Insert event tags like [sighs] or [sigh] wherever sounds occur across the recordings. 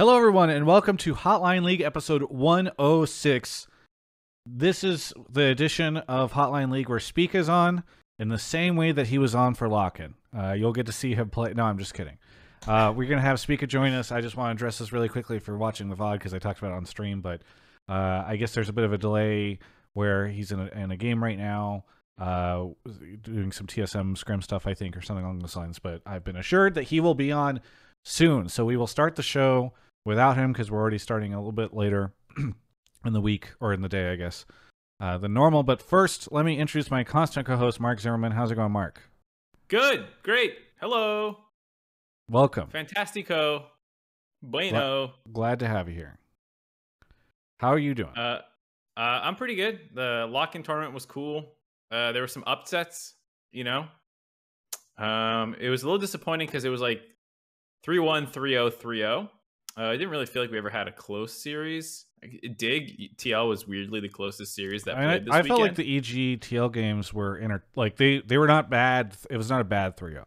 Hello, everyone, and welcome to Hotline League episode 106. This is the edition of Hotline League where Speak is on in the same way that he was on for Lock-In. Uh, you'll get to see him play. No, I'm just kidding. Uh, we're going to have Spica join us. I just want to address this really quickly for watching the VOD because I talked about it on stream, but uh, I guess there's a bit of a delay where he's in a, in a game right now uh, doing some TSM scrim stuff, I think, or something along those lines. But I've been assured that he will be on soon. So we will start the show without him because we're already starting a little bit later [clears throat] in the week or in the day, I guess, uh, than normal. But first, let me introduce my constant co host, Mark Zimmerman. How's it going, Mark? Good. Great. Hello. Welcome. Fantastico. Bueno. Glad to have you here. How are you doing? Uh, uh, I'm pretty good. The lock-in tournament was cool. Uh, there were some upsets, you know. Um, it was a little disappointing because it was like 3-1, 3-0, 3-0. Uh, I didn't really feel like we ever had a close series. Dig TL was weirdly the closest series that I, played this I weekend. felt like the EG TL games were inter like they they were not bad. It was not a bad 3-0.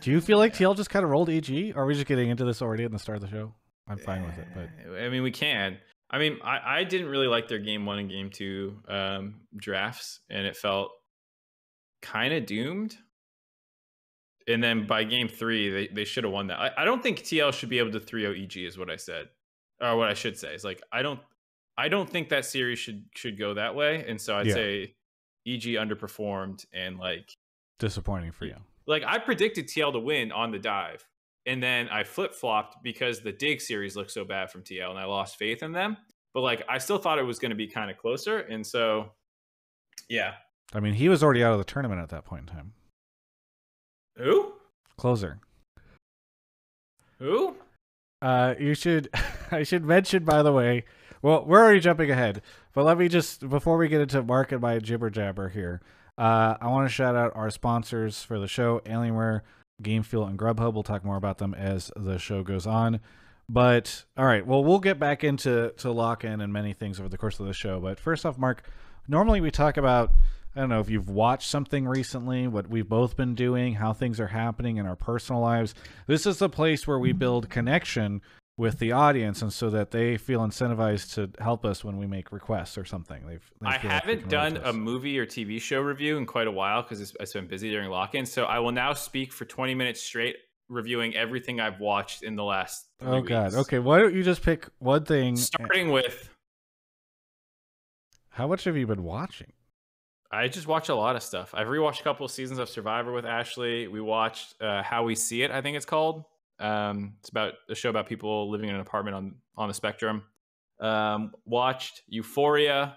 Do you feel like TL just kind of rolled EG? Or are we just getting into this already at the start of the show? I'm fine with it, but I mean, we can. I mean, I, I didn't really like their game one and game two um, drafts, and it felt kind of doomed. And then by game three, they, they should have won that. I, I don't think TL should be able to 3-0 EG is what I said. Or what I should say is like I don't I don't think that series should should go that way. And so I'd Yeah. say EG underperformed and like disappointing for you. like I predicted TL to win on the dive, and then I flip flopped because the dig series looked so bad from TL, and I lost faith in them. But like I still thought it was going to be kind of closer, and so yeah. I mean, he was already out of the tournament at that point in time. Who? Closer. Who? Uh, you should. [laughs] I should mention, by the way. Well, we're already jumping ahead, but let me just before we get into Mark and my jibber jabber here. Uh, I want to shout out our sponsors for the show: Alienware, GameFuel, and Grubhub. We'll talk more about them as the show goes on. But all right, well, we'll get back into to lock in and many things over the course of the show. But first off, Mark, normally we talk about I don't know if you've watched something recently, what we've both been doing, how things are happening in our personal lives. This is the place where we build connection with the audience, and so that they feel incentivized to help us when we make requests or something. They've, they I like haven't relate done a movie or TV show review in quite a while because I've been busy during lock-in. So I will now speak for 20 minutes straight, reviewing everything I've watched in the last. Three Oh God. weeks. Okay. Why don't you just pick one thing? Eh Starting with, How much have you been watching? I just watch a lot of stuff. I've rewatched a couple of seasons of Survivor with Ashley. We watched uh, How We See It, I think it's called. Um, it's about a show about people living in an apartment on on the spectrum. Um, watched Euphoria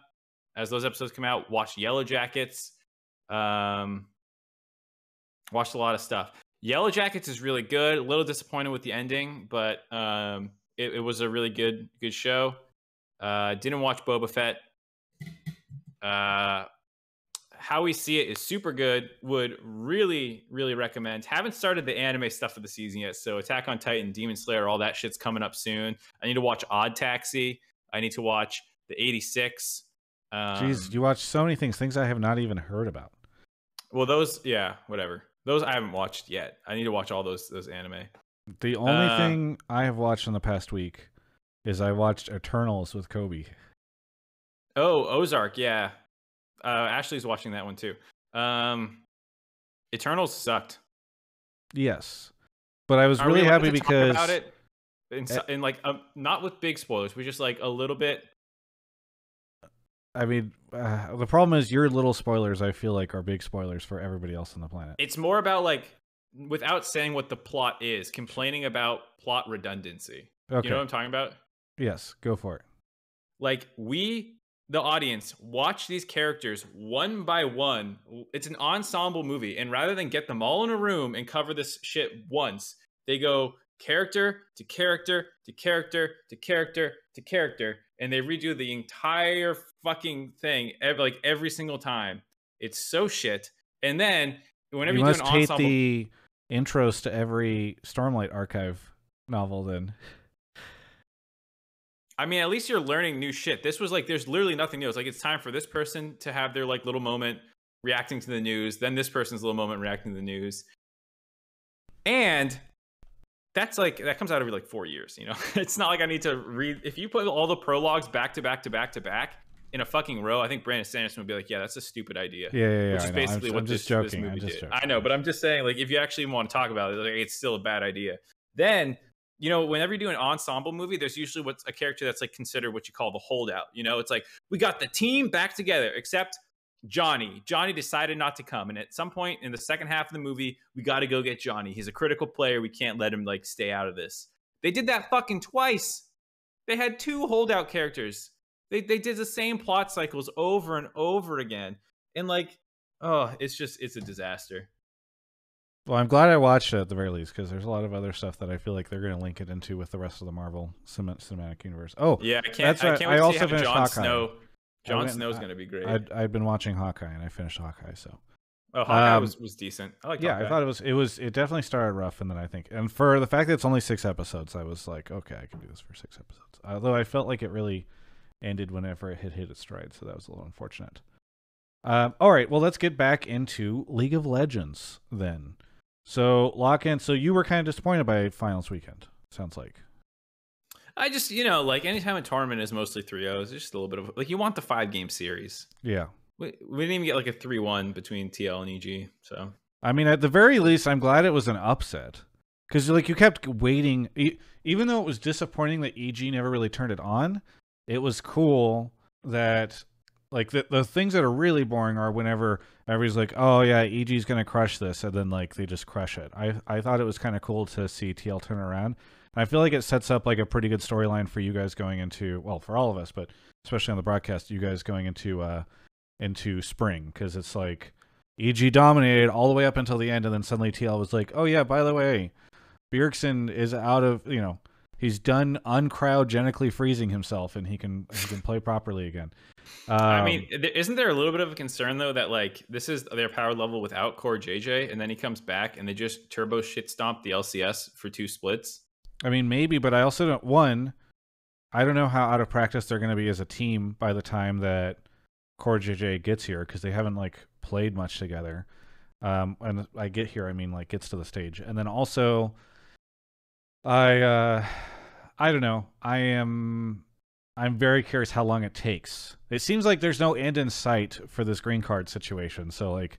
as those episodes come out. Watched Yellow Jackets. Um, watched a lot of stuff. Yellow Jackets is really good. A little disappointed with the ending, but um, it, it was a really good good show. Uh, didn't watch Boba Fett. Uh, how we see it is super good. Would really, really recommend. Haven't started the anime stuff of the season yet. So Attack on Titan, Demon Slayer, all that shit's coming up soon. I need to watch Odd Taxi. I need to watch the 86. Um, Jeez, you watch so many things, things I have not even heard about. well, those, yeah, whatever. Those I haven't watched yet. I need to watch all those those anime. The only Uh, thing I have watched in the past week is I watched Eternals with Kobe. Oh, Ozark, yeah. Uh, Ashley's watching that one too. Um, Eternals sucked. Yes, but I was Are really happy because about it in, Eh. in like um, not with big spoilers, we just like a little bit. I mean, uh, the problem is your little spoilers. I feel like are big spoilers for everybody else on the planet. It's more about like without saying what the plot is, complaining about plot redundancy. Okay. You know what I'm talking about? yes, go for it. Like we, the audience, watch these characters one by one. It's an ensemble movie, and rather than get them all in a room and cover this shit once, they go character to character to character to character to character, and they redo the entire fucking thing, ev- like every single time. It's so shit. And then whenever you you, must do an hate ensemble, the intros to every Stormlight archive novel. Then [laughs] I mean, at least you're learning new shit. This was like, there's literally nothing new. It's like it's time for this person to have their like little moment reacting to the news, then this person's little moment reacting to the news, and that's like that comes out every like four years. You know, [laughs] it's not like I need to read. If you put all the prologues back to back to back to back in a fucking row, I think Brandon Sanderson would be like, "Yeah, that's a stupid idea." Yeah, yeah, yeah. Which is basically I'm, what I'm this, just joking. this movie did. joking. I know, but I'm just saying, like, if you actually want to talk about it, like, it's still a bad idea. Then, you know, whenever you do an ensemble movie, there's usually what's a character that's like considered what you call the holdout. You know, it's like we got the team back together, except Johnny. Johnny decided not to come, and at some point in the second half of the movie, we got to go get Johnny. He's a critical player. We can't let him like stay out of this. They did that fucking twice. They had two holdout characters. They they did the same plot cycles over and over again. And like, oh, it's just it's a disaster. Well, I'm glad I watched it at the very least because there's a lot of other stuff that I feel like they're going to link it into with the rest of the Marvel cinematic universe. Oh, Yeah, I can't That's I right. can't I wait to also see finished Jon Hawkeye. Snow I Jon Snow's gonna be great. I'd, I'd been watching Hawkeye and I finished Hawkeye, so oh, Hawkeye um, was, was decent. I like yeah, Hawkeye. I thought it was it was it definitely started rough, and then I think, and for the fact that it's only six episodes, I was like, okay, I can do this for six episodes. Although I felt like it really ended whenever it had hit its stride, so that was a little unfortunate. Um, all right, well, let's get back into League of Legends then. So lock in. So you were kind of disappointed by finals weekend. Sounds like. I just you know like anytime a tournament is mostly 3-0, it's just a little bit of like you want the five game series. Yeah. We, we didn't even get like a 3-1 between TL and EG. So I mean, at the very least, I'm glad it was an upset because like you kept waiting, even though it was disappointing that EG never really turned it on. It was cool that like the the things that are really boring are whenever everybody's like, "Oh yeah, EG's gonna crush this," and then like they just crush it. I I thought it was kind of cool to see TL turn around. And I feel like it sets up like a pretty good storyline for you guys going into well for all of us, but especially on the broadcast, you guys going into uh into spring because it's like EG dominated all the way up until the end, and then suddenly TL was like, "Oh yeah, by the way, Bjergsen is out of you know he's done uncryogenically freezing himself, and he can he can play properly again." Um, I mean, isn't there a little bit of a concern though that like this is their power level without Core JJ, and then he comes back and they just turbo shit stomp the LCS for two splits? I mean maybe, but I also don't one. I don't know how out of practice they're going to be as a team by the time that Core JJ gets here because they haven't like played much together. Um, and I get here, I mean like gets to the stage, and then also, I uh, [sighs] I don't know. I am I'm very curious how long it takes. It seems like there's no end in sight for this green card situation. So like,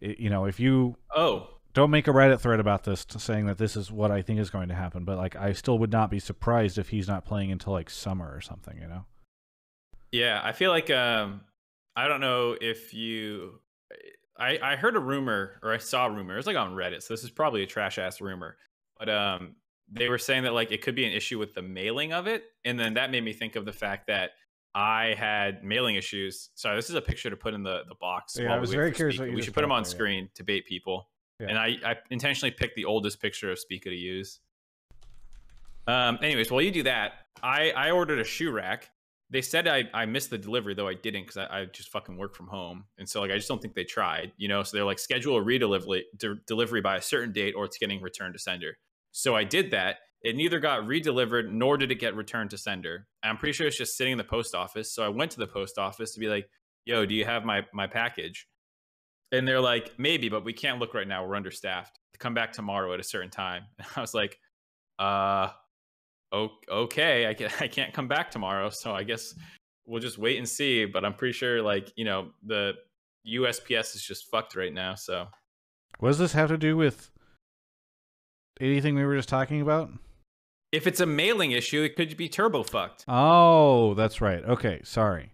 it, you know, if you Oh, don't make a Reddit thread about this saying that this is what I think is going to happen, but like I still would not be surprised if he's not playing until like summer or something, you know? yeah. I feel like um, I don't know if you. I I heard a rumor or I saw a rumor. It was like on Reddit, so this is probably a trash ass rumor. But um, they were saying that like it could be an issue with the mailing of it, and then that made me think of the fact that I had mailing issues. Sorry, this is a picture to put in the the box. Yeah, I we was very curious what you We should put them on there, yeah. screen to bait people. Yeah. And I, I intentionally picked the oldest picture of Spica to use. Um. Anyways, while you do that, I I ordered a shoe rack. They said I, I missed the delivery though I didn't because I, I just fucking work from home and so like I just don't think they tried you know so they're like schedule a redelivery de- delivery by a certain date or it's getting returned to sender so I did that. It neither got redelivered nor did it get returned to sender. I'm pretty sure it's just sitting in the post office. So I went to the post office to be like yo do you have my my package? And they're like maybe but we can't look right now. We're understaffed. Come back tomorrow at a certain time. And [laughs] I was like uh okay, I can't, [laughs] I can't come back tomorrow, so I guess we'll just wait and see. But I'm pretty sure, like you know, the USPS is just fucked right now. So What does this have to do with anything we were just talking about? if it's a mailing issue, it could be turbo fucked. Oh, that's right. Okay, sorry.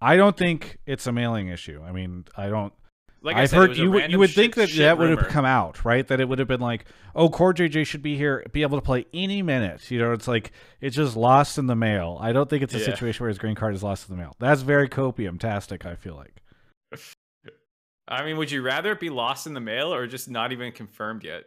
I don't think it's a mailing issue. I mean, I don't. Like I I've said, heard you would you would think that that would have come out right. That it would have been like, oh, Core JJ should be here, be able to play any minute. You know, it's like it's just lost in the mail. I don't think it's a Yeah. situation where his green card is lost in the mail. That's very copium tastic. I feel like. [laughs] I mean, would you rather it be lost in the mail or just not even confirmed yet?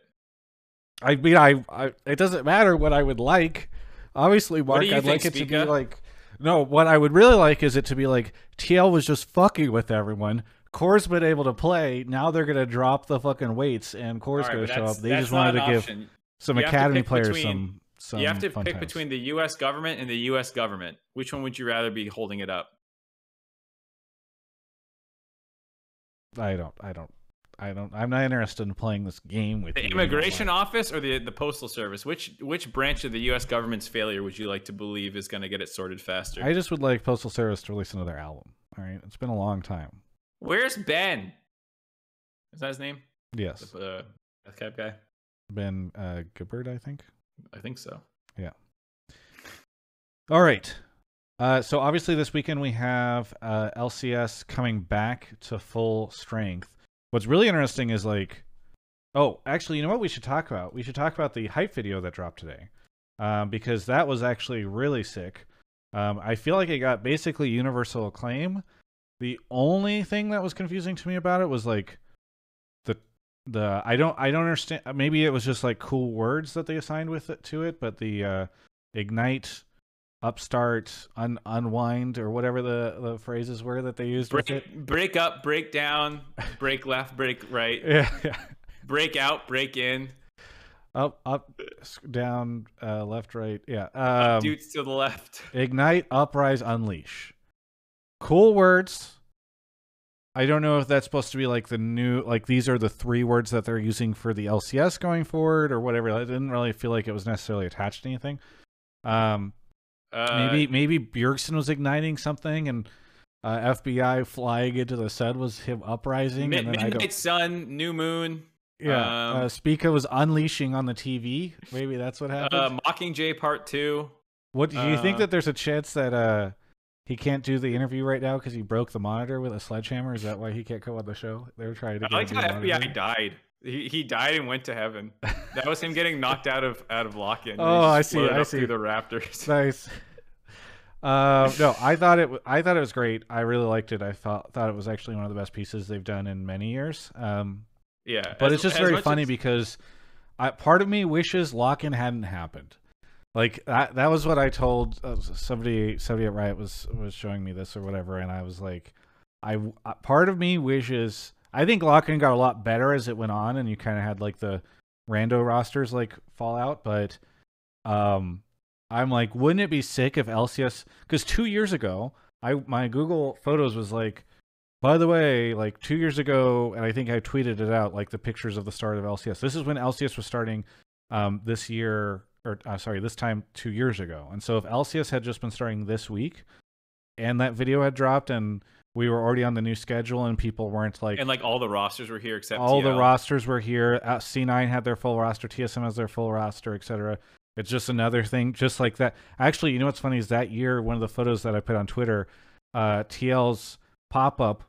I mean, I, I it doesn't matter what I would like. Obviously, Mark, I'd think, like it to be like. No, what I would really like is it to be like TL was just fucking with everyone. Core's been able to play. Now they're gonna drop the fucking weights, and Core's right, gonna show up. They just wanted to an give some You academy players between- some. Some you have to pick times. between the U.S. government and the U.S. government. Which one would you rather be holding it up? I don't. I don't. I don't. I'm not interested in playing this game with the you immigration office or the the postal service. Which which branch of the U.S. government's failure would you like to believe is going to get it sorted faster? I just would like postal service to release another album. All right, it's been a long time. Where's Ben? Is that his name? Yes, The uh, Death Cab guy. Ben uh, Gibbard, I think. I think so. Yeah. All right. Uh, so obviously this weekend we have uh, LCS coming back to full strength. What's really interesting is like, oh, actually, you know what we should talk about? We should talk about the hype video that dropped today, um, because that was actually really sick. Um, I feel like it got basically universal acclaim. The only thing that was confusing to me about it was like the the I don't I don't understand. Maybe it was just like cool words that they assigned with it to it, but the uh, ignite upstart un- unwind or whatever the, the phrases were that they used with it. Break, break up, break down, [laughs] break left, break right, yeah, yeah. break out, break in. up up down uh, left right. Yeah um, Dudes to the left. ignite uprise unleash. Cool words. I don't know if that's supposed to be like the new like these are the three words that they're using for the lcs going forward or whatever. I didn't really feel like it was necessarily attached to anything. Um Uh, maybe maybe Bjergsen was igniting something and uh, FBI flying into the sun was him uprising Mid- and then I Midnight Sun, New Moon, yeah um, uh, Spica was unleashing on the TV maybe that's what happened. Uh, Mockingjay Part Two. what do you think uh, that there's a chance that uh he can't do the interview right now because he broke the monitor with a sledgehammer? Is that why he can't come on the show? They were trying to I get like how FBI died. He, he died and went to heaven. That was him getting knocked out of out of lock-in. [laughs] Oh, I see, I see. Through the Raptors. [laughs] nice uh, no, I thought it. w- I thought it was great. I really liked it. I thought thought it was actually one of the best pieces they've done in many years. Um, yeah, but as- it's just very funny as- because I, part of me wishes lock-in hadn't happened. Like that, that was what I told uh, somebody. Somebody at Riot was was showing me this or whatever, and I was like, I uh, part of me wishes. I think lock-in got a lot better as it went on, and you kind of had like the rando rosters like fall out. But um, I'm like, wouldn't it be sick if LCS? Because two years ago, I my Google Photos was like, by the way, like two years ago, and I think I tweeted it out, like the pictures of the start of LCS. This is when LCS was starting um, this year, or uh, sorry, this time two years ago. And so if LCS had just been starting this week, and that video had dropped, and we were already on the new schedule, and people weren't like, and like all the rosters were here except all the rosters were here. Uh, C9 had their full roster, TSM has their full roster, etc. It's just another thing, just like that. Actually, you know what's funny is that year, one of the photos that I put on Twitter, uh, TL's pop up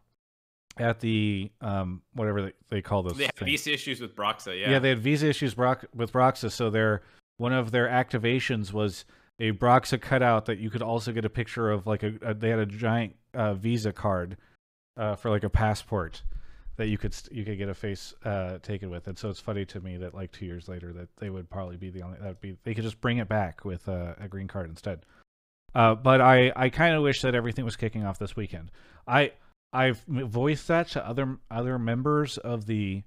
at the um whatever they, they call those They had things. visa issues with Broxa. Yeah, Yeah. they had visa issues Brock, with Broxa, so their one of their activations was a Broxa cutout that you could also get a picture of, like a, a they had a giant uh, visa card uh, for like a passport that you could you could get a face uh, taken with, and so it's funny to me that like two years later that they would probably be the only that would be they could just bring it back with a green card instead. Uh, but I, I kind of wish that everything was kicking off this weekend. I I've voiced that to other other members of the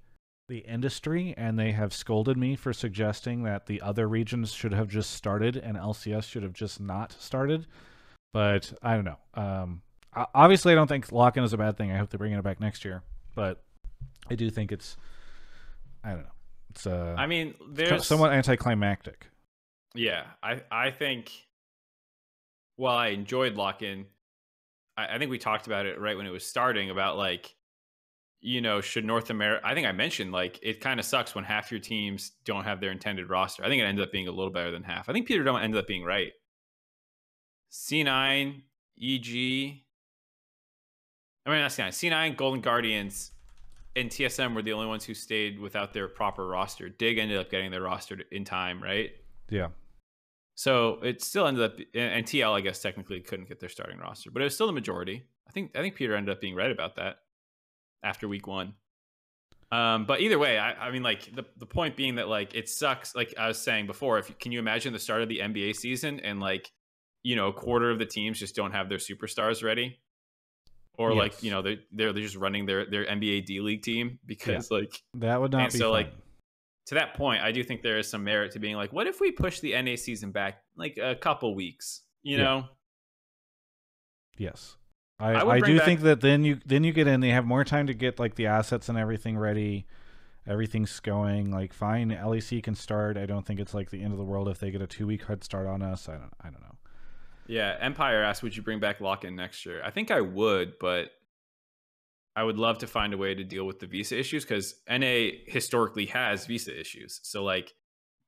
the industry, and they have scolded me for suggesting that the other regions should have just started and LCS should have just not started. But I don't know. Um, obviously, I don't think lock-in is a bad thing. I hope they're bringing it back next year, but I do think it's I don't know. It's uh, I mean, there's somewhat anticlimactic. Yeah, I I think. While I enjoyed lock in, I, I think we talked about it right when it was starting about like, you know, should North America? I think I mentioned like it kind of sucks when half your teams don't have their intended roster. I think it ended up being a little better than half. I think Peter don't ended up being right. C9, EG. I mean, that's C9. C9, Golden Guardians, and TSM were the only ones who stayed without their proper roster. Dig ended up getting their roster in time, right? Yeah. So it still ended up, and TL, I guess, technically couldn't get their starting roster, but it was still the majority. I think I think Peter ended up being right about that after week one. Um, but either way, I, I mean, like the the point being that like it sucks. Like I was saying before, if can you imagine the start of the NBA season and like you know a quarter of the teams just don't have their superstars ready, or like you know they're they're they're just running their their NBA D League team [laughs] because like That would not And be so, fun. like, to that point, I do think there is some merit to being like, what if we push the NA season back like a couple weeks? You Yeah. know, yes. I, I I, do back- think that then you then you get in. They have more time to get like the assets and everything ready. Everything's going like fine. LEC can start. I don't think it's like the end of the world if they get a two week head start on us. I don't. I don't know. Yeah, Empire asked, "Would you bring back lock-in next year?" I think I would, but I would love to find a way to deal with the visa issues because NA historically has visa issues. So, like,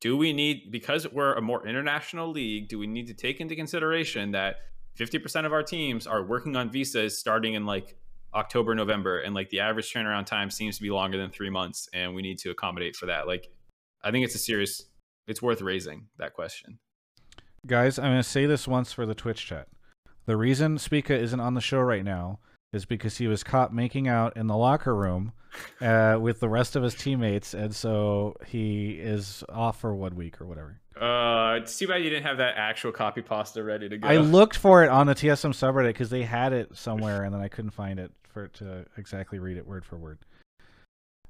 do we need because we're a more international league? Do we need to take into consideration that fifty percent of our teams are working on visas starting in like October, November, and like the average turnaround time seems to be longer than three months, and we need to accommodate for that. Like, I think it's a serious. It's worth raising that question. Guys, I'm going to say this once for the Twitch chat. The reason Spica isn't on the show right now is because he was caught making out in the locker room uh, with the rest of his teammates, and so he is off for one week or whatever. Uh, it's too bad you didn't have that actual copy pasta ready to go. I looked for it on the TSM subreddit because they had it somewhere, and then I couldn't find it for it to exactly read it word for word.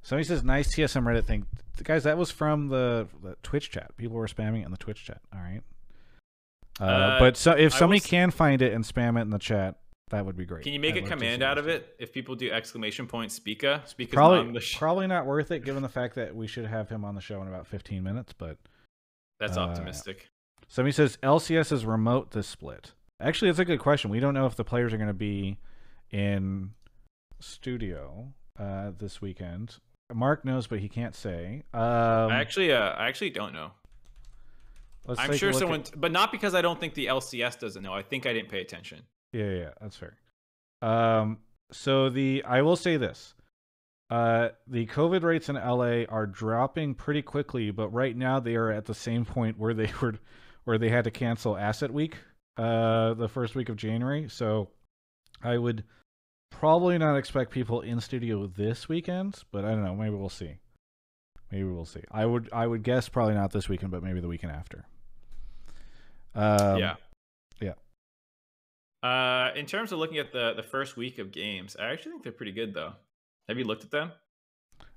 Somebody says, "Nice TSM Reddit thing, guys." That was from the, the Twitch chat. People were spamming it in the Twitch chat. All right. Uh, Uh, but so if I somebody will s- can find it and spam it in the chat, that would be great. Can you make I'd a command out of it if people do exclamation point Spica? Spica's Probably, sh- probably not worth it given the fact that we should have him on the show in about 15 minutes. But That's uh, optimistic. Somebody says LCS is remote this split. Actually, it's a good question. We don't know if the players are going to be in studio uh, this weekend. Mark knows, but he can't say. Um, I actually, uh, I actually don't know. let's I'm sure someone, at- but not because I don't think the LCS doesn't know. I think I didn't pay attention. yeah, yeah, that's fair. Um, so the I will say this. Uh, the COVID rates in LA are dropping pretty quickly, but right now they are at the same point where they [laughs] were, where they had to cancel Asset Week, uh, the first week of January. So, I would probably not expect people in studio this weekend, but I don't know. Maybe we'll see. Maybe we'll see. I would, I would guess probably not this weekend, but maybe the weekend after. Um, yeah. yeah. Uh, in terms of looking at the the first week of games, I actually think they're pretty good though. Have you looked at them?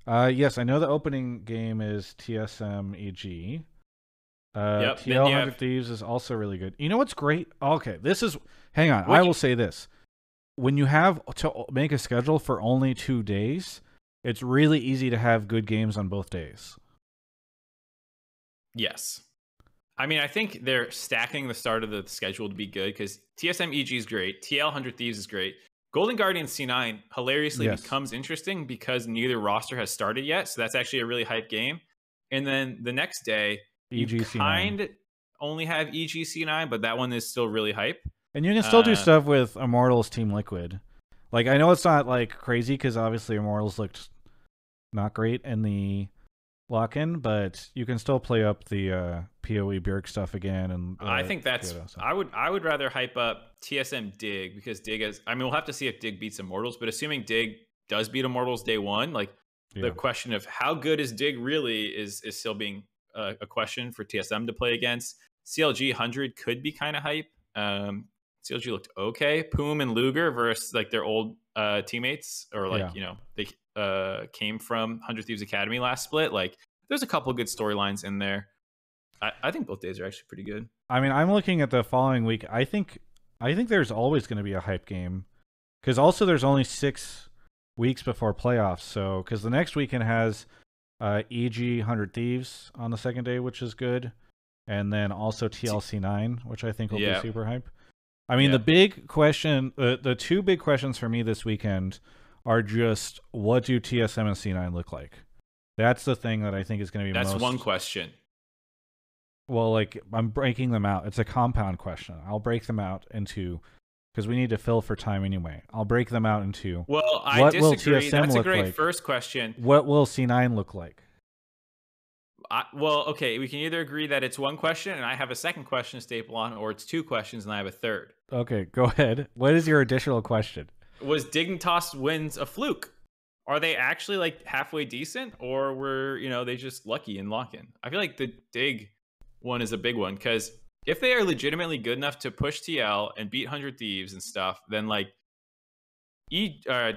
Uh, yes, I know the opening game is TSM EG. Uh, Yep, TL Hundred have- Thieves is also really good. You know what's great? Okay, this is. Hang on, What I you- will say this: when you have to make a schedule for only two days, it's really easy to have good games on both days. Yes. I mean, I think they're stacking the start of the schedule to be good because TSM EG is great, TL 100 Thieves is great. Golden Guardian C9 hilariously Yes. becomes interesting because neither roster has started yet. So that's actually a really hype game. And then the next day, you EGC9. kind only have E EGC9, but that one is still really hype. And you can still do Uh, stuff with Immortals Team Liquid. Like I know it's not like crazy because obviously Immortals looked not great in the lock-in, but you can still play up the uh, Poe Bjerg stuff again. And I uh, think that's. Kyoto, so. I would. I would rather hype up TSM Dig because Dig is. I mean, we'll have to see if Dig beats Immortals, but assuming Dig does beat Immortals day one, like yeah. the question of how good is Dig really is is still being a, a question for TSM to play against. CLG 100 could be kind of hype. Um, CLG looked okay. Poome and Luger versus like their old uh, teammates, or like Yeah. you know they uh, came from 100 Thieves Academy last split. Like there's a couple good storylines in there. I, I think both days are actually pretty good. I mean, I'm looking at the following week. I think I think there's always going to be a hype game because also there's only six weeks before playoffs. So because the next weekend has uh, EG Hundred Thieves on the second day, which is good, and then also TLC Nine, which I think will Yeah. be super hype. I mean, Yeah. the big question, the the two big questions for me this weekend are just what do TSM and C9 look like? That's the thing that I think is going to be That's most one question. well, like I'm breaking them out. It's a compound question. I'll break them out into because we need to fill for time anyway. I'll break them out into Well, I What will disagree. TSM That's a great like? first question. what will C9 look like? I, well, okay, we can either agree that it's one question and I have a second question to staple on, or it's two questions and I have a third. Okay, go ahead. What is your additional question? Was Dignitas wins a fluke? Are they actually like halfway decent, or were you know they just lucky in lock in? I feel like the Dig one is a big one because if they are legitimately good enough to push TL and beat Hundred Thieves and stuff, then like E, uh,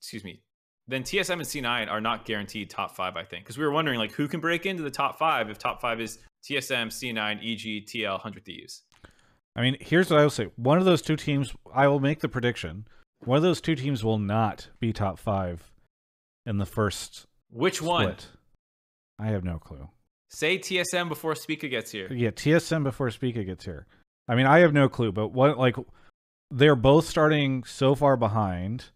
excuse me, then TSM and C9 are not guaranteed top five. I think because we were wondering like who can break into the top five if top five is TSM, C9, EG, TL, Hundred Thieves. I mean, here's what I will say. One of those two teams, I will make the prediction One of those two teams will not be top five in the first Which one? split. I have no clue. Say TSM before Spica gets here. Yeah, TSM before Spica gets here. I mean, I have no clue, but what like they're both starting so far behind.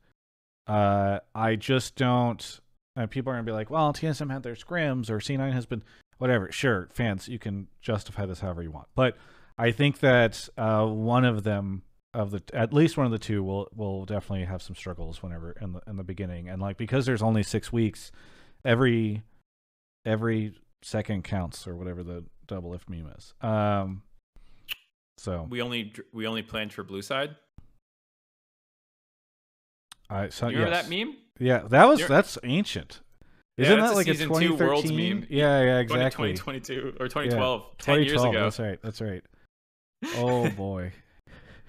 Uh, I just don't. Uh, people are gonna be like, "Well, TSM had their scrims, or C9 has been whatever." Sure, fans, you can justify this however you want, but I think that uh, one of them of the at least one of the two will will definitely have some struggles whenever in the in the beginning, and like because there's only six weeks, every every second counts or whatever the double if meme is. Um, so We only we only planned for Blue Side. I so You remember yes. that meme? Yeah, that was You're- that's ancient. Isn't that's that a like a season two 2013 Worlds meme. Yeah, yeah, exactly. 2022 or Yeah, 2012, 10 years ago. That's right. That's right. Oh boy.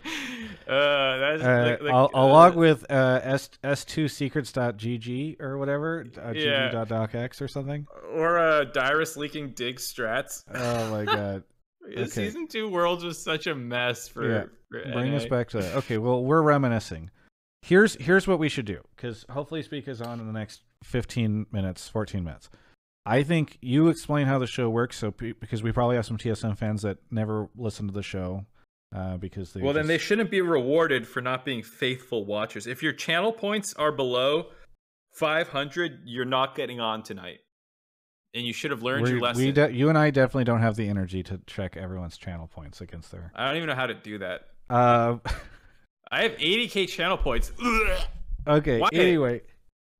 [laughs] uh, that's Uh, like, like, I'll, uh, along with uh, s s2 secrets.gg or whatever, uh, Yeah. gg.docx or something. or uh, Dyrus leaking dig strats. Oh my [laughs] god. Okay. Season two Worlds was such a mess for. Yeah. for Bring NA. us back to that. Okay, well, we're reminiscing. Here's here's what we should do because hopefully Speak is on in the next 15 minutes, 14 minutes. I think you explain how the show works, so because we probably have some TSM fans that never listen to the show uh, because they Well, then they shouldn't be rewarded for not being faithful watchers. If your channel points are below 500, you're not getting on tonight. And you should have learned we're- your lesson. we de- you and I definitely don't have the energy to check everyone's channel points against their. I don't even know how to do that. Uh, [laughs] I have 80k channel points. [laughs] Okay. Why? Anyway,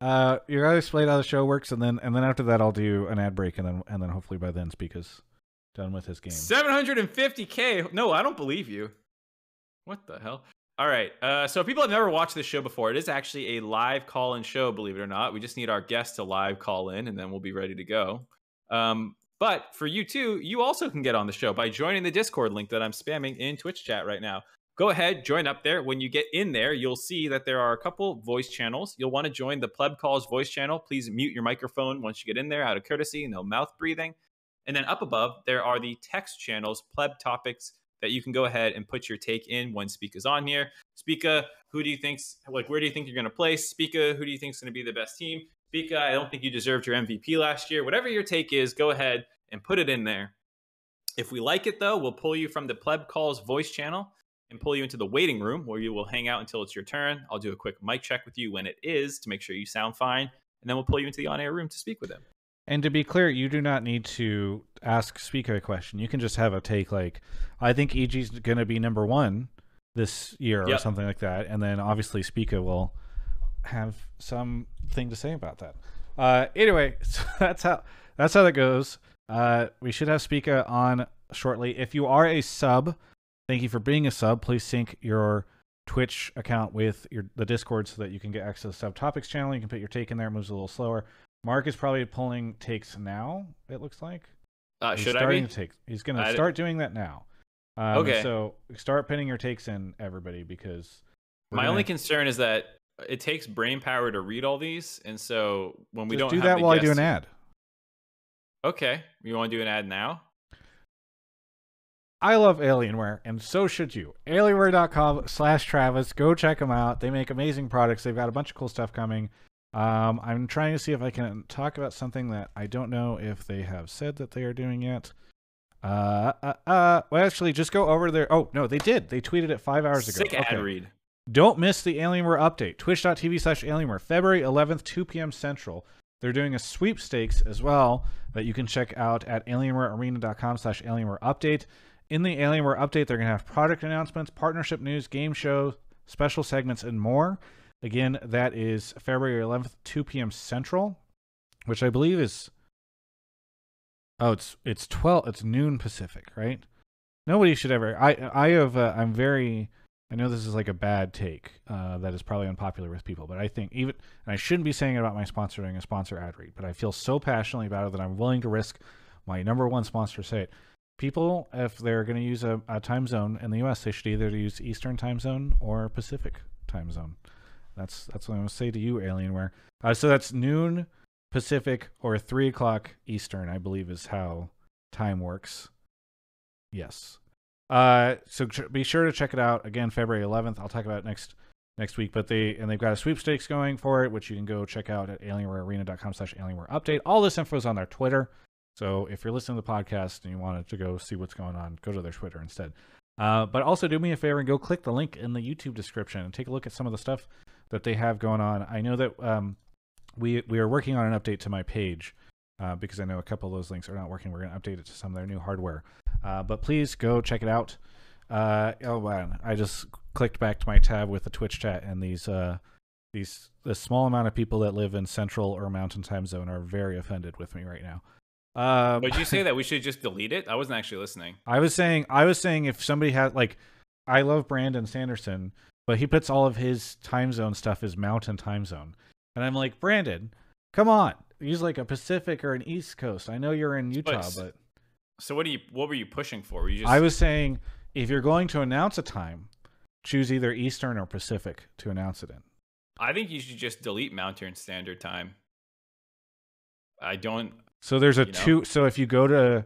uh, you gotta explain how the show works, and then and then after that, I'll do an ad break, and then and then hopefully by then is done with his game. 750k. No, I don't believe you. What the hell? All right. Uh, so people have never watched this show before. It is actually a live call-in show, believe it or not. We just need our guests to live call in, and then we'll be ready to go. Um, but for you too, you also can get on the show by joining the Discord link that I'm spamming in Twitch chat right now. Go ahead, join up there. When you get in there, you'll see that there are a couple voice channels. You'll want to join the Pleb Calls voice channel. Please mute your microphone once you get in there out of courtesy, no mouth breathing. And then up above, there are the text channels, pleb topics, that you can go ahead and put your take in when Spica's on here. Spica, who do you think's like where do you think you're gonna place? Spica, who do you think's gonna be the best team? Spica, I don't think you deserved your MVP last year. Whatever your take is, go ahead and put it in there. If we like it though, we'll pull you from the pleb calls voice channel and pull you into the waiting room where you will hang out until it's your turn. I'll do a quick mic check with you when it is to make sure you sound fine, and then we'll pull you into the on-air room to speak with him. And to be clear, you do not need to ask Spica a question. You can just have a take like, I think EG's going to be number one this year or something like that. And then obviously Spica will have something to say about that. Uh, anyway, [laughs] so that's how that's how that goes. Uh, we should have Spica on shortly. If you are a sub, thank you for being a sub. Please sync your Twitch account with your the Discord so that you can get access to the sub topics channel. You can put your take in there. It moves a little slower. Mark is probably pulling takes now. It looks like. Uh, He's should I starting be? to take. He's going to start doing that now. Um, Okay. So start pinning your takes in, everybody, because My gonna- only concern is that it takes brain power to read all these, and so when we just don't do that while I do an ad. Okay, you want to do an ad now? I love Alienware, and so should you. Alienware.com slash Travis. Go check them out. They make amazing products. They've got a bunch of cool stuff coming. Um, I'm trying to see if I can talk about something that I don't know if they have said that they are doing yet. Uh, uh, uh, well, actually, just go over there. Oh, no, they did. They tweeted it five hours ago. Sick ad read. Don't miss the Alienware update. Twitch.tv slash Alienware. February 11th, 2 p.m. Central. They're doing a sweepstakes as well that you can check out at alienwarearena.com slash Alienware update. In the Alienware update, they're going to have product announcements, partnership news, game show, special segments, and more. Again, that is February 11th, 2 p.m. Central, which I believe is. Oh, it's it's 12. It's noon Pacific, right? Nobody should ever. I I have. Uh, I'm very. I know this is like a bad take uh, that is probably unpopular with people, but I think even, and I shouldn't be saying it about my sponsor doing a sponsor ad read, but I feel so passionately about it that I'm willing to risk my number one sponsor say it. People, if they're going to use a, a time zone in the U.S., they should either use Eastern time zone or Pacific time zone. That's that's what I'm to say to you, Alienware. Uh, so that's noon Pacific or three o'clock Eastern, I believe, is how time works. Yes. Uh, so be sure to check it out again, February 11th. I'll talk about next next week. But they and they've got a sweepstakes going for it, which you can go check out at alienwarearena.com slash alienware update. All this info is on their Twitter. So if you're listening to the podcast and you wanted to go see what's going on, go to their Twitter instead. Uh, but also do me a favor and go click the link in the YouTube description and take a look at some of the stuff that they have going on. I know that um, we we are working on an update to my page uh, because I know a couple of those links are not working. We're going to update it to some of their new hardware. Uh, but please go check it out. Uh, oh man, I just clicked back to my tab with the Twitch chat, and these uh, these the small amount of people that live in Central or Mountain Time Zone are very offended with me right now. Um, Would you say [laughs] that we should just delete it? I wasn't actually listening. I was saying, I was saying, if somebody had like, I love Brandon Sanderson, but he puts all of his time zone stuff as Mountain Time Zone, and I'm like, Brandon, come on, use like a Pacific or an East Coast. I know you're in Utah, But- but So what do you? What were you pushing for? Were you just? I was saying, if you're going to announce a time, choose either Eastern or Pacific to announce it in. I think you should just delete Mountain Standard Time. I don't. So there's a You know? two. So if you go to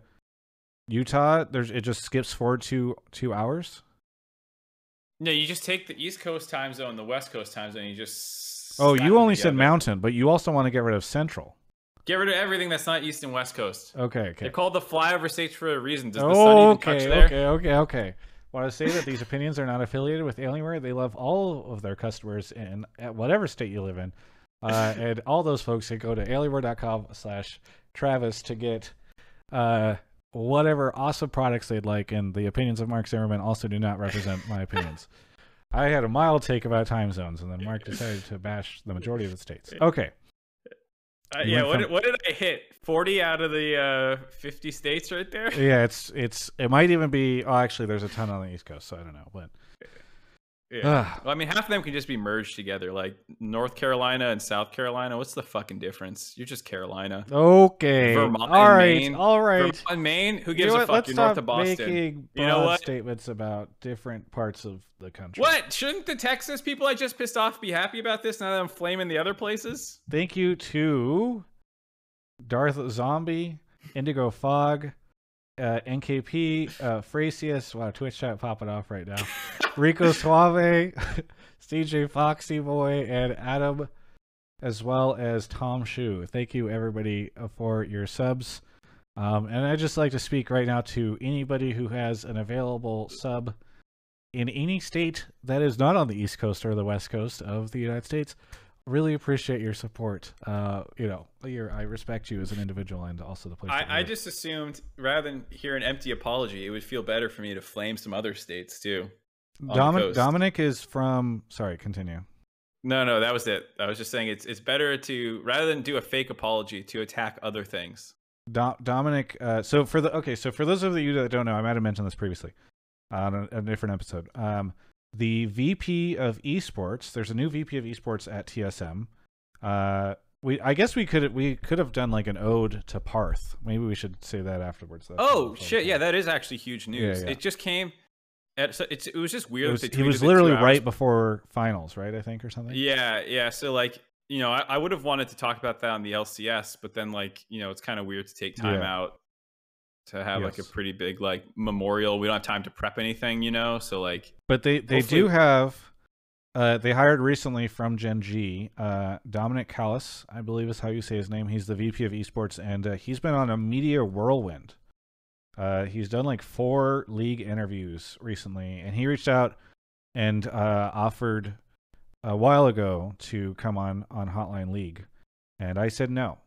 Utah, there's it just skips forward two two hours. No, you just take the East Coast time zone, the West Coast time zone. You just. Oh, you only said. Mountain, but you also want to get rid of Central. Get rid of everything that's not East and West Coast. Okay, okay. They're called the flyover states for a reason. Does the sun even touch okay, there? okay, okay, okay. Want to say that these opinions are not affiliated with Alienware. They love all of their customers in at whatever state you live in, uh, [laughs] and all those folks can go to alienware.com/slash Travis to get uh, whatever awesome products they'd like. And the opinions of Mark Zimmerman also do not represent my opinions. I had a mild take about time zones, and then Mark decided to bash the majority of the states. Okay. Uh, yeah, what, from- did- what did I hit? 40 out of the uh, 50 states right there? Yeah, it's it's it might even be. Oh, actually, there's a ton on the East Coast, so I don't know. But Yeah. Well, I mean, half of them can just be merged together, like North Carolina and South Carolina. What's the fucking difference? You're just Carolina. Okay. Vermont all and right. Maine. All right. Vermont Maine? Who You gives know a fuck? Let's You're stop north of Boston. making You know what? statements about different parts of the country. What? Shouldn't the Texas people I just pissed off be happy about this now that I'm flaming the other places? Thank you to Darth Zombie, Indigo Fog, uh, NKP, uh, Frasius. Wow, Twitch chat popping off right now. Rico Suave, [laughs] CJ Foxy Boy, and Adam, as well as Tom Shu. Thank you, everybody, uh, for your subs. Um, and I'd just like to speak right now to anybody who has an available sub in any state that is not on the East Coast or the West Coast of the United States. Really appreciate your support. Uh, you know, your, I respect you as an individual and also the place. I, I just assumed rather than hear an empty apology, it would feel better for me to flame some other states too. the Domin- Dominic is from. Sorry, continue. No, no, that was it. I was just saying it's it's better to rather than do a fake apology to attack other things. Do- Dominic. Uh, so for the okay, so for those of you that don't know, I might have mentioned this previously on a, a different episode. Um, the VP of esports. There's a new VP of esports at TSM. Uh, we I guess we could we could have done like an ode to Parth. Maybe we should say that afterwards. Though. Oh shit! Yeah, that is actually huge news. yeah. It just came. At, so it's, it was just weird. It was, that they he was literally right before finals, right? I think or something. Yeah, yeah. So like, you know, I, I would have wanted to talk about that on the LCS, but then like, you know, it's kind of weird to take time Yeah. out to have like a pretty big like memorial. We don't have time to prep anything, you know. So like, But they they Hopefully- do have. Uh, they hired recently from Gen G, uh, Dominic Kallas, I believe is how you say his name. He's the VP of esports, and uh, he's been on a media whirlwind. Uh, he's done like four league interviews recently, and he reached out and uh, offered a while ago to come on on Hotline League, and I said no.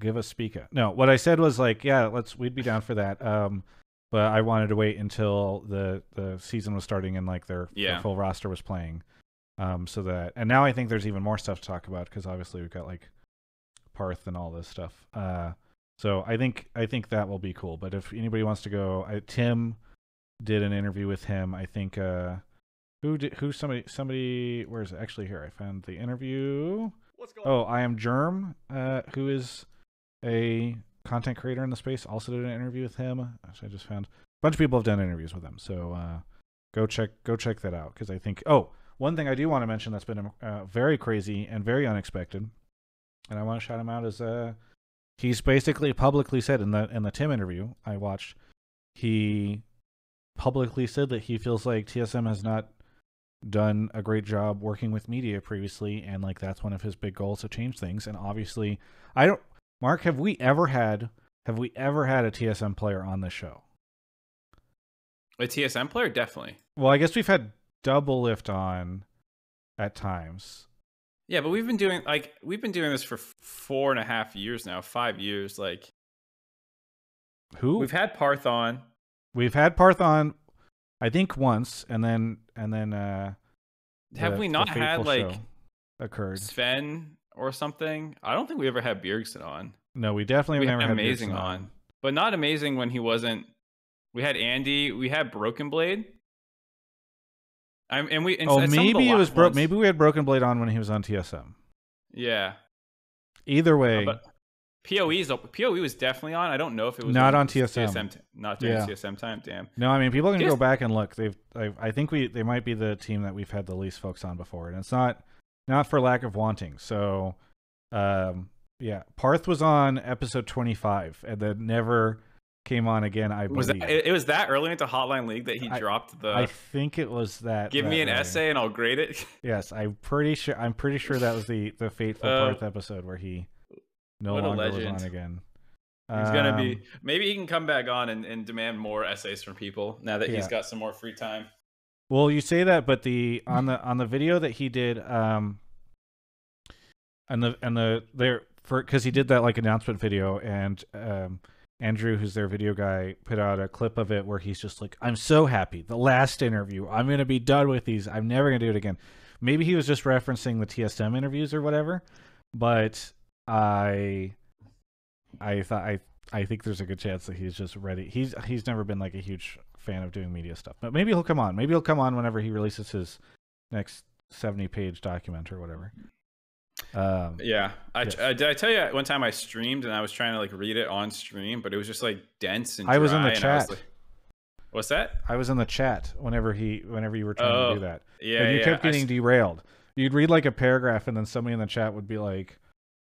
Give us Spica. No, what I said was like, yeah, let's we'd be down for that. Um, but I wanted to wait until the the season was starting and like their, their full roster was playing. Um, so that and now I think there's even more stuff to talk about because obviously we've got like Parth and all this stuff. Uh, so I think I think that will be cool. But if anybody wants to go, I, Tim did an interview with him. I think uh, who did who somebody somebody where's it actually here? I found the interview. what's going? Oh, I am Germ, uh, who is a content creator in the space. Also did an interview with him. Actually, I just found a bunch of people have done interviews with him. So uh, go check go check that out because I think. Oh, one thing I do want to mention that's been uh, very crazy and very unexpected, and I want to shout him out is uh, he's basically publicly said in the in the Tim interview I watched, he publicly said that he feels like TSM has not done a great job working with media previously, and like that's one of his big goals to change things. And obviously, I don't. Mark, have we ever had have we ever had a TSM player on this show? A TSM player, definitely. Well, I guess we've had Doublelift on at times. Yeah, but we've been doing like we've been doing this for four and a half years now, five years. Like Who we've had Parth on. we've had Parth on, I think once, and then and then uh Have the- we not had like occurred? Sven or something? I don't think we ever had Bjergsen on. No, we definitely we never had had amazing Bjergsen on, but not amazing when he wasn't. We had Andy. We had Broken Blade. I'm, and we. And Oh, some of the maybe it was bro- maybe we had Broken Blade on when he was on TSM. Yeah, Either way, uh, but POE's POE was definitely on. I don't know if it was Not on TSM. t- not during Yeah. TSM time. Damn. no, I mean people can go back and look. They've, I, I think we, they might be the team that we've had the least folks on before, and it's not, not for lack of wanting. So, um, yeah, Parth was on episode twenty five, and then never came on again. I Was believe. that, it, was that early into Hotline League that he I- dropped the. I think it was that. Give me an essay and I'll grade it. [laughs] Yes, I'm pretty sure. I'm pretty sure that was the the fateful Uh, Parth episode where he no longer was on again. He's gonna be. Um, Maybe he can come back on and, and demand more essays from people now that he's got some more free time. Well, you say that, but the on the on the video that he did, um, and the and the there for because he did that like announcement video, and um, Andrew, who's their video guy, put out a clip of it where he's just like, "I'm so happy, the last interview. I'm gonna be done with these. I'm never gonna do it again." Maybe he was just referencing the TSM interviews or whatever, but I, I thought I I think there's a good chance that he's just ready. He's he's never been like a huge fan of doing media stuff, but maybe he'll come on. Maybe he'll come on whenever he releases his next seventy page document or whatever. Um, Yeah, I, Yes. uh, did. I tell you one time I streamed and I was trying to like read it on stream, but it was just like dense and. I was in the I chat. like- What's that? I was in the chat whenever he whenever you were trying to Oh, do that, Yeah, and you yeah. kept I getting derailed. You'd read like a paragraph, and then somebody in the chat would be like,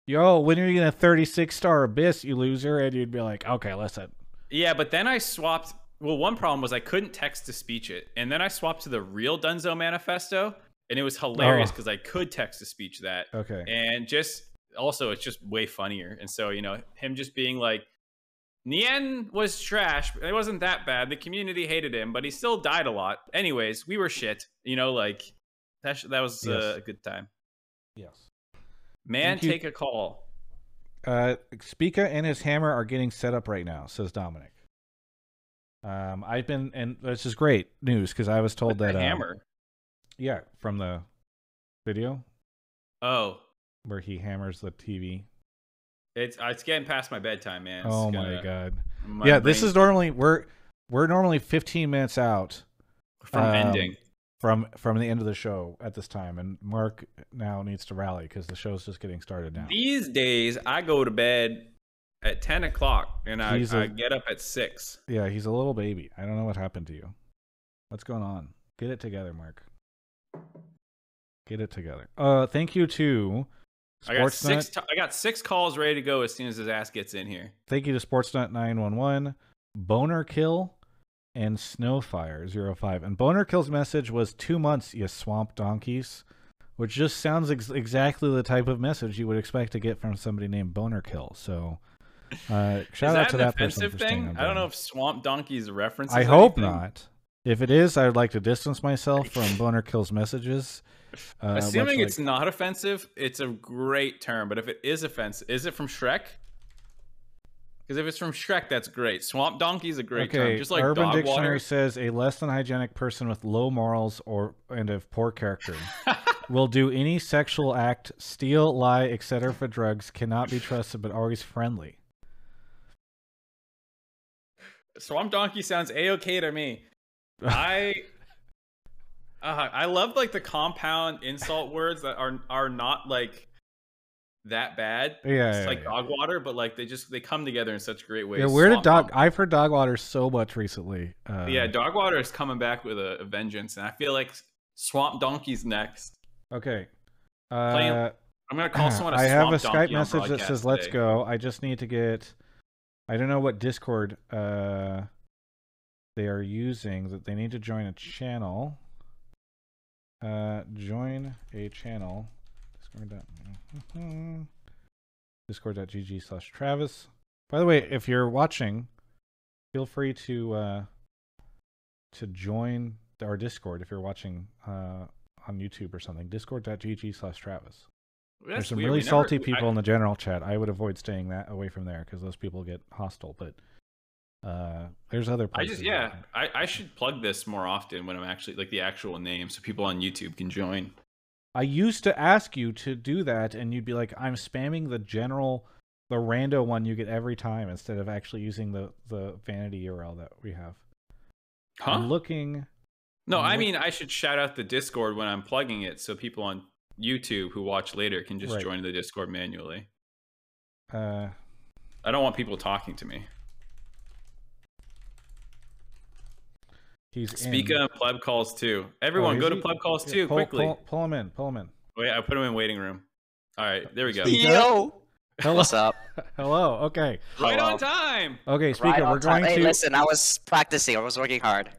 "Yo, when are you gonna thirty six star abyss, you loser?" And you'd be like, "Okay, listen." Yeah, but then I swapped. Well, one problem was I couldn't text to speech it, and then I swapped to the real Dunzo manifesto, and it was hilarious Oh. because I could text to speech that, Okay. and just also it's just way funnier. And so you know him just being like, Nien was trash. It wasn't that bad. The community hated him, but he still died a lot. Anyways, we were shit. You know, like that. sh- That was Yes. uh, a good time. Yes. Man, Thank you. take a call. Uh, Spica and his hammer are getting set up right now, says Dominic. Um, I've been, and this is great news because I was told With that the uh, hammer. yeah, from the video Oh, where he hammers the TV. it's it's getting past my bedtime, man. It's oh my god! my yeah, this is normally we're we're normally 15 minutes out from um, ending. from from the end of the show at this time, and Mark now needs to rally because the show's just getting started now. These days, I go to bed at ten o'clock, and I, a- I get up at six. Yeah, he's a little baby. I don't know what happened to you. What's going on? Get it together, Mark. Get it together. Uh, thank you to I got Sportsnet. six. T- I got six calls ready to go as soon as his ass gets in here. Thank you to Sportsnet 911, Boner Kill, and Snowfire 05. And Boner Kill's message was two months, you swamp donkeys, which just sounds ex- exactly the type of message you would expect to get from somebody named Boner Kill. So, uh, shout out to that person for thing? I don't know if Swamp Donkey's reference. I hope not. If it is, I would like to distance myself from [laughs] Boner Kill's messages. Uh, Assuming like- it's not offensive, it's a great term. But if it is offensive, is it from Shrek? Because if it's from Shrek, that's great. Swamp Donkey's a great okay. term. Just like Urban dog Dictionary water. says a less than hygienic person with low morals or and of poor character [laughs] will do any sexual act, steal, lie, etc. for drugs, cannot be trusted, but always friendly. Swamp Donkey sounds a okay to me. [laughs] I uh, I love like the compound insult words that are are not like that bad. Yeah, It's yeah, like yeah. dog water, but like they just they come together in such great ways. Yeah, where did dog? Donkey- I've heard dog water so much recently. Uh, yeah, dog water is coming back with a, a vengeance, and I feel like Swamp Donkey's next. Okay. Playing Uh, I'm gonna call [clears throat] someone. A I have a Skype message that says "Let's go." I just need to get. I don't know what Discord uh they are using. That they need to join a channel. Uh, join a channel. Discord. Discord.gg slash Travis. By the way, if you're watching, feel free to uh, to join our Discord if you're watching uh, on YouTube or something. Discord.gg slash Travis. There's some weird. really We never- salty I- people in the general chat. I would avoid staying that away from there because those people get hostile. But uh, there's other I places. just yeah, I, I should plug this more often when I'm actually like the actual name, so people on YouTube can join. I used to ask you to do that, and you'd be like, "I'm spamming the general, the rando one you get every time," instead of actually using the the vanity URL that we have. Huh? I'm looking. no, I'm I mean I should shout out the Discord when I'm plugging it, so people on YouTube who watch later can just Right. join the Discord manually. Uh, I don't want people talking to me. he's Speak in. on pleb calls too. Everyone, Oh, go is to he? pleb calls Yeah, too pull, quickly. Pull, pull him in. Pull him in. Wait, I put him in waiting room. All right, there we go. Speak Yo, Hello. what's up? [laughs] Hello. Okay. Right Hello. on time. Okay, speaker. Right we're time. going Hey, to. listen, I was practicing. I was working hard.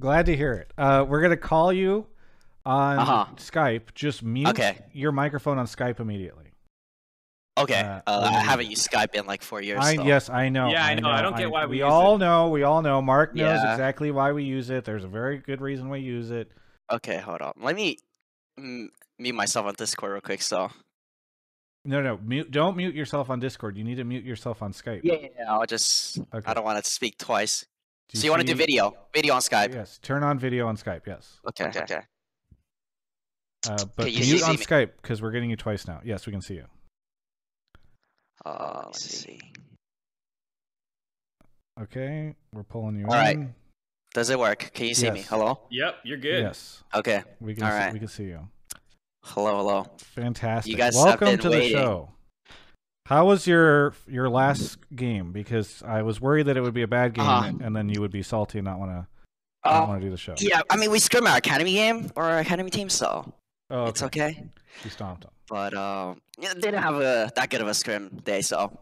Glad to hear it. Uh, we're gonna call you on Uh-huh. Skype. Just mute Okay. your microphone on Skype immediately. Okay. Uh, Uh, I haven't used Skype in like four years. I so. yes, I know. Yeah, I know. I don't get why we we use all it. know. We all know. Mark knows Yeah. exactly why we use it. There's a very good reason we use it. Okay, hold on. Let me mute myself on Discord real quick. So. No, no, mute. Don't mute yourself on Discord. You need to mute yourself on Skype. Yeah, yeah, yeah, I'll just. Okay. I don't want to speak twice. Do so you want to do video? Video on Skype. Yes. Turn on video on Skype. Yes. Okay. Okay. Uh, but you see mute on me? Skype because we're getting you twice now. Yes, we can see you. Uh, let's see. Okay, we're pulling you All right. in. Does it work? Can you see me? Hello. Yep, you're good. Yes, Okay. we can. All see, right. We can see you. Hello. Hello. Fantastic. guys Welcome been to the show. How was your your last game? Because I was worried that it would be a bad game, Uh-huh. and then you would be salty and not want to not Uh, want to do the show. yeah. I mean, we scrim our academy game or our academy team, so oh, it's okay. You stomped him. But um, yeah, they didn't have a that good of a scrim day, so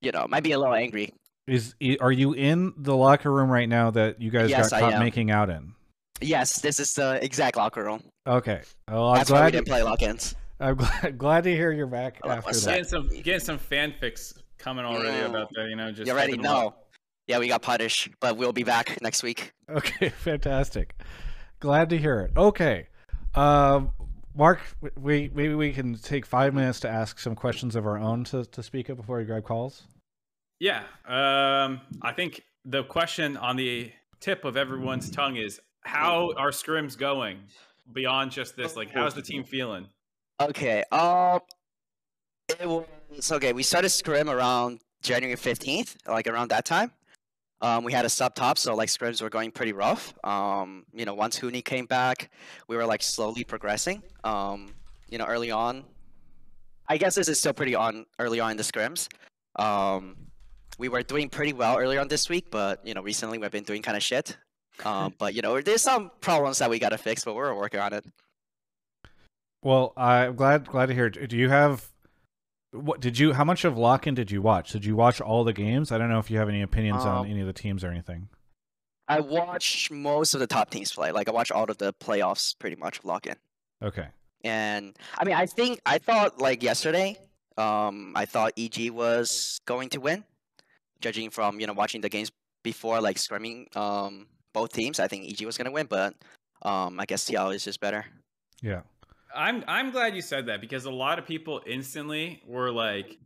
you know, might be a little angry. Is are you in the locker room right now that you guys Yes, got caught making out in? Yes, this is the exact locker room. Okay. Well, I'm That's why we didn't play lock-ins. I'm glad, [laughs] glad to hear you're back Hold on, after that. Getting some getting some fanfics coming already Mm. about that. You know, just You already hyping up. know. Yeah, we got punished, but we'll be back next week. [laughs] Okay, fantastic. Glad to hear it. Okay. Um, Mark, we maybe we can take five minutes to ask some questions of our own to, to speak up before we grab calls. Yeah. Um, I think the question on the tip of everyone's tongue is how are scrims going beyond just this? Like, how's the team feeling? Okay. Um, it was okay. We started scrim around January fifteenth, like around that time. Um, we had a sub top, so like scrims were going pretty rough. Um, you know, once Huni came back, we were like slowly progressing. Um, you know, early on, I guess this is still pretty on early on in the scrims. Um, we were doing pretty well earlier on this week, but you know, recently we've been doing kind of shit. Um, [laughs] but you know, there's some problems that we gotta fix, but we're working on it. Well, I'm glad glad to hear. Do you have what did you how much of lock-in did you watch? Did you watch all the games? I don't know if you have any opinions on Um, any of the teams or anything. I watch most of the top teams play. Like I watch all of the playoffs pretty much lock in. Okay. And I mean I think I thought like yesterday, um, I thought EG was going to win. Judging from, you know, watching the games before like screaming um both teams, I think EG was gonna win, but um I guess TL is just better. Yeah. I'm I'm glad you said that because a lot of people instantly were like,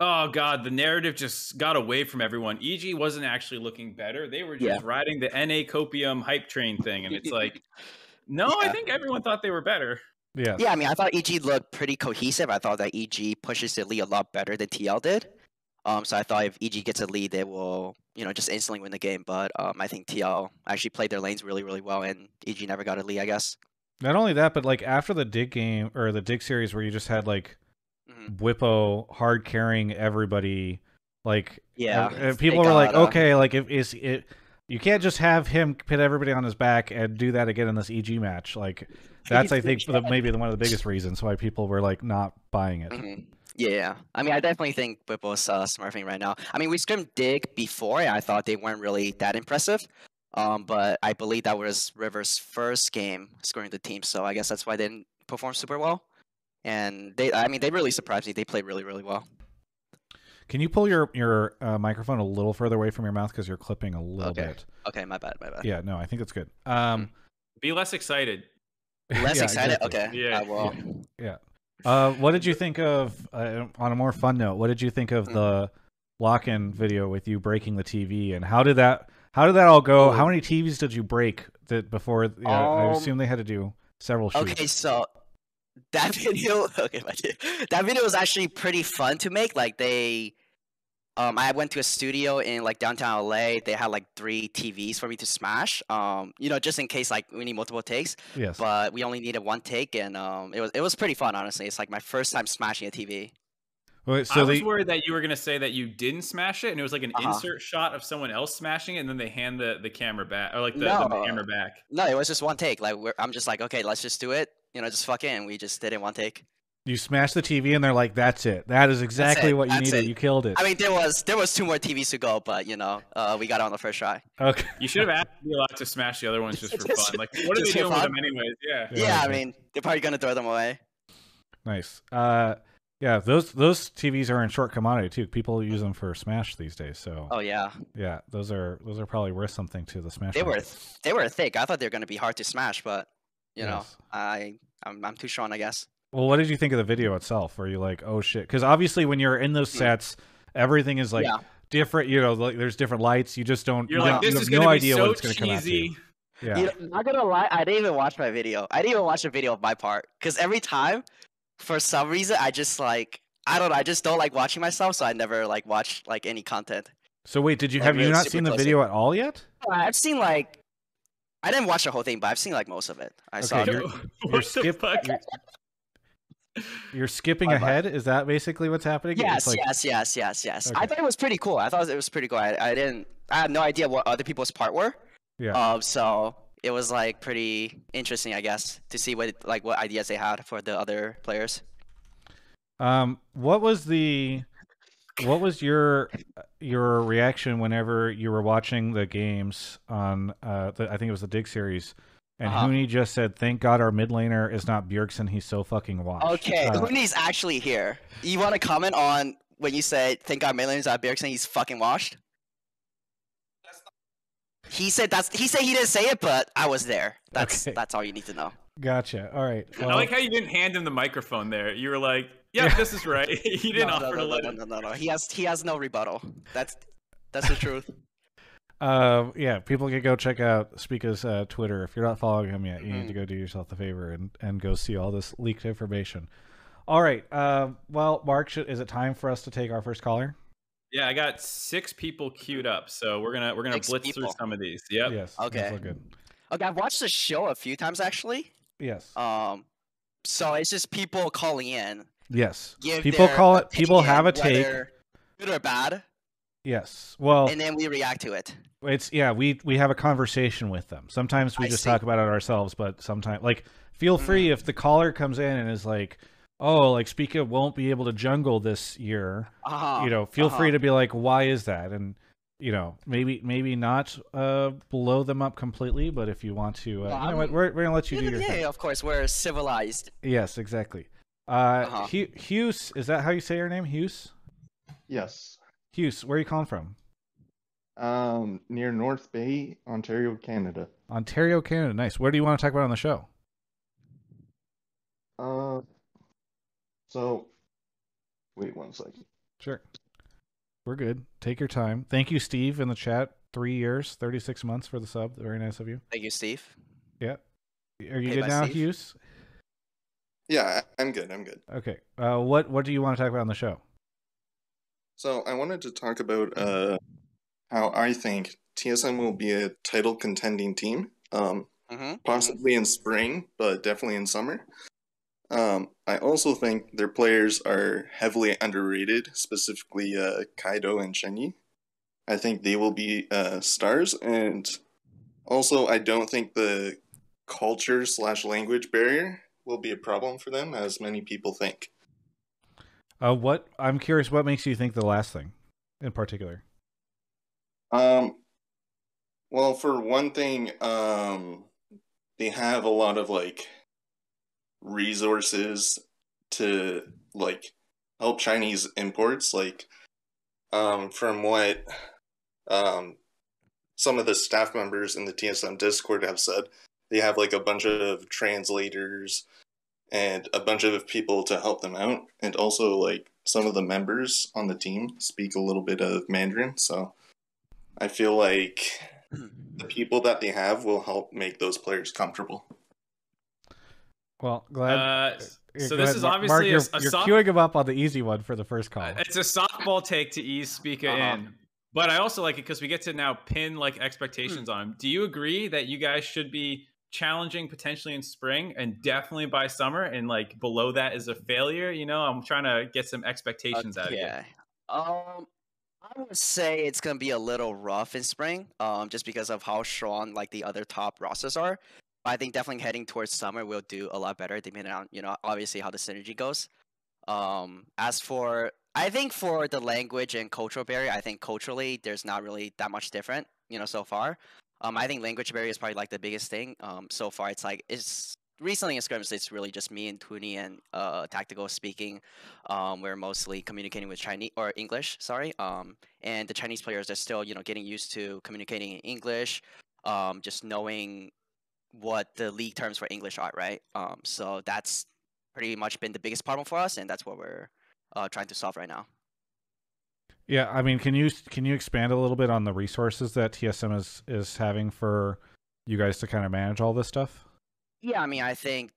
"Oh God, the narrative just got away from everyone." EG wasn't actually looking better; they were just Yeah. riding the NA copium hype train thing, and it's like, [laughs] no, I think everyone thought they were better. Yeah, Yeah, I mean I thought EG looked pretty cohesive. I thought that EG pushes the lead a lot better than TL did. Um, so I thought if EG gets a lead, they will, you know, just instantly win the game. But um, I think TL actually played their lanes really, really well, and EG never got a lead, I guess. Not only that, but like after the dig game or the dig series where you just had like Mhm. Whippo hard carrying everybody, like Yeah, people were like, okay, like if is it, you can't just have him put everybody on his back and do that again in this EG match. Like [laughs] that's I think the, maybe the, one of the biggest reasons why people were like not buying it. Mhm. Yeah, I mean, I definitely think Whipple's uh, smurfing right now. I mean, we scrimmed Dig before, and I thought they weren't really that impressive. Um, but I believe that was Rivers' first game scoring the team, so I guess that's why they didn't perform super well. And they, I mean, they really surprised me. They played really, really well. Can you pull your your uh, microphone a little further away from your mouth because you're clipping a little Okay. bit? Okay, my bad, my bad. Yeah, no, I think that's good. Um, Be less excited. [laughs] Less yeah, excited. exactly. Okay. Yeah, I yeah. Uh, what did you think of? Uh, on a more fun note, what did you think of Mm. the lock-in video with you breaking the TV, and how did that? How did that all go? Oh. How many TVs did you break that before? Yeah, I Um, assume they had to do several shoots. Okay, so that [laughs] video, okay, my dude, that video was actually pretty fun to make. Like they, um, I went to a studio in like downtown LA. They had like three TVs for me to smash. Um, you know, just in case like we need multiple takes. Yes. But we only needed one take, and um, it was it was pretty fun. Honestly, it's like my first time smashing a TV. Wait, I so was they, worried that you were gonna say that you didn't smash it, and it was like an Uh-huh. insert shot of someone else smashing it, and then they hand the, the camera back, or like the, No. the hammer back. No, it was just one take. Like we're, I'm just like, okay, let's just do it. You know, just fuck it, and we just did it one take. you smash the TV, and they're like, "That's it. That is exactly what you that's needed. it. You killed it." I mean, there was there was two more TVs to go, but you know, uh, we got it on the first try. okay. [laughs] You should have asked me be allowed to smash the other ones just [laughs] for Just- fun. Like, what are they just for doing with them anyways? Yeah. Yeah, Yeah, I mean, they're probably gonna throw them away. Nice. Uh, yeah, those those TVs are in short commodity too. People use them for Smash these days. So Oh yeah, yeah, those are those are probably worth something to the Smash. they were market. th- they were thick. I thought they were gonna be hard to smash, but you know, I I'm, I'm too strong, I guess. Well, what did you think of the video itself? Were you like, oh shit? Because obviously, when you're in those Hmm. sets, everything is like Yeah. different. You know, like there's different lights. You just don't. You're you like, this you is have gonna no be idea so what it's going to come out cheesy. Yeah. You know, not gonna lie, I didn't even watch my video. I didn't even watch a video of my part because every time, for some reason, I just like I don't know. I just don't like watching myself, so I never like watch like any content. So wait, did you Like, have you not seen the video at all yet? I've seen like I didn't watch the whole thing, but I've seen like most of it. I saw. Okay, it. you're- [laughs] what You're skip- you're- You're skipping My bad. ahead. Is that basically what's happening? Yes, like, yes, yes, yes, yes. I thought it was pretty cool. I thought it was pretty cool. I, I didn't. I had no idea what other people's part were. Yeah. Um. So it was like pretty interesting, I guess, to see what like what ideas they had for the other players. Um, what was the what was your your reaction whenever you were watching the games on uh the, I think it was the Dig series and Uh-huh. Huni just said, "Thank God our mid laner is not Bjergsen. He's so fucking washed." Okay, Uh, Huni's actually here. You want to comment on when you said "Thank God Malin's at Bjergsen, he's fucking washed"? He said that's. He said he didn't say it, but I was there. That's Okay. that's all you need to know. gotcha. All right. I like how you didn't hand him the microphone there. You were like, "Yep, Yeah. this is right." [laughs] he [laughs] didn't no, no, offer no, to no, let no, him. no, no, no. He has he has no rebuttal. That's that's the truth. [laughs] uh, yeah, people can go check out Spica's uh, Twitter. If you're not following him yet, you need Mhm. to go do yourself a favor and and go see all this leaked information. All right. Um, well, Mark, should, is it time for us to take our first caller? Yeah, I got six people queued up, so we're gonna we're gonna Six blitz through some of these. Yep. Yes. Okay. That's all good. Okay, I've watched the show a few times actually. Yes. Um, so it's just people calling in. Yes. Give People their call it. People opinion, have a take. whether good or bad, Yes. Well, and then we react to it. it's yeah. We we have a conversation with them. Sometimes we I just see. talk about it ourselves, but sometimes like feel Mm. free if the caller comes in and is like, "Oh, like Spica won't be able to jungle this year." Uh-huh. you know, feel free uh-huh. to be like, "Why is that?" And you know, maybe maybe not uh blow them up completely, but if you want to, uh, No, you know what, I'm- we're we're gonna let you yeah, do your yeah, thing. yeah, of course, we're civilized. Yes, exactly. Uh, Uh-huh. Hughes, is that how you say your name, Hughes? Yes. Hughes, where are you calling from? Um, near North Bay, Ontario, Canada. Ontario, Canada. Nice. What do you want to talk about on the show? Uh, so, wait one second. Sure. We're good. Take your time. Thank you, Steve, in the chat. Three years, 36 months for the sub. Very nice of you. Thank you, Steve. Yeah. Are you Hey, good now, Steve. Hughes? Yeah, I- I'm good. I'm good. Okay. Uh, what what do you want to talk about on the show? So I wanted to talk about uh, how I think TSM will be a title contending team. Um, Mm-hmm. possibly in spring, but definitely in summer. Um, I also think their players are heavily underrated, specifically uh, Keido and Shenyi. I think they will be uh, stars, and also I don't think the culture slash language barrier will be a problem for them, as many people think. Uh, what I'm curious. What makes you think the last thing, in particular? Um, Well, for one thing, um, they have a lot of like resources to like help Chinese imports. Like, um, from what um, some of the staff members in the TSM Discord have said, they have like a bunch of translators and a bunch of people to help them out, and also like some of the members on the team speak a little bit of Mandarin, so I feel like the people that they have will help make those players comfortable. Well, glad. Uh, so go this ahead, is Mark. obviously Mark, a, you're, a you're soft- queuing him up on the easy one for the first call. It's a softball take to ease Spica Uh-huh. in, but I also like it because we get to now pin like expectations on him. Do you agree that you guys should be challenging potentially in spring and definitely by summer, and like below that is a failure? You know, I'm trying to get some expectations out of you. Okay. Um, I would say it's gonna be a little rough in spring, um, just because of how strong like the other top rosters are. I think definitely heading towards summer, we'll do a lot better, depending on you know obviously how the synergy goes. Um, as for I think for the language and cultural barrier, I think culturally there's not really that much different, you know, so far. Um, I think language barrier is probably like the biggest thing. Um, so far it's like it's recently in scrims it's really just me and Huni and uh tactical speaking um, we're mostly communicating with Chinese or English, sorry. Um, and the Chinese players are still, you know, getting used to communicating in English, um, just knowing what the league terms for English are, right? Um, so that's pretty much been the biggest problem for us, and that's what we're uh, trying to solve right now. Yeah, I mean, can you can you expand a little bit on the resources that TSM is is having for you guys to kind of manage all this stuff? Yeah, I mean, I think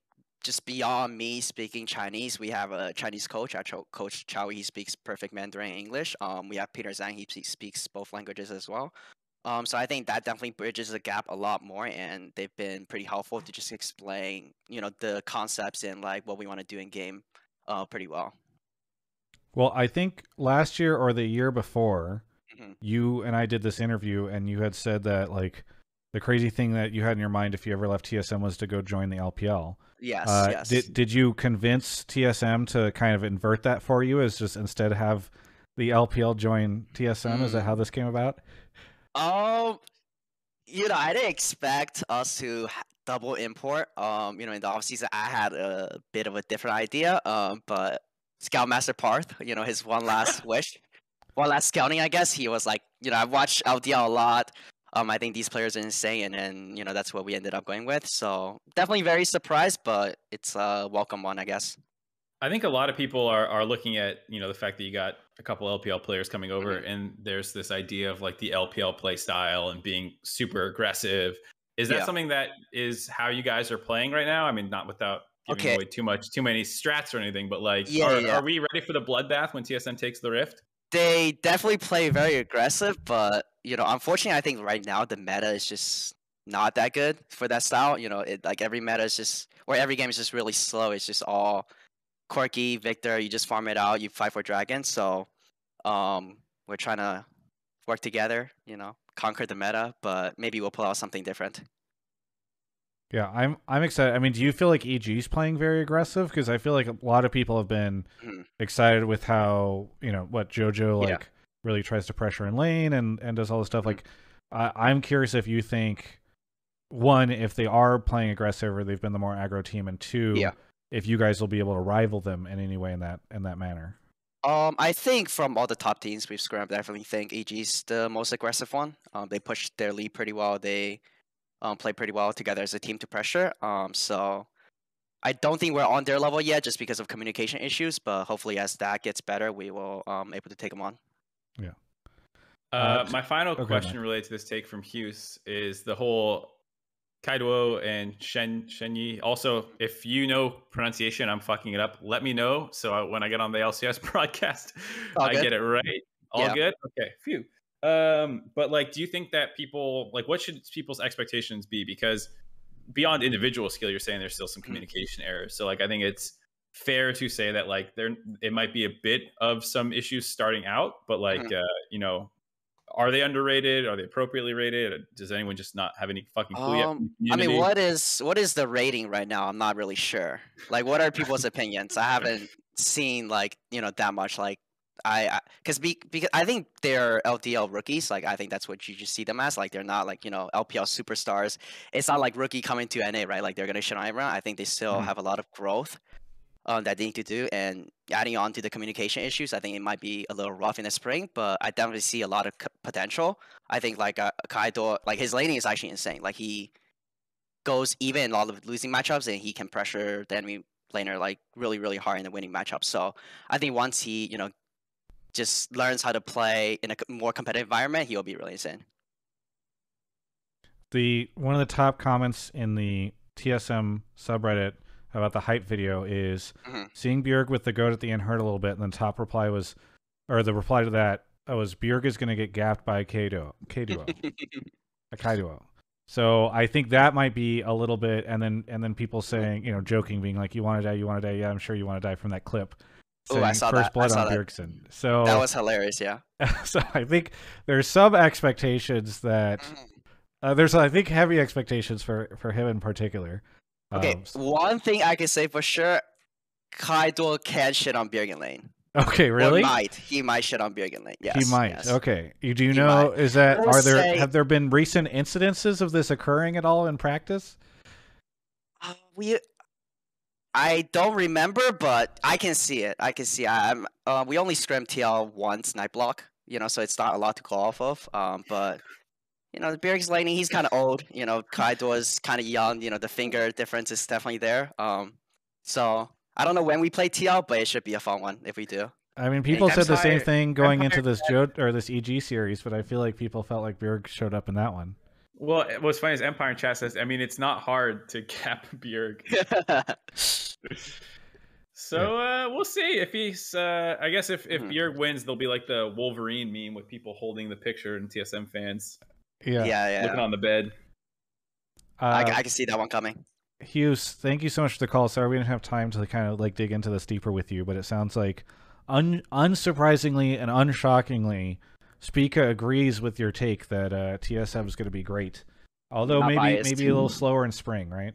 just beyond me speaking Chinese, we have a Chinese coach. Our coach Chow, he speaks perfect Mandarin English. Um, we have Peter Zhang, he speaks both languages as well. Um, so I think that definitely bridges the gap a lot more, and they've been pretty helpful to just explain, you know, the concepts and like what we want to do in game, uh, pretty well. Well, I think last year or the year before, Mhm. you and I did this interview, and you had said that like the crazy thing that you had in your mind if you ever left TSM was to go join the LPL. Yes, Uh, yes. Did did you convince TSM to kind of invert that for you, as just instead have the LPL join TSM? Is that Mm. how this came about? Um, you know, I didn't expect us to double import. Um, you know, in the offseason, I had a bit of a different idea. Um, but Scoutmaster Parth, you know, his one last [laughs] wish, one last scouting, I guess, he was like, you know, I've watched LDL a lot. Um, I think these players are insane, and you know that's what we ended up going with. So definitely very surprised, but it's a welcome one, I guess. I think a lot of people are are looking at you know the fact that you got a couple LPL players coming over, Mm-hmm. and there's this idea of like the LPL play style and being super aggressive. Is that Yeah. something that is how you guys are playing right now? I mean, not without giving Okay. away too much, too many strats or anything, but like, Yeah, are, yeah. are we ready for the bloodbath when TSM takes the rift? They definitely play very aggressive, but you know, unfortunately, I think right now the meta is just not that good for that style. You know, it like every meta is just or every game is just really slow. It's just all quirky, Victor. You just farm it out. You fight for dragons. So, um, we're trying to work together. You know, conquer the meta, but maybe we'll pull out something different. Yeah, I'm I'm excited. I mean, do you feel like EG's playing very aggressive? Because I feel like a lot of people have been Mhm. excited with how you know what JoJo like Yeah. really tries to pressure in lane and and does all this stuff. Mhm. Like, I I'm curious if you think one if they are playing aggressive or they've been the more aggro team, and two, Yeah. If you guys will be able to rival them in any way in that in that manner. Um, I think from all the top teams we've scrubbed, I definitely think EG's the most aggressive one. Um, they push their lead pretty well. They um, play pretty well together as a team to pressure. Um, so I don't think we're on their level yet, just because of communication issues. But hopefully, as that gets better, we will um able to take them on. Uh, Uh, my final okay, question Mike. related to this take from Hughes is the whole Keido and Shen Shenyi. Also, if you know pronunciation, I'm fucking it up. Let me know so I, when I get on the LCS [laughs] broadcast, I get it right. All Yeah. good. Okay. Phew. Um, but like, do you think that people like what should people's expectations be? Because beyond individual skill, you're saying there's still Mm. some communication errors. So like, I think it's fair to say that like there it might be a bit of some issues starting out, but like Mhm. uh, you know, are they underrated? Are they appropriately rated? Does anyone just not have any fucking clue yet? Um, the I mean, what is what is the rating right now? I'm not really sure. Like, what are people's opinions? I haven't seen like you know that much like I because be, because I think they're LDL rookies. Like I think that's what you just see them as. Like they're not like you know LPL superstars. It's not like rookie coming to NA, right? Like they're gonna shine around. I think they still Mhm. have a lot of growth um, that they need to do. And adding on to the communication issues, I think it might be a little rough in the spring. But I definitely see a lot of c- potential. I think like uh, Keido, like his laning is actually insane. Like he goes even in a lot of losing matchups, and he can pressure the enemy laner like really really hard in the winning matchups. So I think once he you know just learns how to play in a more competitive environment, he'll be really insane. the one of the top comments in the TSM subreddit about the hype video is Mhm. seeing Bjerg with the goat at the end hurt a little bit, and then top reply was, or the reply to that was Bjerg is going to get gapped by Keido, a Keido. [laughs] So I think that might be a little bit, and then and then people saying, you know, joking, being like, "You want to die? You want to die? Yeah, I'm sure you want to die." From that clip, Ooh, I saw first that. I blood saw on that. Bjergsen. So that was hilarious. Yeah. [laughs] so I think there's some expectations that Mhm. uh, there's I think heavy expectations for for him in particular. Okay, Um, one thing I can say for sure, Keido can shit on Bjergsen Lane. okay, Or really? might he might shit on Bjergsen Lane? Yes. he might. yes. Okay. You do you know might. is that are there say- have there been recent incidences of this occurring at all in practice? Uh, we, I don't remember, but I can see it. I can see. I'm. Uh, we only scrim TL once night block, you know, so it's not a lot to go off of. Um, but you know, the Bjerg's laning, he's kind of old. You know, Keido is kind of young. You know, the finger difference is definitely there. Um, so I don't know when we play TL, but it should be a fun one if we do. I mean, people said the same thing going into this Joe or this EG series, but I feel like people felt like Bjerg showed up in that one. Well, what's funny is Empire in chat says, I mean, it's not hard to [laughs] cap Bjerg. [laughs] So uh, we'll see if he's. Uh, I guess if if Mhm. Bjerg wins, there'll be like the Wolverine meme with people holding the picture and TSM fans Yeah. yeah, yeah. looking on the bed. I, Uh, I can see that one coming. Hughes, thank you so much for the call. Sorry we didn't have time to kind of like dig into this deeper with you, but it sounds like un- unsurprisingly and unshockingly, Spica agrees with your take that uh, TSM is going to be great. Although Not maybe biased. maybe a little slower in spring, right?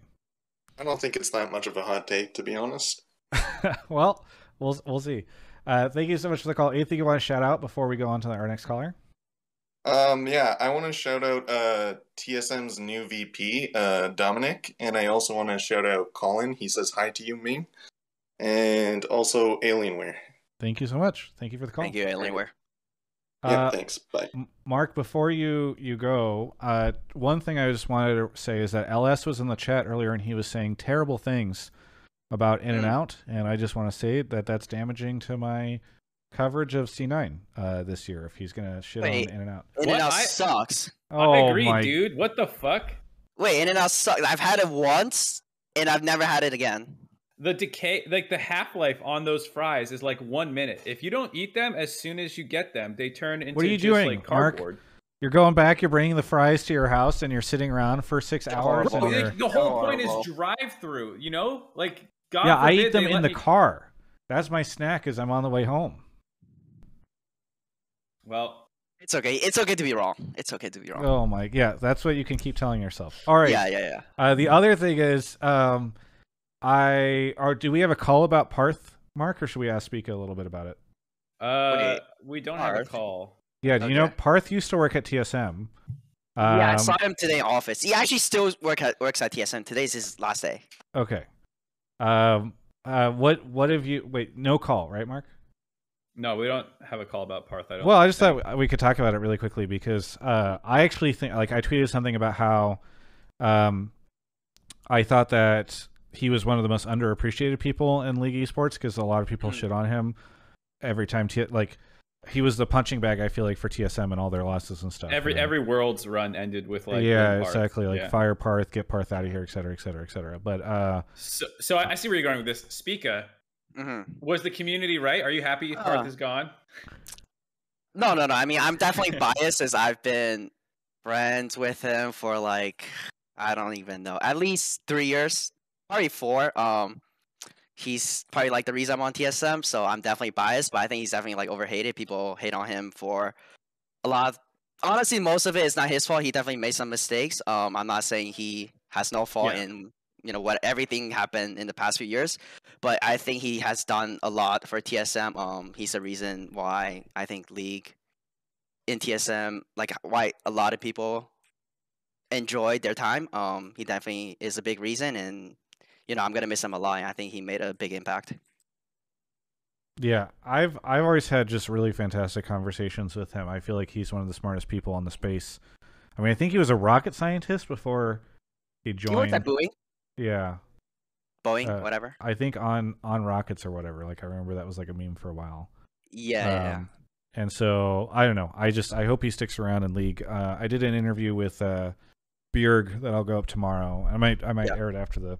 I don't think it's that much of a hot take, to be honest. [laughs] well, we'll we'll see. Uh, thank you so much for the call. Anything you want to shout out before we go on to our next caller? Um, yeah, I want to shout out uh, TSM's new VP, uh, Dominic, and I also want to shout out Colin. He says hi to you, Ming, and also Alienware. Thank you so much. Thank you for the call. Thank you, Alienware. Yeah, Uh, thanks. Bye. Mark, before you you go, uh, one thing I just wanted to say is that LS was in the chat earlier and he was saying terrible things about In and Mm. Out, and I just want to say that that's damaging to my coverage of C9 uh, this year. If he's gonna shit Wait. on In and Out, In and Out I- sucks. oh I agree, my, dude. What the fuck? Wait, In and Out sucks. I've had it once, and I've never had it again. The decay, like the half life on those fries is like one minute. If you don't eat them as soon as you get them, they turn into what are you just doing, like Mark? cardboard. you're going back, you're bringing the fries to your house, and you're sitting around for six hours. horrible. And Well, like, the whole point is drive through. You know, like God yeah, I eat them in the me- car. That's my snack as I'm on the way home. Well, It's okay. It's okay to be wrong. It's okay to be wrong. Oh my, yeah, that's what you can keep telling yourself. All right. Yeah, yeah, yeah. Uh, the other thing is, um, I or do we have a call about Parth, Mark, or should we ask Spica a little bit about it? uh, Wait, we don't have a call. Yeah, do you know Parth used to work at TSM? Um, yeah, I saw him today in office. He actually still work at, works at TSM. Today's his last day. Okay. Um. Uh. What? What have you? Wait. No call, right, Mark? No, we don't have a call about Parth. I don't. Well, I just think. thought we could talk about it really quickly because uh, I actually think, like, I tweeted something about how, um, I thought that he was one of the most underappreciated people in League Esports because a lot of people Mm. shit on him every time. T- like, he was the punching bag. I feel like for TSM and all their losses and stuff. every know? every world's run ended with like yeah, exactly. Like Yeah. fire Parth, get Parth out of here, et cetera, et cetera, et cetera. But uh, So, so I I see where you're going with this. Spica, hmm was the community right? Are you happy Uh, Parth is gone? No, no, no. I mean, I'm definitely [laughs] biased as I've been friends with him for like I don't even know, at least three years, probably four. Um, he's probably like the reason I'm on TSM, so I'm definitely biased. But I think he's definitely like overhated. People hate on him for a lot. Of, honestly, most of it is not his fault. He definitely made some mistakes. Um, I'm not saying he has no fault Yeah. in you know what everything happened in the past few years. But I think he has done a lot for TSM. Um, he's the reason why I think league in TSM, like why a lot of people enjoyed their time. Um, he definitely is a big reason, and you know I'm gonna miss him a lot. I think he made a big impact. Yeah, I've I've always had just really fantastic conversations with him. I feel like he's one of the smartest people on the space. I mean, I think he was a rocket scientist before he He worked joined. at Boeing, yeah, Boeing, Uh, whatever. I think on on rockets or whatever. Like I remember that was like a meme for a while. Yeah, yeah, yeah. Um, And so I don't know. I just I hope he sticks around in league. Uh, I did an interview with uh, Bjerg that I'll go up tomorrow. I might I might Yeah. air it after the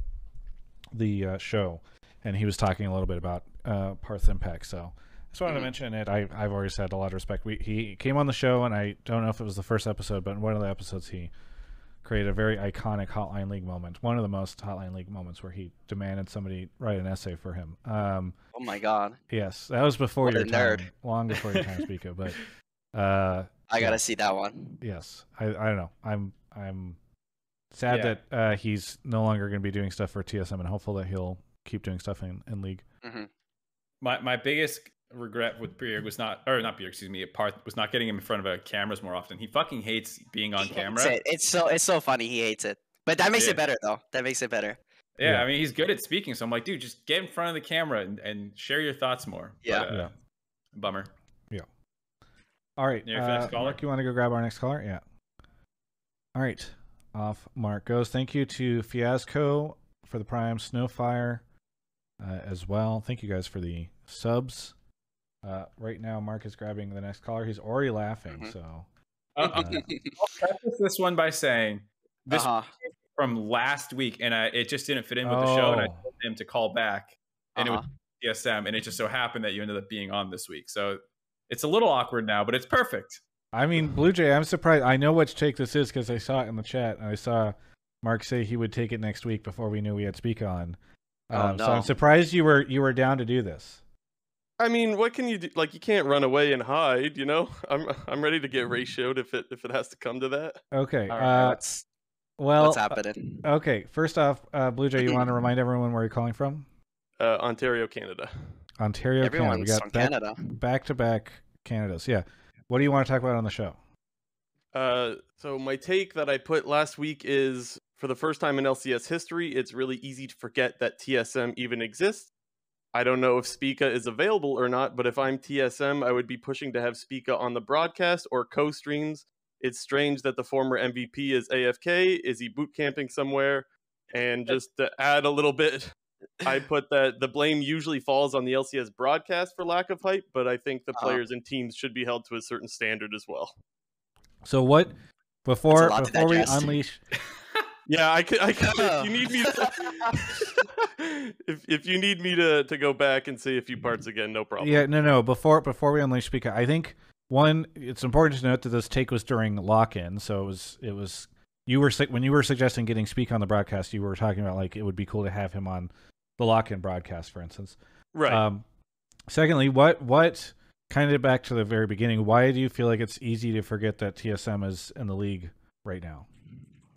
the uh, show, and he was talking a little bit about uh, Parth Impact. So I just wanted Mhm. to mention it. I I've always had a lot of respect. We, he came on the show, and I don't know if it was the first episode, but in one of the episodes he created a very iconic Hotline League moment. One of the most Hotline League moments where he demanded somebody write an essay for him. Um, Oh my god, Yes, that was before What a your time, nerd. long before your time, Spica. [laughs] But uh, I gotta see that one. yes, I I don't know. I'm I'm sad Yeah. that uh, he's no longer going to be doing stuff for TSM, and hopeful that he'll keep doing stuff in, in league. My my biggest regret with Bjerg was not, or not Bjerg, excuse me, Parth was not getting him in front of a cameras more often. He fucking hates being on He camera. it. It's so it's so funny. He hates it, but that makes Yeah. it better though. That makes it better. Yeah, Yeah. I mean he's good at speaking, so I'm like, dude, just get in front of the camera and, and share your thoughts more. But, Yeah. uh, Yeah. Bummer. Yeah. All right, You ready for the uh, next caller? Mark, you want to go grab our next caller? Yeah. All right, off Mark goes. Thank you to Fiasco for the Prime Snowfire uh, as well. Thank you guys for the subs. Uh, right now, Mark is grabbing the next caller. He's already laughing, Mhm. so Uh, uh, [laughs] I'll preface this one by saying this uh-huh. from last week, and I, it just didn't fit in with the show, and I Oh. told him to call back, and Uh-huh. it was TSM, and it just so happened that you ended up being on this week. So it's a little awkward now, but it's perfect. I mean, Blue Jay, I'm surprised. I know which take this is because I saw it in the chat. And I saw Mark say he would take it next week before we knew we had Speak on. Oh, Um, So. I'm surprised you were you were down to do this. I mean, what can you do? Like, you can't run away and hide. You know, I'm I'm ready to get ratioed if it if it has to come to that. Okay. All right, uh, what's well, what's happening? uh, okay. First off, uh, Blue Jay, you want [clears throat] to remind everyone where you're calling from? Uh, Ontario, Canada. Ontario, Canada. We Everyone's got from back, Canada. back to back Canadas. Yeah. What do you want to talk about on the show? Uh, so my take that I put last week is for the first time in LCS history, it's really easy to forget that TSM even exists. I don't know if Spica is available or not, but if I'm TSM, I would be pushing to have Spica on the broadcast or co-streams. It's strange that the former MVP is AFK. Is he boot camping somewhere? And just to add a little bit, I put that the blame usually falls on the LCS broadcast for lack of hype, but I think the Uh-huh. players and teams should be held to a certain standard as well. So what before before we unleash [laughs] Yeah, I could. I could Oh. if you need me, to, [laughs] if if you need me to to go back and say a few parts again, no problem. Yeah, no, no. Before before we unleash Speak, I think one. It's important to note that this take was during lock-in, so it was it was you were when you were suggesting getting Speak on the broadcast, you were talking about like it would be cool to have him on the lock-in broadcast, for instance. right. Um, secondly, what what kind of back to the very beginning? Why do you feel like it's easy to forget that TSM is in the league right now?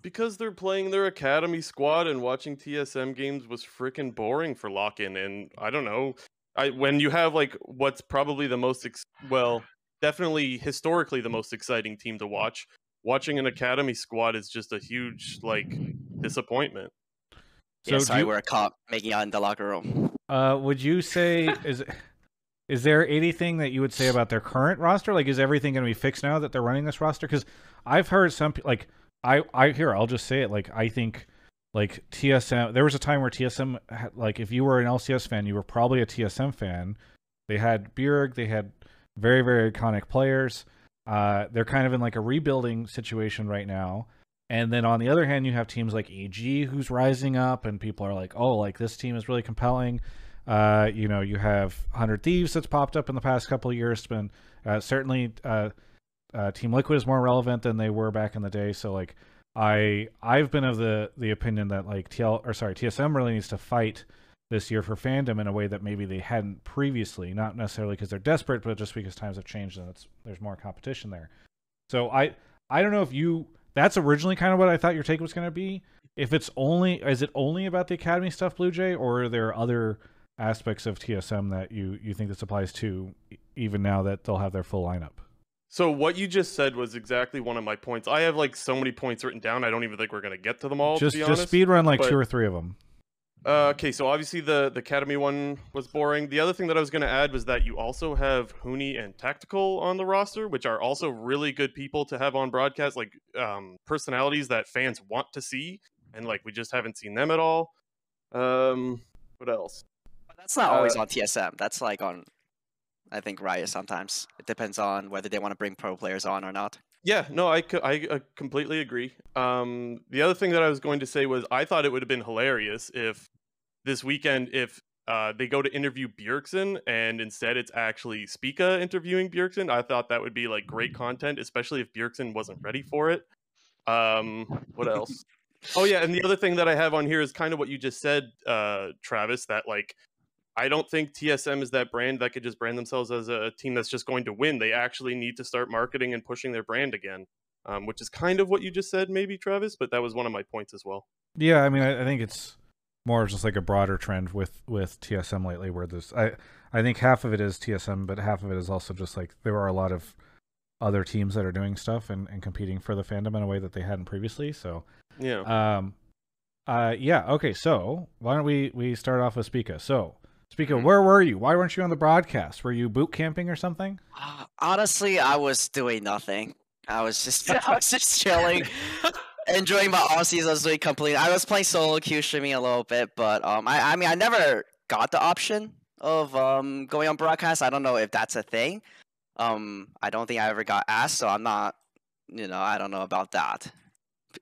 Because they're playing their academy squad and watching TSM games was freaking boring for lock-in, and I don't know. I when you have like what's probably the most ex- well, definitely historically the most exciting team to watch. Watching an academy squad is just a huge like disappointment. So yeah, do sorry, you- we're caught making out in the locker room. Uh, would you say is is there anything that you would say about their current roster? Like, is everything going to be fixed now that they're running this roster? Because I've heard some like I I here I'll just say it like I think like TSM. There was a time where TSM had, like if you were an LCS fan, you were probably a TSM fan. They had Bjerg, they had very very iconic players. Uh, they're kind of in like a rebuilding situation right now. And then on the other hand, you have teams like EG who's rising up, and people are like, "Oh, like this team is really compelling." Uh, you know, you have Hundred Thieves that's popped up in the past couple of years. It's been uh, certainly uh, uh, Team Liquid is more relevant than they were back in the day. So like, I I've been of the the opinion that like TL or sorry TSM really needs to fight this year for fandom in a way that maybe they hadn't previously. Not necessarily because they're desperate, but just because times have changed and it's there's more competition there. So I I don't know if you that's originally kind of what I thought your take was going to be. If it's only is it only about the academy stuff, Blue Jay, or are there other aspects of TSM that you you think this applies to, even now that they'll have their full lineup? So what you just said was exactly one of my points. I have like so many points written down. I don't even think we're gonna get to them all. just to be just speed run like but- two or three of them. Uh, okay, so obviously the the academy one was boring. The other thing that I was going to add was that you also have Huni and Tactical on the roster, which are also really good people to have on broadcast, like um, personalities that fans want to see, and like we just haven't seen them at all. Um, what else? That's not always Uh, on TSM. That's like on, I think Riot sometimes. It depends on whether they want to bring pro players on or not. Yeah, no, I, I uh, completely agree. Um, the other thing that I was going to say was I thought it would have been hilarious if this weekend, if uh, they go to interview Bjergsen and instead it's actually Spica interviewing Bjergsen. I thought that would be like great content, especially if Bjergsen wasn't ready for it. Um, what else? [laughs] oh yeah, and the other thing that I have on here is kind of what you just said, uh, Travis. That like I don't think TSM is that brand that could just brand themselves as a team that's just going to win. They actually need to start marketing and pushing their brand again, um, which is kind of what you just said, maybe Travis. But that was one of my points as well. Yeah, I mean, I, I think it's more just like a broader trend with with TSM lately, where there's I I think half of it is TSM, but half of it is also just like there are a lot of other teams that are doing stuff and, and competing for the fandom in a way that they hadn't previously. So, Yeah. um, uh, yeah, okay. So why don't we we start off with Spica? So, Spica, Mhm. where were you? Why weren't you on the broadcast? Were you boot camping or something? Uh, Honestly, I was doing nothing. I was just [laughs] I was just chilling, [laughs] enjoying my off season. I was doing complete. I was playing solo queue streaming a little bit, but um, I I mean I never got the option of um going on broadcast. I don't know if that's a thing. Um, I don't think I ever got asked, so I'm not. You know, I don't know about that.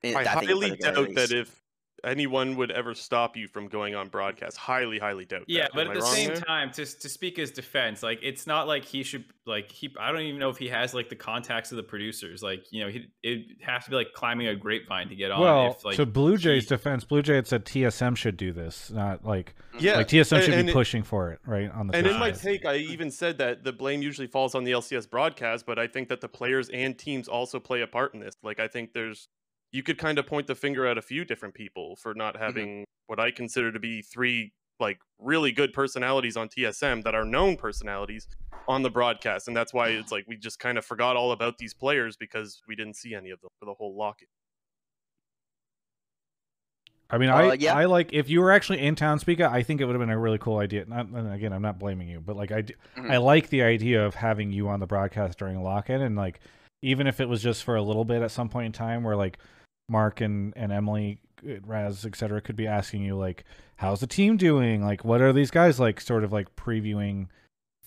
I That highly doubt that if anyone would ever stop you from going on broadcast. Highly, highly doubt. Yeah, that. but Am at I the same there? time, to to speak his defense, like it's not like he should like he. I don't even know if he has like the contacts of the producers. Like you know, he it have to be like climbing a grapevine to get on. well, if, like, to Blue Jay's he- defense, Blue Jay had said TSM should do this, not like yeah, like TSM should and be it- pushing for it, right? On the And in my take, I even said that the blame usually falls on the LCS broadcast, but I think that the players and teams also play a part in this. Like, I think there's, you could kind of point the finger at a few different people for not having what I consider to be three, like, really good personalities on TSM that are known personalities on the broadcast. And that's why it's like we just kind of forgot all about these players because we didn't see any of them for the whole lock-in. I mean, Uh, I yeah. I like if you were actually in town, Spica. I think it would have been a really cool idea. Not and again, I'm not blaming you, but like I, d- Mhm. I like the idea of having you on the broadcast during lock-in, and like even if it was just for a little bit at some point in time, where like Mark and and Emily, uh, Raz, etc., could be asking you like, how's the team doing? Like, what are these guys like? Sort of like previewing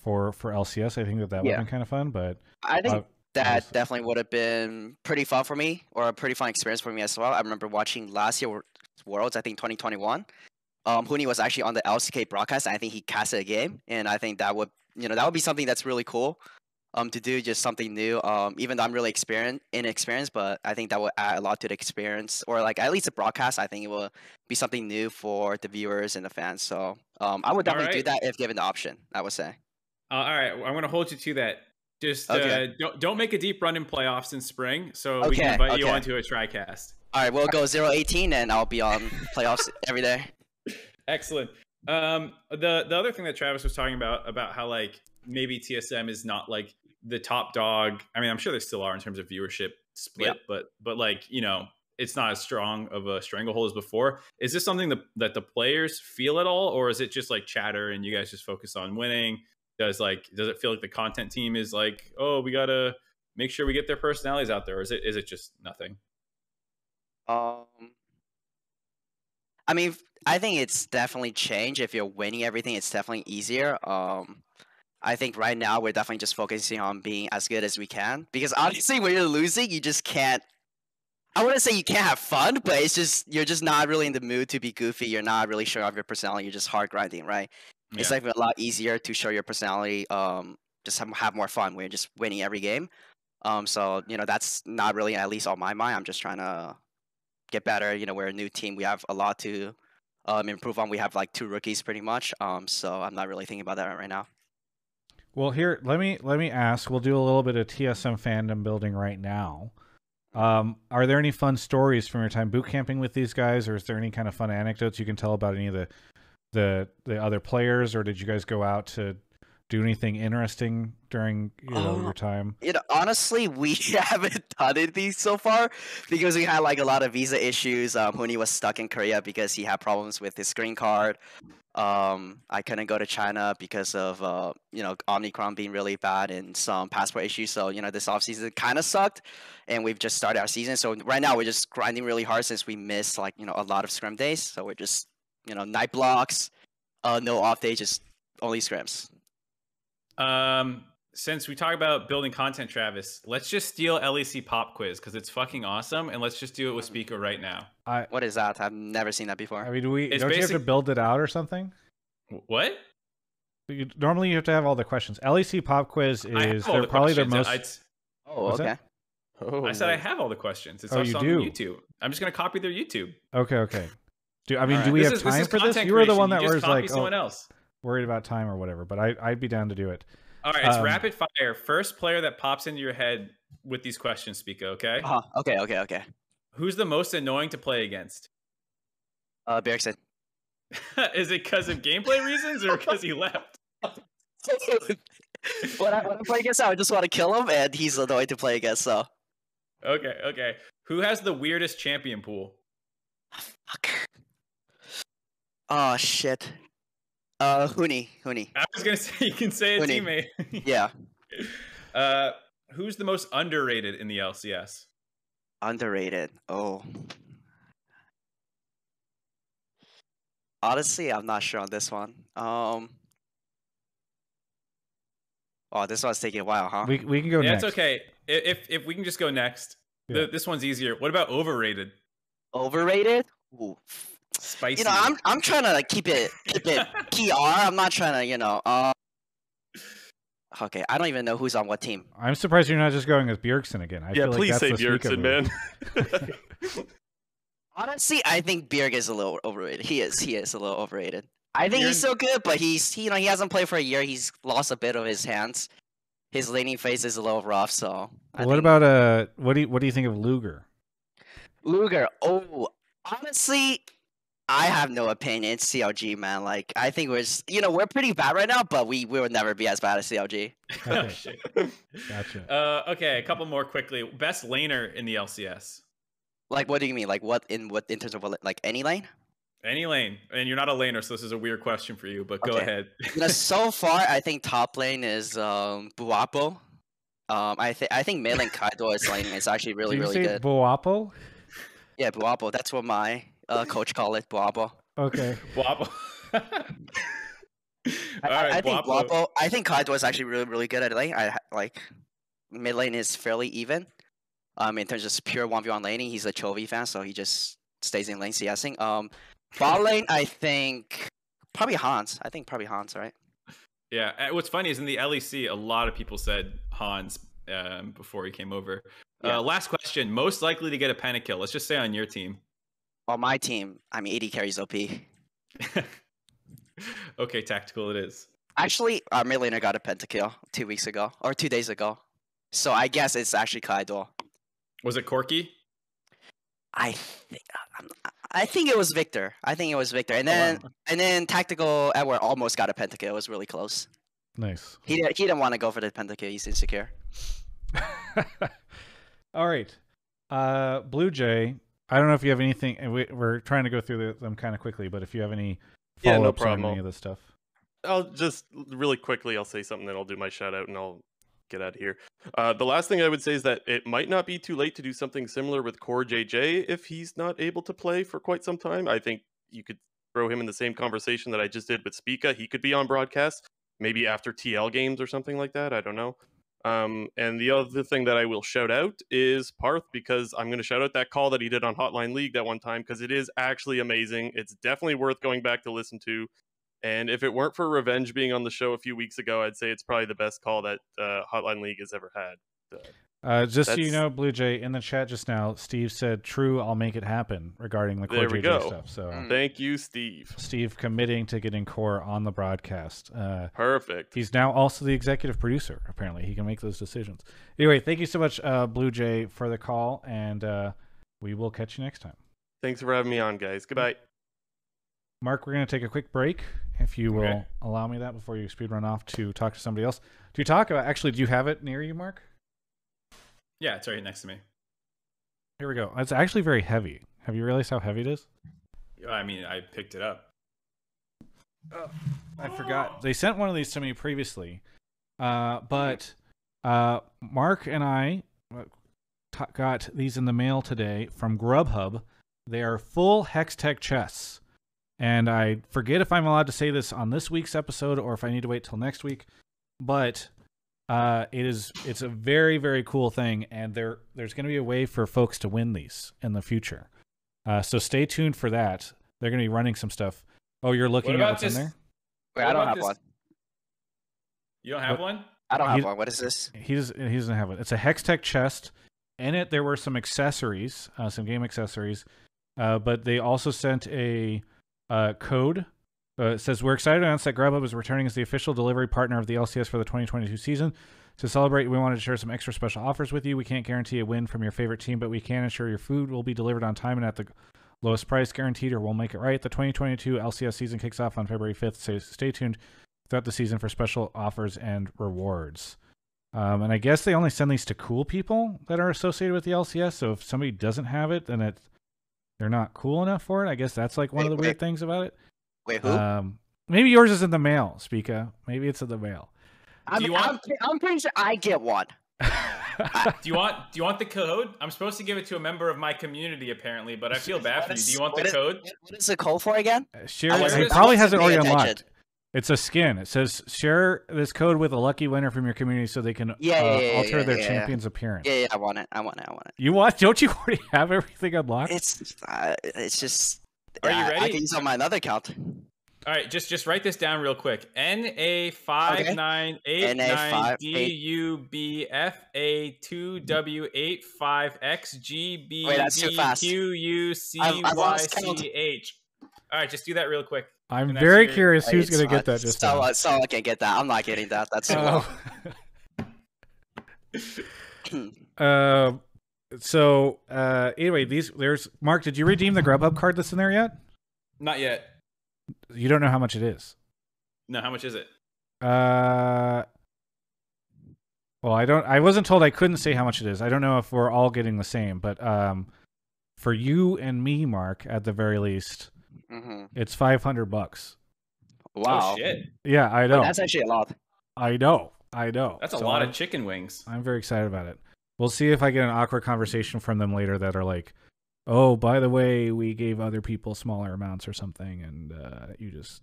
for for LCS. I think that that would Yeah. have been kind of fun, but I think uh, that definitely would have been pretty fun for me, or a pretty fun experience for me as well. I remember watching last year Worlds, I think 2021. Um, Huni was actually on the LCK broadcast. And I think he casted a game, and I think that would, you know, that would be something that's really cool. Um, to do just something new. Um, even though I'm really experienced, inexperienced, but I think that will add a lot to the experience, or like at least the broadcast. I think it will be something new for the viewers and the fans. So, um, I would definitely do that if given the option. I would say. Uh, all right, I'm going to hold you to that. Just Okay. uh, don't don't make a deep run in playoffs in spring, so we can invite you okay. onto a TriCast. All right, we'll go 0-18, and I'll be on playoffs every day. [laughs] Excellent. Um, the the other thing that Travis was talking about about how like maybe TSM is not like the top dog. I mean, I'm sure they still are in terms of viewership split, Yep. but but like you know, it's not as strong of a stranglehold as before. Is this something that that the players feel at all, or is it just like chatter and you guys just focus on winning? Does like does it feel like the content team is like, oh, we gotta make sure we get their personalities out there, or is it is it just nothing? Um, I mean, I think it's definitely changed. If you're winning everything, it's definitely easier. Um, I think right now we're definitely just focusing on being as good as we can because honestly, when you're losing, you just can't. I wouldn't say you can't have fun, but it's just you're just not really in the mood to be goofy. You're not really showing off your personality. You're just hard grinding, right? It's like a lot easier to show your personality. Um, just have, have more fun when you're just winning every game. Um, so you know that's not really at least on my mind. I'm just trying to get better. You know, we're a new team. We have a lot to um, improve on. We have like two rookies pretty much. Um, so I'm not really thinking about that right now. Well, here let me let me ask. We'll do a little bit of TSM fandom building right now. Um, are there any fun stories from your time boot camping with these guys, or is there any kind of fun anecdotes you can tell about any of the the the other players, or did you guys go out to do anything interesting during you know Uh, your time? You know, honestly, [laughs] we haven't done anything so far because we had like a lot of visa issues. Um, Huni was stuck in Korea because he had problems with his green card. Um, I couldn't go to China because of uh, you know Omicron being really bad and some passport issues. So you know this off season kind of sucked, and we've just started our season. So right now we're just grinding really hard since we missed like you know a lot of scrim days. So we're just you know night blocks, uh, no off days, just only scrims. Um, since we talk about building content, Travis, let's just steal LEC Pop Quiz because it's fucking awesome, and let's just do it with Spica right now. I What is that? I've never seen that before. I mean, do we It's don't you have to build it out or something? What? You, normally, you have to have all the questions. LEC Pop Quiz is they're the probably the most. I, oh, What's okay. that? Oh, I said I have all the questions. It's Oh, also you on do? YouTube. I'm just gonna copy their YouTube. Okay, okay. Do I mean, do we This have is- time is for this? content You were the one You that just was like someone oh, else. Worried about time or whatever, but I I'd be down to do it. All right, it's Um, rapid fire. First player that pops into your head with these questions, Spica. Okay. Uh-huh. Okay, okay, okay. Who's the most annoying to play against? Uh, Bjergsen. [laughs] is it because of gameplay reasons or because he left? [laughs] when, I, when I play against him, I just want to kill him, and he's annoying to play against. So, Okay, okay. Who has the weirdest champion pool? fuck. Oh shit. Uh, Huni, Huni. I was gonna [laughs] say you can say a Winnie. teammate. Yeah, [laughs] uh, who's the most underrated in the LCS? underrated. Oh. Honestly, I'm not sure on this one. Um. Oh, this one's taking a while, huh? We we can go yeah, next. it's okay. If if we can just go next, Yeah. the, this one's easier. What about overrated? Overrated? Ooh. Spicy. You know, I'm I'm trying to keep it keep it [laughs] PR. I'm not trying to, you know. Uh, okay, I don't even know who's on what team. I'm surprised you're not just going with Bjergsen again. I yeah, feel like please that's say Bjergsen, man. [laughs] Honestly, I think Bjerg is a little overrated. He is. He is a little overrated. I think he's You're- so good, but he's he, you know he hasn't played for a year. He's lost a bit of his hands. His laning phase is a little rough. So I what think- about uh? What do you what do you think of Luger? Luger? Oh, honestly, I have no opinion. It's CLG, man. Like I think we're s- you know we're pretty bad right now, but we we will never be as bad as CLG. [laughs] oh, [laughs] Okay. shit. Gotcha. Uh, okay, a couple more quickly. Best laner in the LCS. Like what do you mean? Like what in what in terms of what, like any lane? Any lane, and you're not a laner, so this is a weird question for you. But go Okay. ahead. [laughs] You know, so far, I think top lane is um Buapo. Um, I think I think mid lane Keido is lane is actually really Did you really say good. Boapo? yeah, Buapo. That's what my uh, coach call it, Buapo. Okay. [laughs] Wobble. [laughs] All I, I- right, I think Guapo. I think Keido is actually really really good at lane. I ha- like mid lane is fairly even. Um, in terms of pure one v one laning, he's a Chovy fan, so he just stays in lane CSing. Um, bot lane, I think probably Hans. I think probably Hans, right? Yeah, uh, what's funny is in the LEC, a lot of people said Hans um, before he came over. Yeah. Uh, last question: most likely to get a pentakill? Let's just say on your team. On my team, I mean, AD carries OP. [laughs] okay, tactical it is. Actually, our mid laner got a pentakill two weeks ago or two days ago. So I guess it's actually Keido. Was it Corky? I think I think it was Victor. I think it was Victor. And Oh, wow. then and then tactical Edward almost got a pentakill. It was really close. Nice. He didn't, he didn't want to go for the pentakill. He's insecure. [laughs] All right. Uh, Blue Jay. I don't know if you have anything. and We, we're trying to go through them kind of quickly, but if you have any Yeah, no follow-ups problem. on any of this stuff. I'll just really quickly, I'll say something, then I'll do my shout out and I'll get out of here. Uh, the last thing I would say is that it might not be too late to do something similar with Core JJ if he's not able to play for quite some time. I think you could throw him in the same conversation that I just did with Spica. He could be on broadcast, maybe after TL games or something like that. I don't know. Um, and the other thing that I will shout out is Parth because I'm going to shout out that call that he did on Hotline League that one time because it is actually amazing. It's definitely worth going back to listen to. And if it weren't for Revenge being on the show a few weeks ago, I'd say it's probably the best call that uh, Hotline League has ever had. Uh, just so you know, Blue Jay, in the chat just now, Steve said, "True, I'll make it happen" regarding the core There JJ go. stuff. So Mm. Thank you, Steve. Steve committing to getting core on the broadcast. Uh, Perfect. he's now also the executive producer. Apparently, he can make those decisions. Anyway, thank you so much, uh, Blue Jay, for the call, and uh, we will catch you next time. Thanks for having me on, guys. Goodbye. Mark, we're going to take a quick break, if you will Okay. allow me that before you speed run off to talk to somebody else. Do you talk about, actually, do you have it near you, Mark? Yeah, it's right next to me. Here we go. It's actually very heavy. Have you realized how heavy it is? I mean, I picked it up. I forgot. They sent one of these to me previously, uh, but uh, Mark and I uh, got these in the mail today from Grubhub. They are full Hextech chests, and I forget if I'm allowed to say this on this week's episode or if I need to wait till next week. But uh, it is it's a very very cool thing, and there there's going to be a way for folks to win these in the future. Uh, so stay tuned for that. They're going to be running some stuff. Oh, you're looking at about what's this- in there. Wait, What I don't have this- one. You don't have What- one? I don't have He- one. What is this? he does he doesn't have one. It's a Hextech chest. In it, there were some accessories, uh, some game accessories, uh, but they also sent a uh, code. Uh, it says we're excited to announce that Grubhub is returning as the official delivery partner of the LCS for the 2022 season. To celebrate, we wanted to share some extra special offers with you. We can't guarantee a win from your favorite team, but we can ensure your food will be delivered on time and at the lowest price guaranteed, or we'll make it right. The 2022 LCS season kicks off on February 5th, so stay tuned throughout the season for special offers and rewards. Um, and I guess they only send these to cool people that are associated with the LCS. So if somebody doesn't have it, then it they're not cool enough for it. I guess that's like one of the weird things about it. Wait, who? Um, maybe yours is in the mail, Spica. Maybe it's in the mail. I'm, you want- I'm, I'm pretty sure I get one. [laughs] Do you want do you want the code? I'm supposed to give it to a member of my community apparently, but I feel bad What for you. Do you want the is- code? What- what is the code for again? share. I He probably has it wasn't already paying unlocked. It's a skin. It says share this code with a lucky winner from your community so they can Yeah, uh, yeah, yeah, alter yeah, their yeah, yeah. champion's appearance. Yeah, yeah, I want it. I want it. I want it. You want? Don't you already have everything unlocked? It's uh, it's just. Are you ready? I ready? can use on my another account. All right, just just write this down real quick. N A five nine eight nine NA5 D U B F A two W eight five X G B Wait, that's too B fast. Q U C I've- I've Y lost count. C H. All right, just do that real quick. I'm and that's very your- curious who's It's going to get that just so, now. uh, so I can get that. I'm not getting that. That's too low. [laughs] Uh, uh, so uh, anyway, these there's Mark. Did you redeem the Grubhub card that's in there yet? Not yet. You don't know how much it is. No, how much is it? Uh, well, I don't. I wasn't told I couldn't say how much it is. I don't know if we're all getting the same, but um, for you and me, Mark, at the very least, hmm it's five hundred bucks. Wow. Oh shit, Yeah, I Wait, know. that's actually a lot. I know. I know. that's a So lot I'm- of chicken wings. I'm very excited about it. We'll see if I get an awkward conversation from them later that are like, "Oh, by the way, we gave other people smaller amounts or something, and uh, you just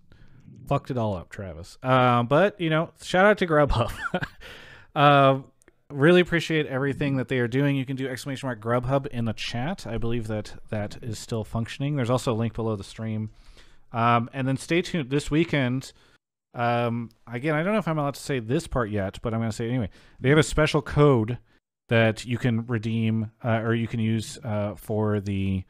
fucked it all up, Travis." Um, but you know, shout out to Grubhub. [laughs] uh, really appreciate everything that they are doing. You can do exclamation mark Grubhub in the chat. I believe that that is still functioning. There's also a link below the stream. Um, and then stay tuned this weekend. Um, again, I don't know if I'm allowed to say this part yet, but I'm going to say it anyway. They have a special code that you can redeem uh, or you can use uh, for the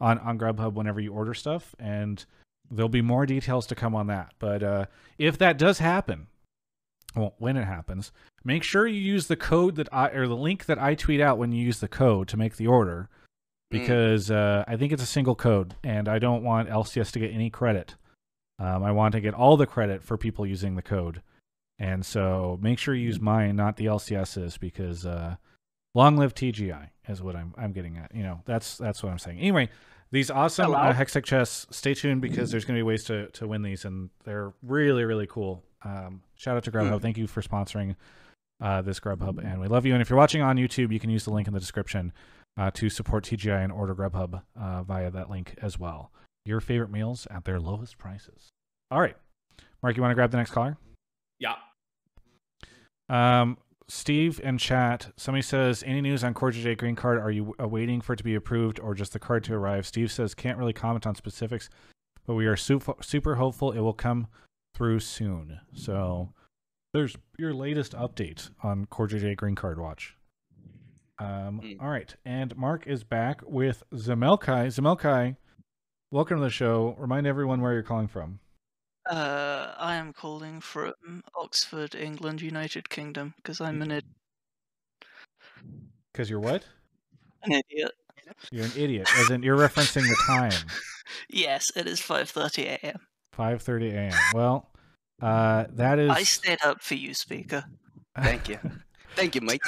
on on Grubhub whenever you order stuff, and there'll be more details to come on that. But uh, if that does happen, well, when it happens, make sure you use the code that I or the link that I tweet out when you use the code to make the order, Mm. because uh, I think it's a single code, and I don't want LCS to get any credit. Um, I want to get all the credit for people using the code. And so make sure you use mine, not the LCS's, because uh, long live TGI is what I'm I'm getting at. You know, that's that's what I'm saying. Anyway, these awesome uh? Hextech chests. Stay tuned because there's going to be ways to to win these, and they're really really cool. Um, shout out to Grubhub. Thank you for sponsoring uh, this Grubhub, and we love you. And if you're watching on YouTube, you can use the link in the description uh, to support TGI and order Grubhub uh, via that link as well. Your favorite meals at their lowest prices. All right, Mark, you want to grab the next caller? Yeah. Um, Steve in chat, somebody says, any news on Core JJ green card? Are you waiting for it to be approved or just the card to arrive? Steve says, can't really comment on specifics, but we are super, super hopeful it will come through soon. So there's your latest update on Core JJ green card watch. Um, Mm. all right, and Mark is back with Zamelkai. Zamelkai, welcome to the show. Remind everyone where you're calling from. Uh, I am calling from Oxford, England, United Kingdom, because I'm an, id- Because you're what? an idiot. You're an idiot. As in, you're referencing the time, [laughs] Yes, it is 5:30 a.m. 5:30 a.m. Well, uh, that is. I stayed up for you, Spica. Thank you. Thank you, Mike.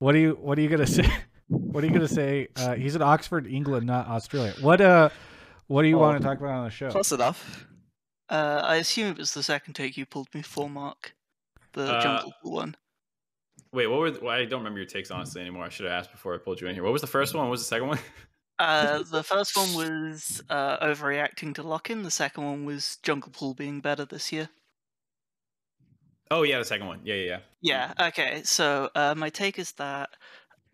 What are you What are you gonna [laughs] say? What are you gonna say? Uh, he's in Oxford, England, not Australia. What uh, What do you Oh. want to talk about on the show? Close enough. Uh, I assume it was the second take you pulled me for, Mark. The Uh, jungle Pool one. Wait, what were? The, well, I don't remember your takes honestly anymore. I should have asked before I pulled you in here. What was the first one? What was the second one? Uh, [laughs] the first one was uh, overreacting to lock-in. The second one was jungle pool being better this year. oh yeah, the second one. Yeah, yeah, yeah. Yeah. Okay. So uh, my take is that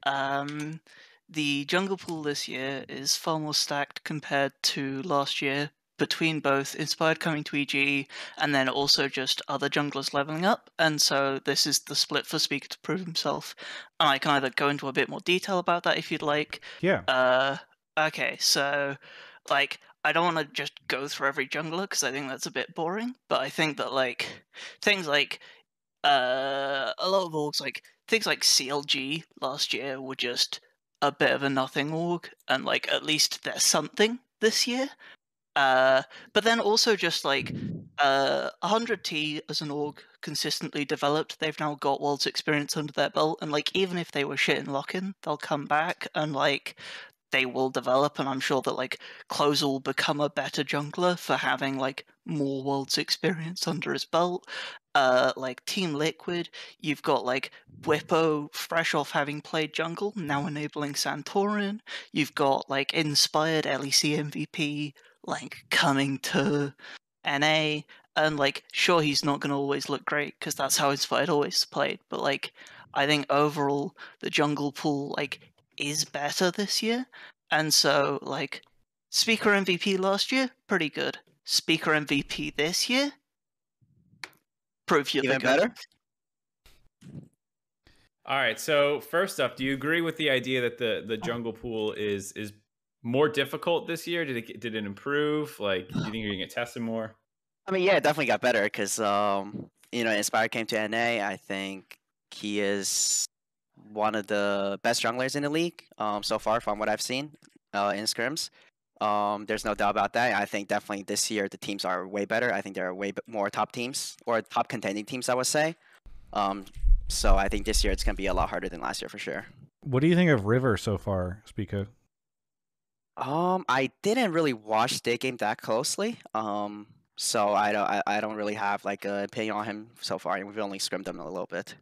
um, the jungle pool this year is far more stacked compared to last year. Between both inspired coming to EG and then also just other junglers leveling up, and so this is the split for Spica to prove himself. And I can either go into a bit more detail about that if you'd like. Yeah. Uh, okay, so like I don't want to just go through every jungler because I think that's a bit boring. But I think that like things like uh, a lot of orgs like things like CLG last year were just a bit of a nothing org, and like at least there's something this year. Uh, but then also just like uh, 100T as an org consistently developed. They've now got world's experience under their belt, and like even if they were shit in lock-in, they'll come back and like they will develop. And I'm sure that like Close will become a better jungler for having like more world's experience under his belt. Uh, like Team Liquid, you've got like Bwipo, fresh off having played jungle, now enabling Santorin. You've got like inspired LEC MVP, like coming to NA, and like sure he's not going to always look great because that's how inspired always played, but like I think overall the jungle pool like is better this year, and so like Spica MVP last year pretty good. Spica MVP this year prove you're Even the better? All right. So first up, do you agree with the idea that the the jungle pool is is more difficult this year? Did it did it improve? Like, do you think you're gonna get tested more? I mean, yeah, it definitely got better because, um, you know, Inspire came to NA. I think he is one of the best junglers in the league um, so far from what I've seen uh, in scrims. Um, there's no doubt about that. I think definitely this year the teams are way better. I think there are way more top teams or top contending teams, I would say. Um, so I think this year it's going to be a lot harder than last year for sure. What do you think of River so far, Spica? Um, I didn't really watch the game that closely. Um, so I don't, I, I don't really have like an opinion on him so far. and We've only scrimmed him a little bit.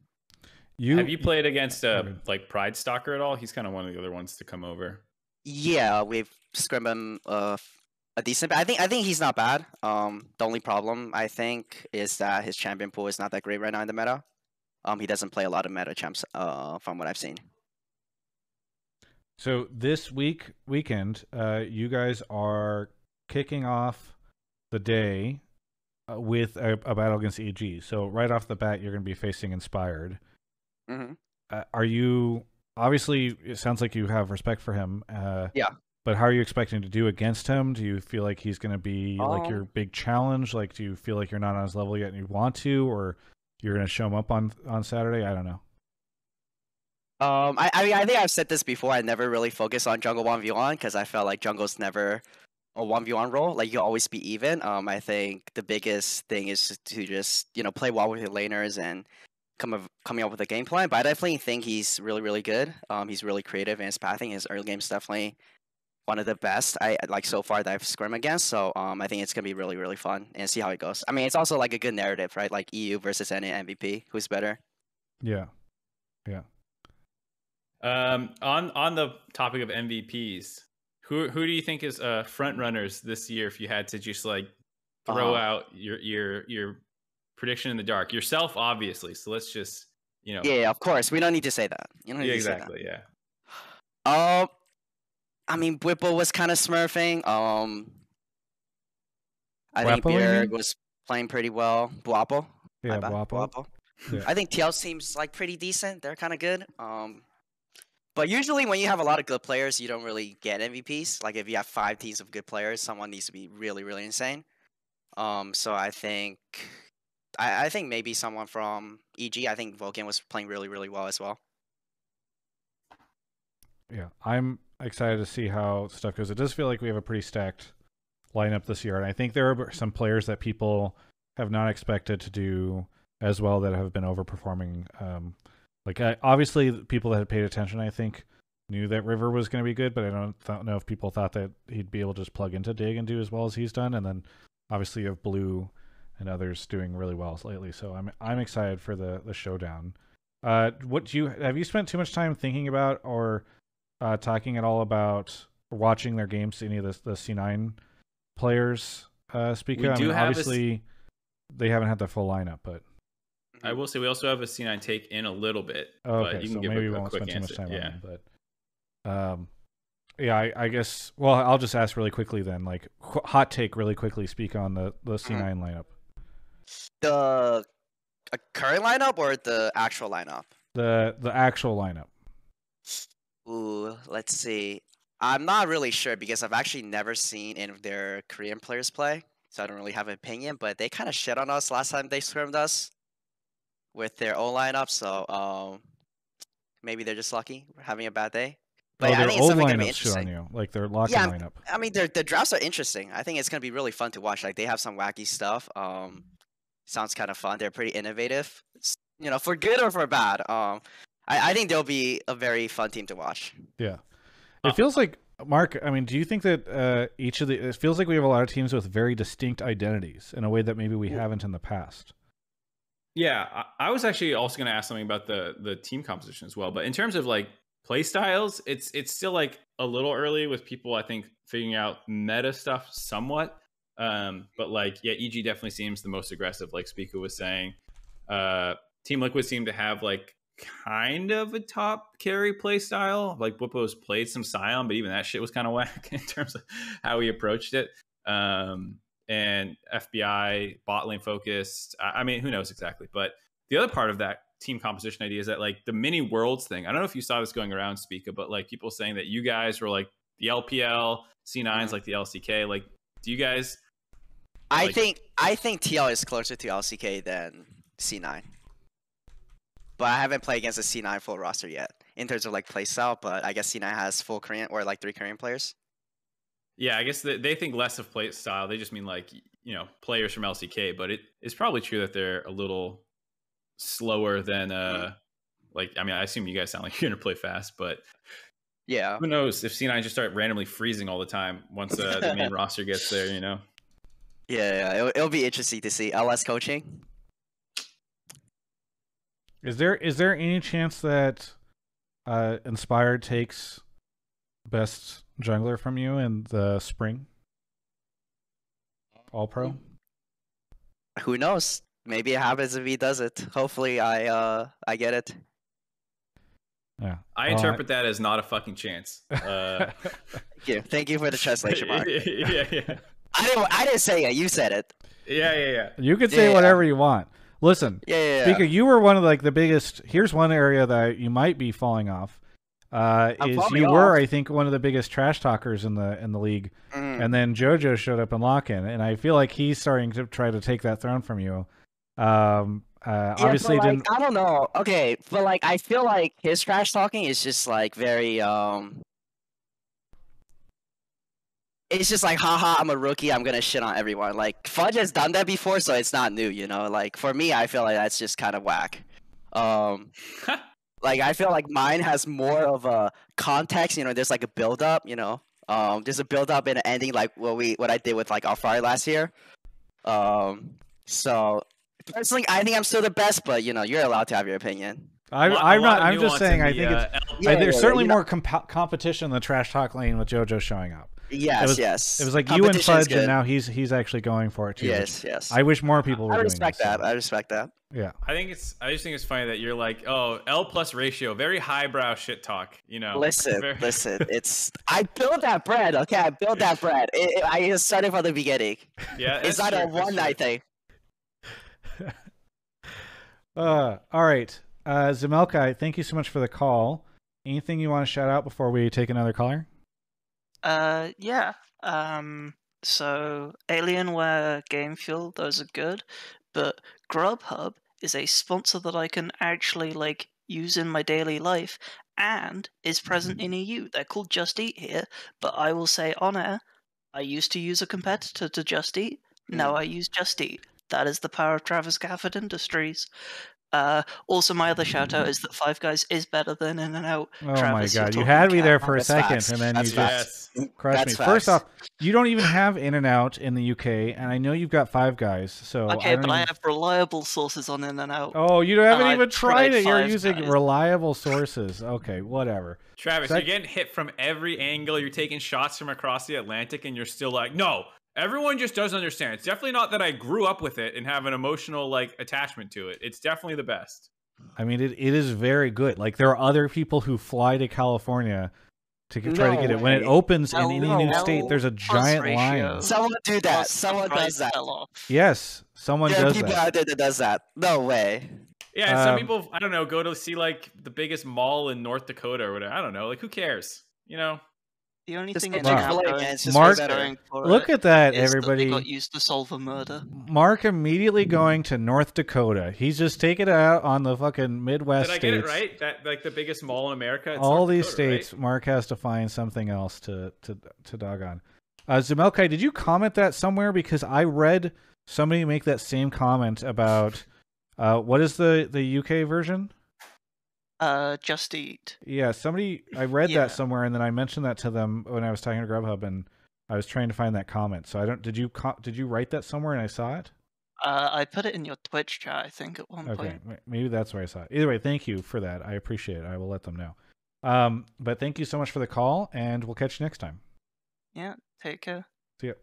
You Have you played against uh, Okay. like Pridestalker at all? He's kind of one of the other ones to come over. Yeah, we've scrimmed him uh, f- a decent. I think I think he's not bad. Um, the only problem I think is that his champion pool is not that great right now in the meta. Um, he doesn't play a lot of meta champs. Uh, from what I've seen. So this week weekend, uh, you guys are kicking off the day uh, with a, a battle against EG. So right off the bat, you're going to be facing Inspired. hmm Uh, are you obviously? It sounds like you have respect for him. Uh, Yeah. But how are you expecting to do against him? Do you feel like he's going to be like your Um, big challenge? Like, do you feel like you're not on his level yet and you want to, or you're going to show him up on on Saturday? I don't know. Um, I, I mean, I think I've said this before. I never really focus on jungle one v one because I felt like jungle's never a one v one role. Like you always be even. Um, I think the biggest thing is to just you know play well with your laners and come of, coming up with a game plan. But I definitely think he's really really good. Um, he's really creative in his pathing. His early game is definitely one of the best I like so far that I've scrim against. So um, I think it's gonna be really really fun and see how it goes. I mean, it's also like a good narrative, right? Like EU versus NA MVP, who's better? Yeah, yeah. Um, on on the topic of MVPs, who who do you think is uh front runners this year? If you had to just like throw Uh, out your your your prediction in the dark, yourself obviously. So let's just you know Yeah, of course. We don't need to say that. You don't need yeah to say that. exactly yeah. Um, I mean, Bwipo was kind of smurfing. Um, I think Guapo, you Bjerg was playing pretty well. Guapo. Yeah, bad, Guapo. Guapo. Yeah. I think TL seems like pretty decent. They're kind of good. Um, But usually, when you have a lot of good players, you don't really get MVPs. Like if you have five teams of good players, someone needs to be really, really insane. Um, so I think, I, I think maybe someone from EG. I think Vulcan was playing really, really well as well. Yeah, I'm excited to see how stuff goes. It does feel like we have a pretty stacked lineup this year, and I think there are some players that people have not expected to do as well that have been overperforming. Um, like I, obviously, people that had paid attention, I think, knew that River was going to be good, but I don't th- know if people thought that he'd be able to just plug into Dig and do as well as he's done. And then obviously you have Blue and others doing really well lately. So I'm I'm excited for the the showdown. Uh, what do you have you spent too much time thinking about or uh, talking at all about watching their games? to Any of the the C9 players uh, speak? We? I do mean, have a obviously they haven't had the full lineup, but I will say we also have a C9 take in a little bit, Oh, but okay, you can so give maybe a, we won't quick spend too much time yeah. on them, but um, yeah, I, I guess. Well, I'll just ask really quickly then. Like, qu- hot take, really quickly. Speak on the the C Mm-hmm. 9 lineup. The a current lineup or the actual lineup? The the actual lineup. Ooh, let's see. I'm not really sure because I've actually never seen any of their Korean players play, so I don't really have an opinion. But they kind of shit on us last time they scrimmed us with their own lineup, so um, maybe they're just lucky, having a bad day. But oh, yeah, I think it's old definitely gonna be lineups shit on interesting. you, like their lock-in Yeah, lineup. I mean, their the drafts are interesting. I think it's gonna be really fun to watch. Like they have some wacky stuff. Um, sounds kind of fun. They're pretty innovative. You know, for good or for bad. Um, I, I think they'll be a very fun team to watch. Yeah. Uh, It feels like Mark. I mean, do you think that uh, each of the? It feels like we have a lot of teams with very distinct identities in a way that maybe we haven't in the past. Yeah, I, was actually also going to ask something about the the team composition as well. But in terms of like play styles, it's it's still like a little early with people. I think figuring out meta stuff somewhat. Um, but like, yeah, EG definitely seems the most aggressive. Like Spica was saying, uh, Team Liquid seemed to have like kind of a top carry play style. Like Bwipo's played some Sion, but even that shit was kind of [laughs] whack in terms of how he approached it. Um, and FBI bot lane focused. I, I mean, who knows exactly? But the other part of that team composition idea is that like the mini worlds thing. I don't know if you saw this going around, Spica, but like people saying that you guys were like the LPL, C9s Mhm. like the LCK. Like, do you guys? I Like- think I think TL is closer to LCK than C9. But I haven't played against a C9 full roster yet in terms of like play style. But I guess C9 has full Korean or like three Korean players. Yeah, I guess they, they think less of play style. They just mean like you know players from LCK, but it is probably true that they're a little slower than uh like I mean I assume you guys sound like [laughs] you're gonna play fast, but Yeah. who knows if C9 just start randomly freezing all the time once uh, the main [laughs] roster gets there, you know? Yeah, yeah. It'll, it'll be interesting to see LS coaching. Is there is there any chance that uh, Inspired takes best jungler from you in the spring? All pro. Who knows? Maybe it happens if he does it. Hopefully, I uh I get it. Yeah. I Well, interpret that as not a fucking chance. [laughs] Uh, Thank you. Thank you for the translation mark. [laughs] yeah, yeah, I didn't. I didn't say it. You said it. yeah, yeah, yeah. You can say Yeah. whatever you want. Listen, Yeah, yeah. yeah. Spica, you were one of like the biggest. Here's one area that you might be falling off. Uh, is falling you were. I think, one of the biggest trash talkers in the in the league, Mm. and then JoJo showed up in lock-in, and I feel like he's starting to try to take that throne from you. Um, uh, Yeah, obviously, like, didn't. I don't know. Okay, but like I feel like his trash talking is just like very um. It's just like, haha, I'm a rookie. I'm gonna shit on everyone. Like Fudge has done that before, so it's not new, you know. Like for me, I feel like that's just kind of whack. Um, [laughs] like I feel like mine has more of a context. You know, there's like a build up. You know, um, there's a build up and an ending, like what we what I did with like Alphari last year. Um, so personally, I think I'm still the best, but you know, you're allowed to have your opinion. I, Lo- a I'm lot not. I'm just saying. in I the, think it's. uh, L- Yeah, I- there's yeah, certainly you know- more comp- competition in the trash talk lane with JoJo showing up. Yes, it was- yes. It was like you and Competition's Fudge, good. and now he's he's actually going for it too. Yes, yes. I wish more people were I doing respect this, that. I respect that. Yeah. I think it's. I just think it's funny that you're like, oh, L plus ratio, very highbrow shit talk. You know. Listen, [laughs] Very- listen. [laughs] It's I built that bread. Okay, I built that [laughs] bread. It, it- I started from the beginning. Yeah, It's not a true, that's one night thing. Uh, all right. Uh, Zemelkai, thank you so much for the call. anything you want to shout out before we take another caller? Uh, yeah. Um, so Alienware, Game Fuel, those are good, but Grubhub is a sponsor that I can actually like use in my daily life and is present mm-hmm. in EU. They're called Just Eat here, but I will say on air, I used to use a competitor to Just Eat. Now mm. I use Just Eat. That is the power of Travis Gafford Industries. Uh, also, my other shout out is that Five Guys is better than In and Out. Oh Travis, my god, you had me cat. there for a second, facts. and then That's you facts. just crushed me. That's First off, you don't even have In and Out in the UK, and I know you've got Five Guys. So Okay, don't but I have reliable sources on In and Out. Oh, you haven't I've even tried tried it. You're using Guys. reliable sources. Okay, whatever. Travis, Sec- you're getting hit from every angle. You're taking shots from across the Atlantic, and you're still like, no. Everyone just doesn't understand. It's definitely not that I grew up with it and have an emotional like attachment to it. It's definitely the best. I mean, it, it is very good. Like there are other people who fly to California to get, try to get it. When it way. opens in any no, new state, there's a giant ratio. line. Someone do that. Someone does that. fell off. Yes, someone There are does people that. out there that does that. No way. Yeah, and some Um, people I don't know go to see like the biggest mall in North Dakota or whatever. I don't know. Like who cares? You know. The only Just thing go in Mark. Chick-fil-A, going, man. It's just Mark- way for Look it at that everybody. they got used to solve a murder. Mark immediately going to North Dakota. He's just taking it out on the fucking Midwest Did I get states. it right? That like the biggest mall in America. It's All North these Dakota, right? states, Mark has to find something else to to to dog on. Uh, Zemelkai, did you comment that somewhere? Because I read somebody make that same comment about uh, what is the the UK version? Uh, Just Eat. Yeah, somebody I read Yeah. that somewhere, and then I mentioned that to them when I was talking to Grubhub, and I was trying to find that comment. So I don't. Did you co- did you write that somewhere and I saw it? Uh, I put it in your Twitch chat, I think, at one Okay, point. m- maybe that's where I saw it. Either way, thank you for that. I appreciate it. I will let them know. Um, but thank you so much for the call, and we'll catch you next time. Yeah, take care. See ya.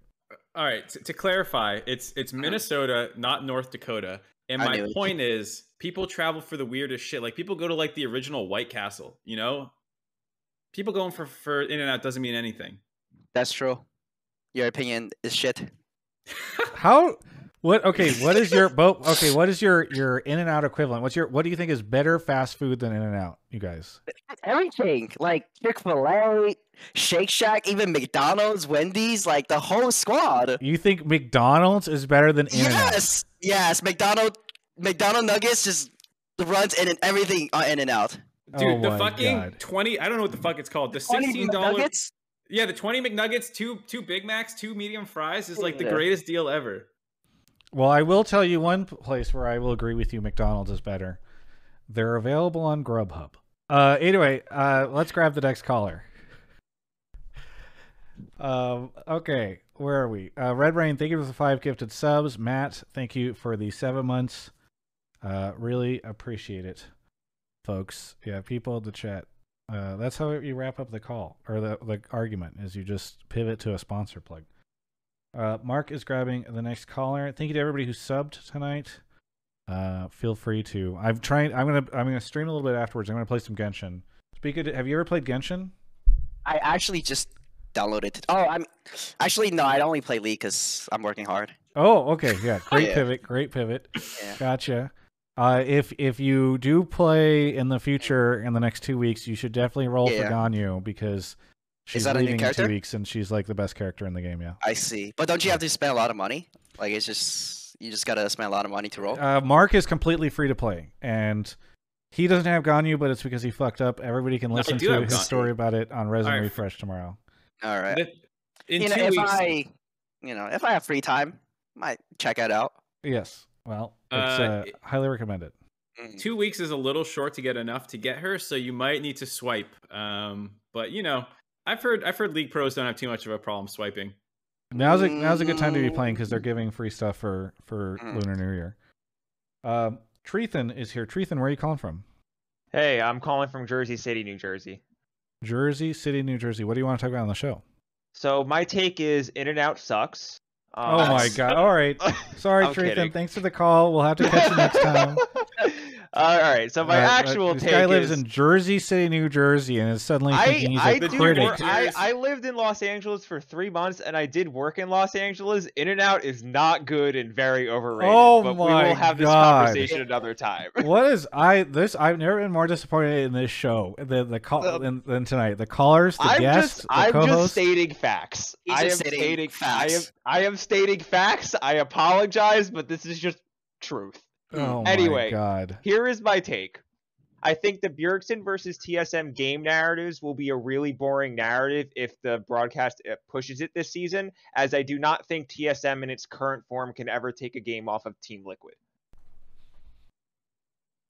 All right. To, to clarify, it's it's Minnesota, not North Dakota. And my point is, people travel for the weirdest shit. Like people go to like the original White Castle. You know, people going for for In and Out doesn't mean anything. That's true. Your opinion is shit. [laughs] How? What? Okay. What is your? boat okay. What is your your In and Out equivalent? What's your? What do you think is better fast food than In and Out? You guys. Everything like Chick Fil A, Shake Shack, even McDonald's, Wendy's, like the whole squad. You think McDonald's is better than In and Out? Yes, yes. McDonald, McDonald Nuggets just runs in and everything on In and Out. Dude, oh the fucking God. twenty. I don't know what the fuck it's called. The sixteen dollar. Nuggets. Yeah, the twenty McNuggets, two two Big Macs, two medium fries is like the greatest deal ever. Well, I will tell you one place where I will agree with you. McDonald's is better. They're available on Grubhub. Uh, anyway, uh, let's grab the next caller. Um, okay, where are we? Uh, Red Rain, thank you for the five gifted subs. Matt, thank you for the seven months. Uh, really appreciate it, folks. Yeah, people in the chat. Uh, that's how you wrap up the call or the the argument is you just pivot to a sponsor plug. Uh, Mark is grabbing the next caller. Thank you to everybody who subbed tonight. Uh, feel free to. I'm trying. I'm gonna. I'm gonna stream a little bit afterwards. I'm gonna play some Genshin. Spica, have you ever played Genshin? I actually just downloaded. It. Oh, I'm actually no. I only play League because I'm working hard. Oh, okay. Yeah. Great [laughs] Yeah. pivot. Great pivot. Yeah. Gotcha. Uh, if if you do play in the future in the next two weeks, you should definitely roll for Ganyu because she's that a new leaving in two weeks and she's like the best character in the game. Yeah. I see. But don't you have to spend a lot of money? Like it's just you just gotta spend a lot of money to roll. Uh, Mark is completely free to play, and he doesn't have Ganyu, but it's because he fucked up. Everybody can listen do to his Ganyu. story about it on Resin Alright. Refresh tomorrow. All right. In you know, two if weeks, I, you know, if I have free time, might check it out. Yes. Well, it's Uh, uh, it- highly recommended. Mm. two weeks is a little short to get enough to get her, so you might need to swipe. Um, but you know, I've heard I've heard league pros don't have too much of a problem swiping. Now's a now's a good time to be playing because they're Mm. giving free stuff for for Mm. Lunar New Year. Um, Treethan is here. Treethan, where are you calling from? Hey, I'm calling from Jersey City, New Jersey. Jersey City, New Jersey. What do you want to talk about on the show? So my take is In and Out sucks. Oh my Um, god! All right, [laughs] sorry, kidding. Thanks for the call. We'll have to catch you next time. [laughs] all right, so my Uh, uh, actual this take guy lives is in Jersey City, New Jersey, and is suddenly I thinking he's I, a do critic. work, I Years. I lived in Los Angeles for three months, and I did work in Los Angeles. In and Out is not good and very overrated. Oh but we will have this God. conversation another time. [laughs] what is I this? I've never been more disappointed in this show than the call Uh, than, than tonight. The callers, the I'm guests, just the I'm just co-hosts. stating facts. He's I am just stating stating I am facts. I am stating facts. I apologize, but this is just truth. Oh Anyway. my god! Here is my take. I think the Bjergsen versus TSM game narratives will be a really boring narrative if the broadcast uh, pushes it this season, as I do not think TSM in its current form can ever take a game off of Team Liquid.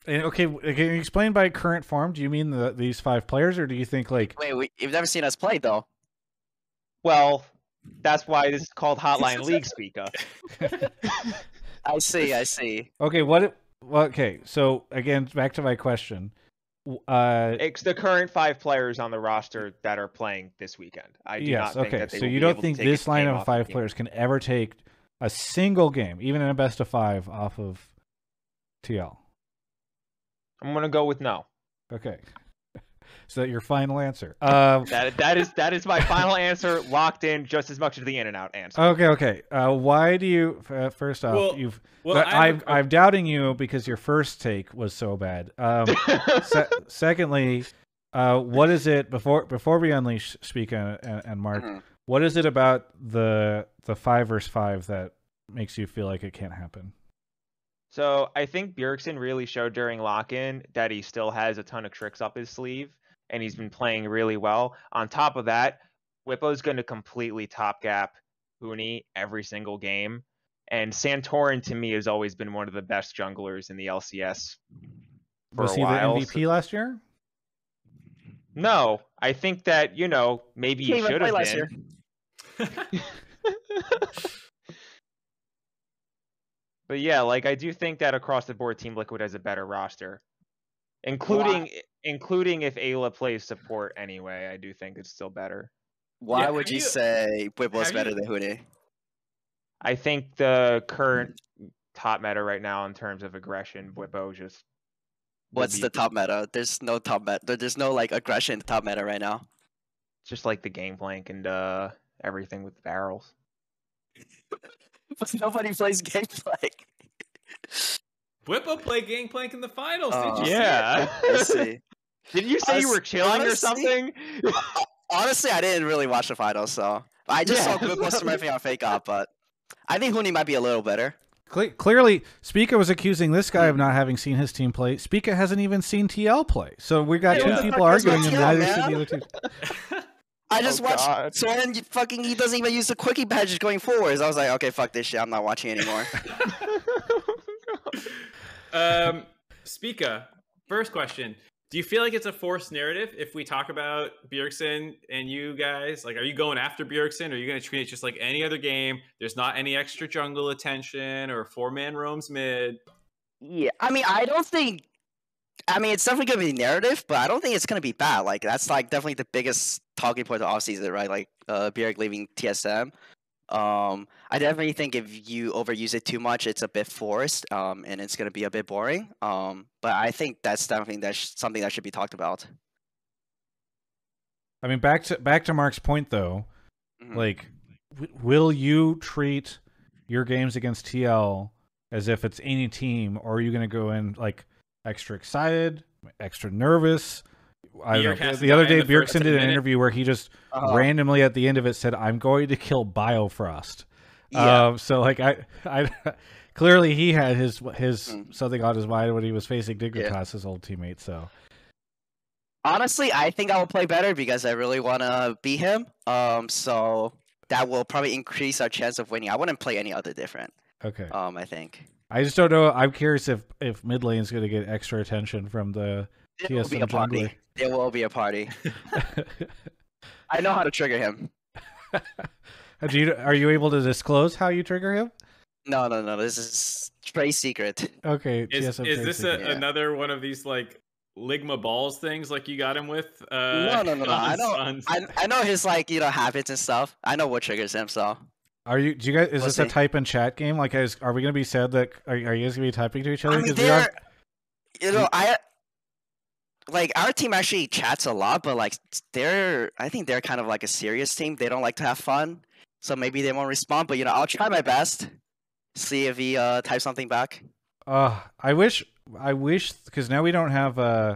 And, okay, can you explain by current form? Do you mean the, these five players, or do you think like Wait, we, you've never seen us play though. Well, that's why this is called Hotline [laughs] League, Spica. [laughs] I [laughs] see, I see. okay, what? it- Well, okay, so again, back to my question. Uh, It's the current five players on the roster that are playing this weekend. I do yes, not think okay. that they So you don't think this a line of five players can ever take a single game, even in a best of five, off of TL? I'm gonna go with no. Okay. So that your final answer. Um, [laughs] That that is that is my final answer, locked in just as much as the in and out answer. okay, okay. Uh, why do you? Uh, first off, Well, you've. Well, but I I'm have a- I'm doubting you because your first take was so bad. Um, [laughs] se- secondly, uh, what is it before before we unleash Spica and, and, and Mark? Mhm. what is it about the the five versus five that makes you feel like it can't happen? So I think Bjergsen really showed during lock-in that he still has a ton of tricks up his sleeve, and he's been playing really well. On top of that, Bwipo's going to completely top gap Huni every single game, and Santorin to me has always been one of the best junglers in the LCS. For Was a he while, the MVP last year? No, I think that you know maybe he should play have last been. [laughs] [laughs] year. But yeah, like I do think that across the board, Team Liquid has a better roster, including including if Ayla plays support anyway. I do think it's still better. Why Yeah, would you you- say Bwipo's have better you- than Huni? I think the current top meta right now in terms of aggression, Bwipo just What's be the top meta? There's no top meta. There's no like aggression in top meta right now. just like the Gangplank and uh everything with the barrels. [laughs] [laughs] But nobody plays Gangplank. Bwipo played Gangplank in the finals. Oh. Did you oh. see it? Yeah. [laughs] I see. Did you say you were Honest- chilling or something? [laughs] Honestly, I didn't really watch the finals, so I just Yeah, saw Bwipo so- smurfing on Fake Op, but I think Huni might be a little better. Cle- clearly, Spica was accusing this guy of not having seen his team play. Spica hasn't even seen TL play. So we got Yeah, two people arguing, with and TL, neither should the other two. I just Oh, watched God. Soren fucking he doesn't even use the quickie badges going forwards. I was like, okay, fuck this shit. I'm not watching anymore. [laughs] um, Spica, first question. Do you feel like it's a forced narrative if we talk about Bjergsen and you guys? Like, are you going after Bjergsen? Or are you going to treat it just like any other game? There's not any extra jungle attention or four man roams mid. yeah, I mean, I don't think. I mean, it's definitely gonna be narrative, but I don't think it's gonna be bad. Like that's like definitely the biggest talking point of the offseason, right? Like uh Bjerg leaving TSM. Um, I definitely think if you overuse it too much, it's a bit forced, um, and it's gonna be a bit boring. Um, but I think that's definitely that's something that should be talked about. I mean, back to back to Mark's point though. Mhm. Like, w- will you treat your games against TL as if it's any team, or are you going to go in like extra excited, extra nervous? I don't know. The other day, in the Bjergsen did an minute. interview where he just Uh-huh. randomly at the end of it said, "I'm going to kill Biofrost." Yeah. Um, so like I, I [laughs] clearly he had his his Mm. something on his mind when he was facing Dignitas, his old teammate. So Honestly, I think I will play better because I really want to beat him. Um, so that will probably increase our chance of winning. I wouldn't play any other different. okay, Um, I think I just don't know. I'm curious if if mid lane's going to get extra attention from the there will be TSM a party. There will be a party. [laughs] I know how to trigger him. [laughs] Do you, are you able to disclose how you trigger him? No, no, no. This is trade secret. Okay, Is, TSM is this a. Yeah. another one of these like Ligma balls things like you got him with? Uh, no, no, no, no. [laughs] I know. I, I know his like you know habits and stuff. I know what triggers him. So Are you? Do you guys? Is We'll this a type and chat game? Like, is, are we going to be said that? Are, are you guys going to be typing to each other? I mean, 'Cause we are- there, You know, I like our team actually chats a lot, but like they're I think they're kind of like a serious team. They don't like to have fun, so maybe they won't respond. But you know, I'll try my best. See if he uh types something back. Uh, I wish, I wish, because now we don't have. Uh,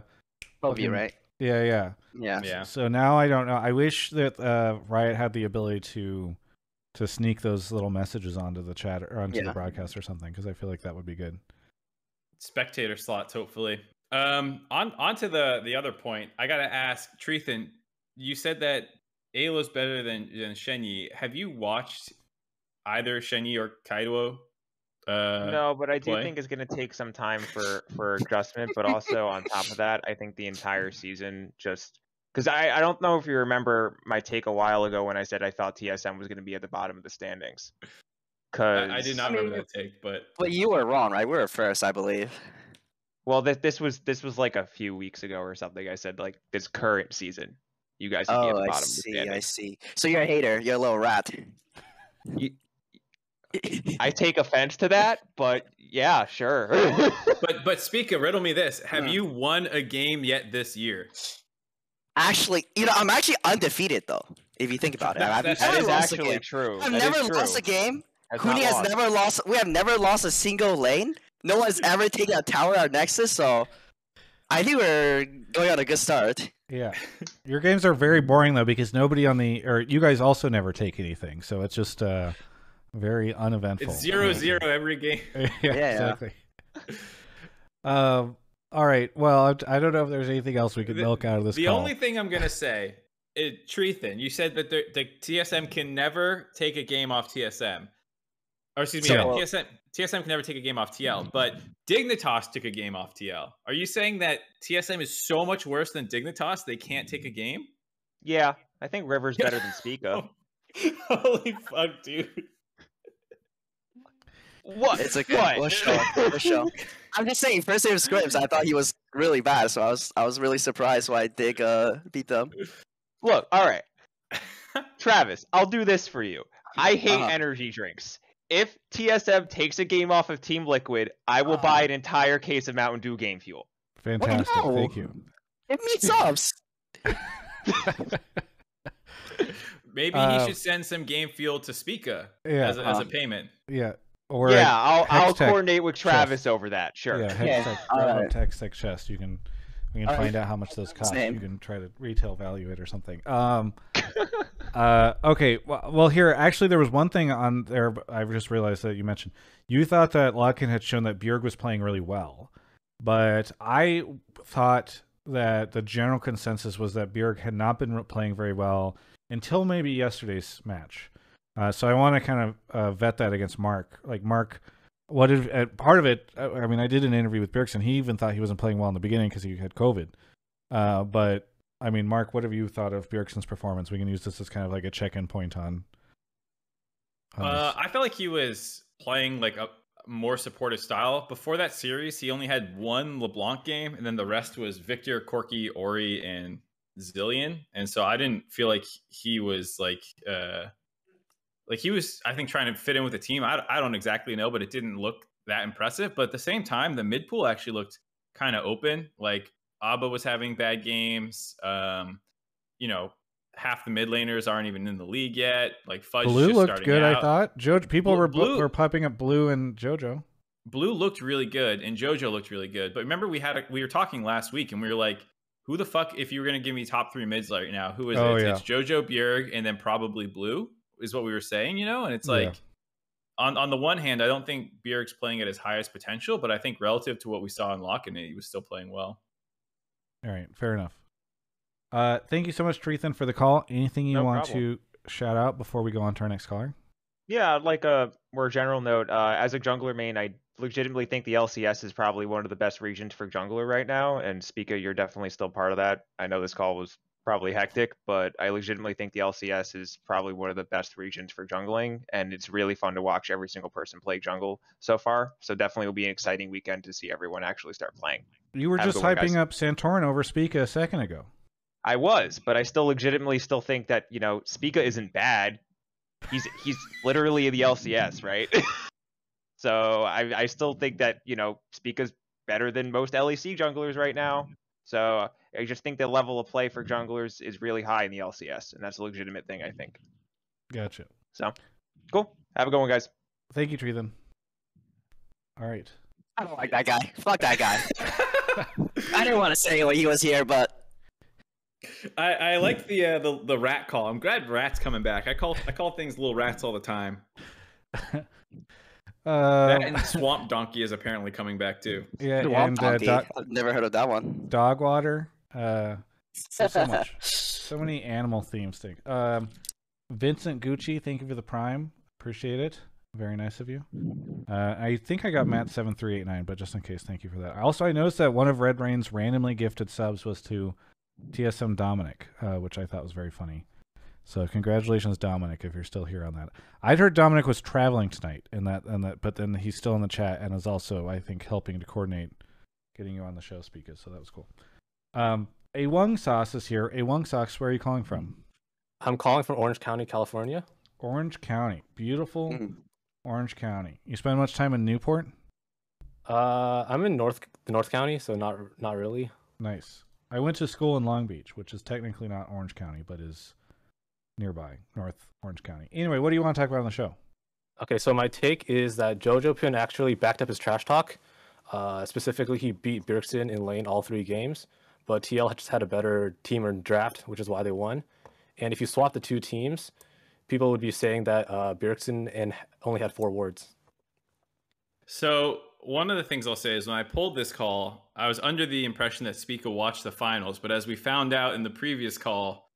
Hope you Fucking- right. yeah, yeah. Yeah. Yeah. So now I don't know. I wish that uh, Riot had the ability to to sneak those little messages onto the chat or onto the broadcast or something, because I feel like that would be good. spectator slots, hopefully. Um, on onto the the other point, I gotta ask Treethan. You said that Alo's better than than Shenyi. Have you watched either Shenyi or Keido? Uh, no, but I do play? think it's going to take some time for for [laughs] adjustment. But also on top of that, I think the entire season just because I I don't know if you remember my take a while ago when I said I thought TSM was going to be at the bottom of the standings. Because I, I did not I mean, remember that take, but But you were wrong, right? We were first, I believe. Well, this this was this was like a few weeks ago or something. I said like this current season, you guys would be at Oh, the I bottom of the see. I see. So you're a hater. You're a little rat. You- I take offense to that, but yeah, sure. [laughs] but but Spica, riddle me this: Have Hmm. you won a game yet this year? Actually, you know, I'm actually undefeated though. If you think about it, I've That- never that is lost a actually game. true. I've That is never lost true. a game. Has Huni has lost. never lost. We have never lost a single lane. No one's ever taken a tower or Nexus. So I think we're going on a good start. Yeah, your games are very boring though because nobody on the or you guys also never take anything, so it's just uh very uneventful. It's zero zero every game. [laughs] yeah, yeah. exactly. [laughs] um. All right. Well, I, I don't know if there's anything else we could The- milk out of this The call. only thing I'm gonna say, is, Treethan, you said that the, the TSM can never take a game off TSM, or excuse me, So- yeah, TSM TSM can never take a game off TL, but Dignitas took a game off TL. Are you saying that TSM is so much worse than Dignitas they can't take a game? Yeah, I think River's better than [laughs] Spica. Holy fuck, dude! What? It's okay. What? We'll show. We'll show. I'm just saying, first day of scrims. I thought he was really bad, so I was I was really surprised why Dig uh beat them. [laughs] Look, all right, Travis, I'll do this for you. I hate Uh-huh. energy drinks. If TSM takes a game off of Team Liquid, I will Uh-huh. buy an entire case of Mountain Dew Game Fuel. Fantastic. no. Thank you. Give me subs. Maybe Uh, he should send some game fuel to Spica Yeah. as, a, as a Uh, payment. yeah. Or yeah, I'll I'll Hextech coordinate with Travis over that. Sure. Yeah, Yeah, Hextech, all grab right. Hextech chest. You can we can All right. find out how much those cost. name? You can try to retail value it or something. Um. [laughs] uh. Okay. Well, well, here actually there was one thing on there. I just realized that you mentioned you thought that lock-in had shown that Bjerg was playing really well, but I thought that the general consensus was that Bjerg had not been playing very well until maybe yesterday's match. Uh, so I want to kind of uh, vet that against Mark. Like Mark, what did uh, part of it? uh, I mean, I did an interview with Bjergsen. He even thought he wasn't playing well in the beginning because he had COVID. Uh, but I mean, Mark, what have you thought of Bjergsen's performance? We can use this as kind of like a check-in point on. on Uh. I felt like he was playing like a more supportive style. Before that series, he only had one LeBlanc game, and then the rest was Viktor, Corki, Ori, and Zilean. And so I didn't feel like he was like, like he was. I think trying to fit in with the team. I, I don't exactly know, but it didn't look that impressive. But at the same time, the mid pool actually looked kind of open. Like Abba was having bad games. Um, you know, half the mid laners aren't even in the league yet. Like Fudge Blue looked good, I thought. Jo- people Blue- were Blue- were popping up Blue and JoJo. Blue looked really good and JoJo looked really good. But remember, we had a, we were talking last week and we were like, who the fuck? If you were gonna give me top three mids right now, who is Oh, it? yeah. It's JoJo, Bjerg, and then probably Blue is what we were saying, you know. And it's Yeah. like, on on the one hand, I don't think Bjerg's playing at his highest potential, but I think relative to what we saw in Lock he was still playing well. All right, fair enough. Uh, thank you so much, Treethan, for the call. Anything you No want problem. to shout out before we go on to our next caller? Yeah, like a more general note, uh, as a jungler main, I legitimately think the LCS is probably one of the best regions for jungler right now. And Spica, you're definitely still part of that. I know this call was probably hectic, but I legitimately think the LCS is probably one of the best regions for jungling, and it's really fun to watch every single person play jungle so far. So definitely will be an exciting weekend to see everyone actually start playing. You were Have just hyping up Santorin over Spica a second ago. I was, but I still legitimately still think that you know Spica isn't bad. He's he's literally the LCS, right? [laughs] so I I still think that you know Spica's better than most LEC junglers right now. So I just think the level of play for junglers is really high in the LCS, and that's a legitimate thing, I think. Gotcha. So, cool. Have a good one, guys. Thank you, Treethan. All right. I don't like that guy. Fuck that guy. [laughs] I didn't want to say when he was here, but I, I like the, uh, the the rat call. I'm glad rat's coming back. I call I call things little rats all the time. [laughs] Uh, That and swamp donkey is apparently coming back too. yeah, Swamp and uh, Donkey. dog, I've never heard of that one. dog water. Uh, there's so much, [laughs] so many animal themes things. Um, Vincent Gucci, thank you for the prime. Appreciate it. Very nice of you. Uh, I think I got Matt seven three eight nine, but just in case, thank you for that. Also, I noticed that one of Red Rain's randomly gifted subs was to TSM Dominic, uh, which I thought was very funny. So congratulations, Dominic, if you're still here on that. I'd heard Dominic was traveling tonight, and that and that, but then he's still in the chat and is also, I think, helping to coordinate getting you on the show, speakers. So that was cool. Um, A1 Sauce is here. A1 Sauce, where are you calling from? I'm calling from Orange County, California. Orange County, beautiful Mm. Orange County. You spend much time in Newport? Uh, I'm in North the North County, so not not really. Nice. I went to school in Long Beach, which is technically not Orange County, but is nearby, North Orange County. Anyway, what do you want to talk about on the show? Okay, so my take is that Jojopyun actually backed up his trash talk. Uh, specifically, he beat Bjergsen in lane all three games, but TL just had a better team or draft, which is why they won. And if you swap the two teams, people would be saying that uh, Bjergsen and only had four wards. So one of the things I'll say is when I pulled this call, I was under the impression that Spica watched the finals, but as we found out in the previous call,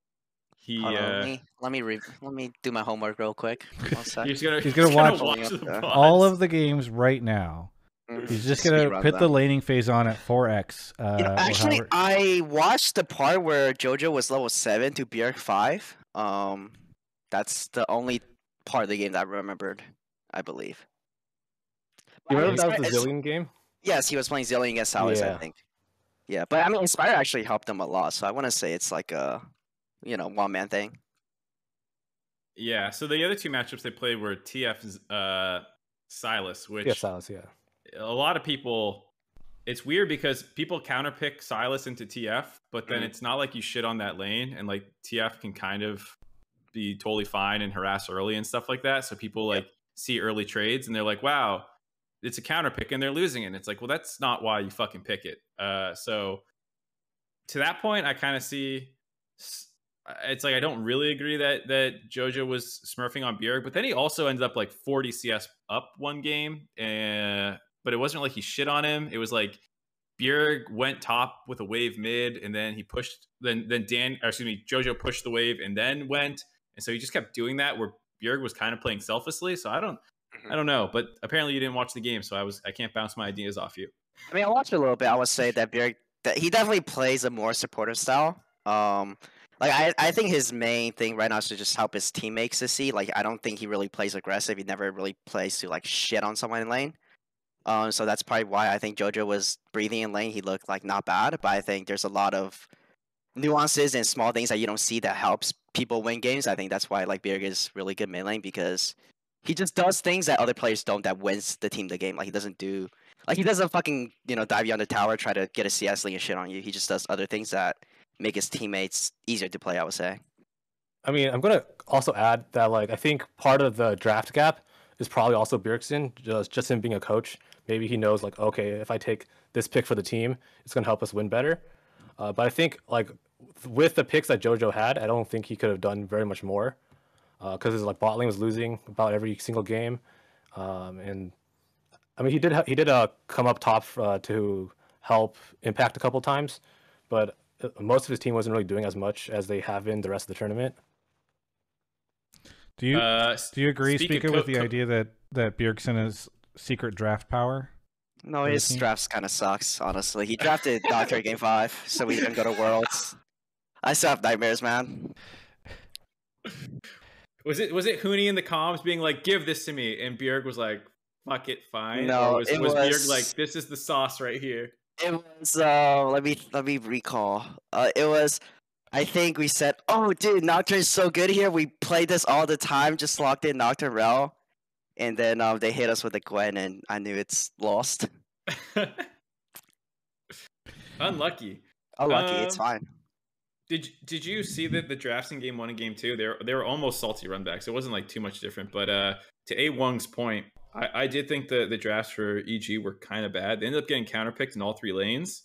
he Hold on, uh, let me let me re- let me do my homework real quick. [laughs] One he's gonna He's gonna watch- [laughs] the [laughs] Yeah. VODs. All of the games right now. Mhm. He's just gonna run put the laning phase on at 4x. Uh, You know, actually, however- I watched the part where JoJo was level seven to Bjerg five. Um, that's the only part of the game that I remembered, I believe. You remember that was the Zilean game? Yes, he was playing Zilean against Alice, I think. Yeah, but I mean, Inspire actually helped him a lot, so I want to say it's like a, you know, one man thing. Yeah. So the other two matchups they played were TF uh, Sylas, which Yeah, Sylas, yeah. a lot of people. It's weird because people counterpick Sylas into TF, but then Mhm. it's not like you shit on that lane, and like TF can kind of be totally fine and harass early and stuff like that. So people like see early trades and they're like, "Wow, it's a counterpick," and they're losing it. And it's like, well, that's not why you fucking pick it. Uh, so to that point, I kind of see. S- It's like I don't really agree that that Jojo was smurfing on Bjerg, but then he also ended up like 40 CS up one game, and but it wasn't like he shit on him. It was like Bjerg went top with a wave mid, and then he pushed. Then then Dan, or excuse me, Jojo pushed the wave and then went, and so he just kept doing that. Where Bjerg was kind of playing selflessly. So I don't, I don't know. But apparently you didn't watch the game, so I was I can't bounce my ideas off you. I mean, I watched a little bit. I would say that Bjerg, that he definitely plays a more supportive style. Um, like I, I think his main thing right now is to just help his teammates to see. Like I don't think he really plays aggressive. He never really plays to like shit on someone in lane. Um, so that's probably why I think JoJo was breathing in lane. He looked like not bad, but I think there's a lot of nuances and small things that you don't see that helps people win games. I think that's why like Bjerg is really good mid lane because he just does things that other players don't that wins the team the game. Like he doesn't do like he doesn't fucking you know dive you on the tower try to get a CS lane and shit on you. He just does other things that make his teammates easier to play. I would say. I mean, I'm gonna also add that like I think part of the draft gap is probably also Bjergsen, just just him being a coach. Maybe he knows like, okay, if I take this pick for the team, it's gonna help us win better. Uh, but I think like with the picks that JoJo had, I don't think he could have done very much more because his like bot lane was losing about every single game, um, and I mean he did ha- he did uh, come up top uh, to help impact a couple times, but uh, most of his team wasn't really doing as much as they have in the rest of the tournament. do you uh, do you agree, speak of Speaker, co- with the co- idea that that Bjergsen is secret draft power? No, his team? drafts kind of sucks. Honestly, he drafted Doctor Game Five, so we didn't go to Worlds. I still have nightmares, man. Was it was it Huni in the comms being like, "Give this to me," and Bjerg was like, "Fuck it, fine." No, or was, it was Bjerg like, "This is the sauce right here"? It was uh let me let me recall. Uh it was I think we said, Oh dude, Nocturne is so good here. We play this all the time, just locked in Nocturne Rell. And then um they hit us with the Gwen and I knew it's lost. [laughs] Unlucky. Unlucky, it's Um, fine. Did Did you see that the drafts in game one and game two? They were they were almost salty runbacks. It wasn't like too much different. But uh, to A1's point, I, I did think the the drafts for EG were kind of bad. They ended up getting counterpicked in all three lanes.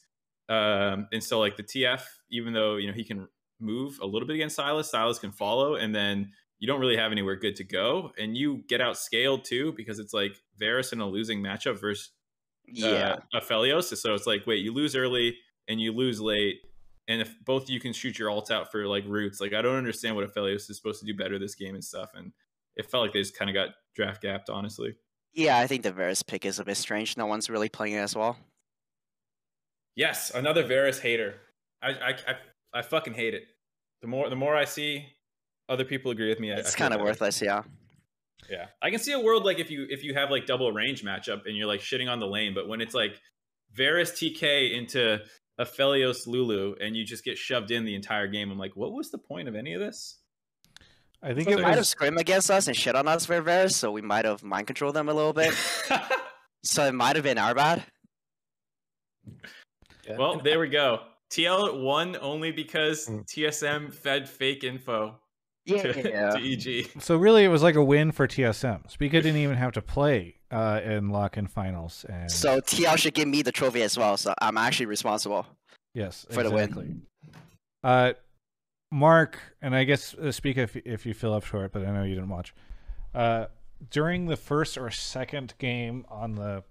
Um, and so like the TF, even though you know he can move a little bit against Sylas, Sylas can follow, and then you don't really have anywhere good to go, and you get out scaled too because it's like Varus in a losing matchup versus Yeah. uh, Aphelios. So it's like, wait, you lose early and you lose late, and if both you can shoot your alt out for like roots, like I don't understand what Aphelios is supposed to do better this game and stuff. And it felt like they just kind of got draft gapped, honestly. Yeah, I think the Varus pick is a bit strange. No one's really playing it as well. Yes, another Varus hater. I I I, I fucking hate it. The more the more I see other people agree with me, I, It's kind of worthless, yeah. Yeah, I can see a world like if you if you have like double range matchup and you're like shitting on the lane, but when it's like Varus TK into Aphelios Lulu and you just get shoved in the entire game, I'm like, what was the point of any of this? I think They it might have was. scrimmed against us and shit on us for Varus, so we might have mind controlled them a little bit. [laughs] so it might have been our bad. Yeah. well, there we go. TL won only because Mm. TSM fed fake info Yeah. to, [laughs] to E EG. So really, it was like a win for TSM. Speaka didn't even have to play uh, in lock-in finals, and So TL should give me the trophy as well. So I'm actually responsible. yes, for the win. exactly. Uh, Mark, and I guess uh, Spica if if you feel up for it, but I know you didn't watch. Uh, during the first or second game on the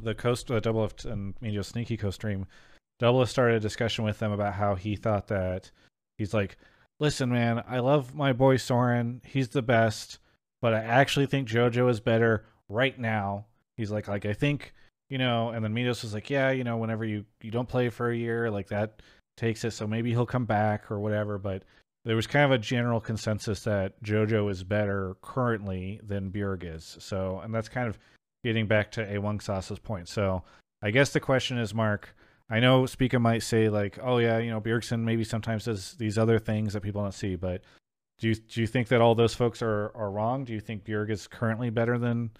the coast uh, Doublelift and Meteos Sneaky Co stream, Doublelift started a discussion with them about how he thought that he's like, listen, man, I love my boy Soren, he's the best, but I actually think JoJo is better right now. He's like, like I think you know, and then Meteos was like, yeah, you know, whenever you you don't play for a year, like that takes it. So maybe he'll come back or whatever. But there was kind of a general consensus that JoJo is better currently than Bjerg is. So, and that's kind of getting back to A1 Sauce's point. So, I guess the question is, Mark. I know Spica might say like, "Oh yeah, you know, Bjergsen maybe sometimes does these other things that people don't see," but do you do you think that all those folks are are wrong? Do you think Bjerg is currently better than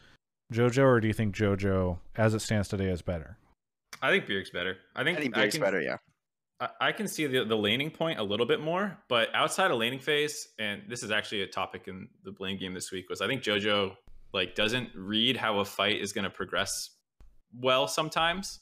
JoJo, or do you think JoJo, as it stands today, is better? I think Bjerg's better. I think I think I can- better, yeah. I, can see the, the laning point a little bit more, but outside of laning phase, and this is actually a topic in the blame game this week, was I think JoJo like doesn't read how a fight is going to progress well sometimes,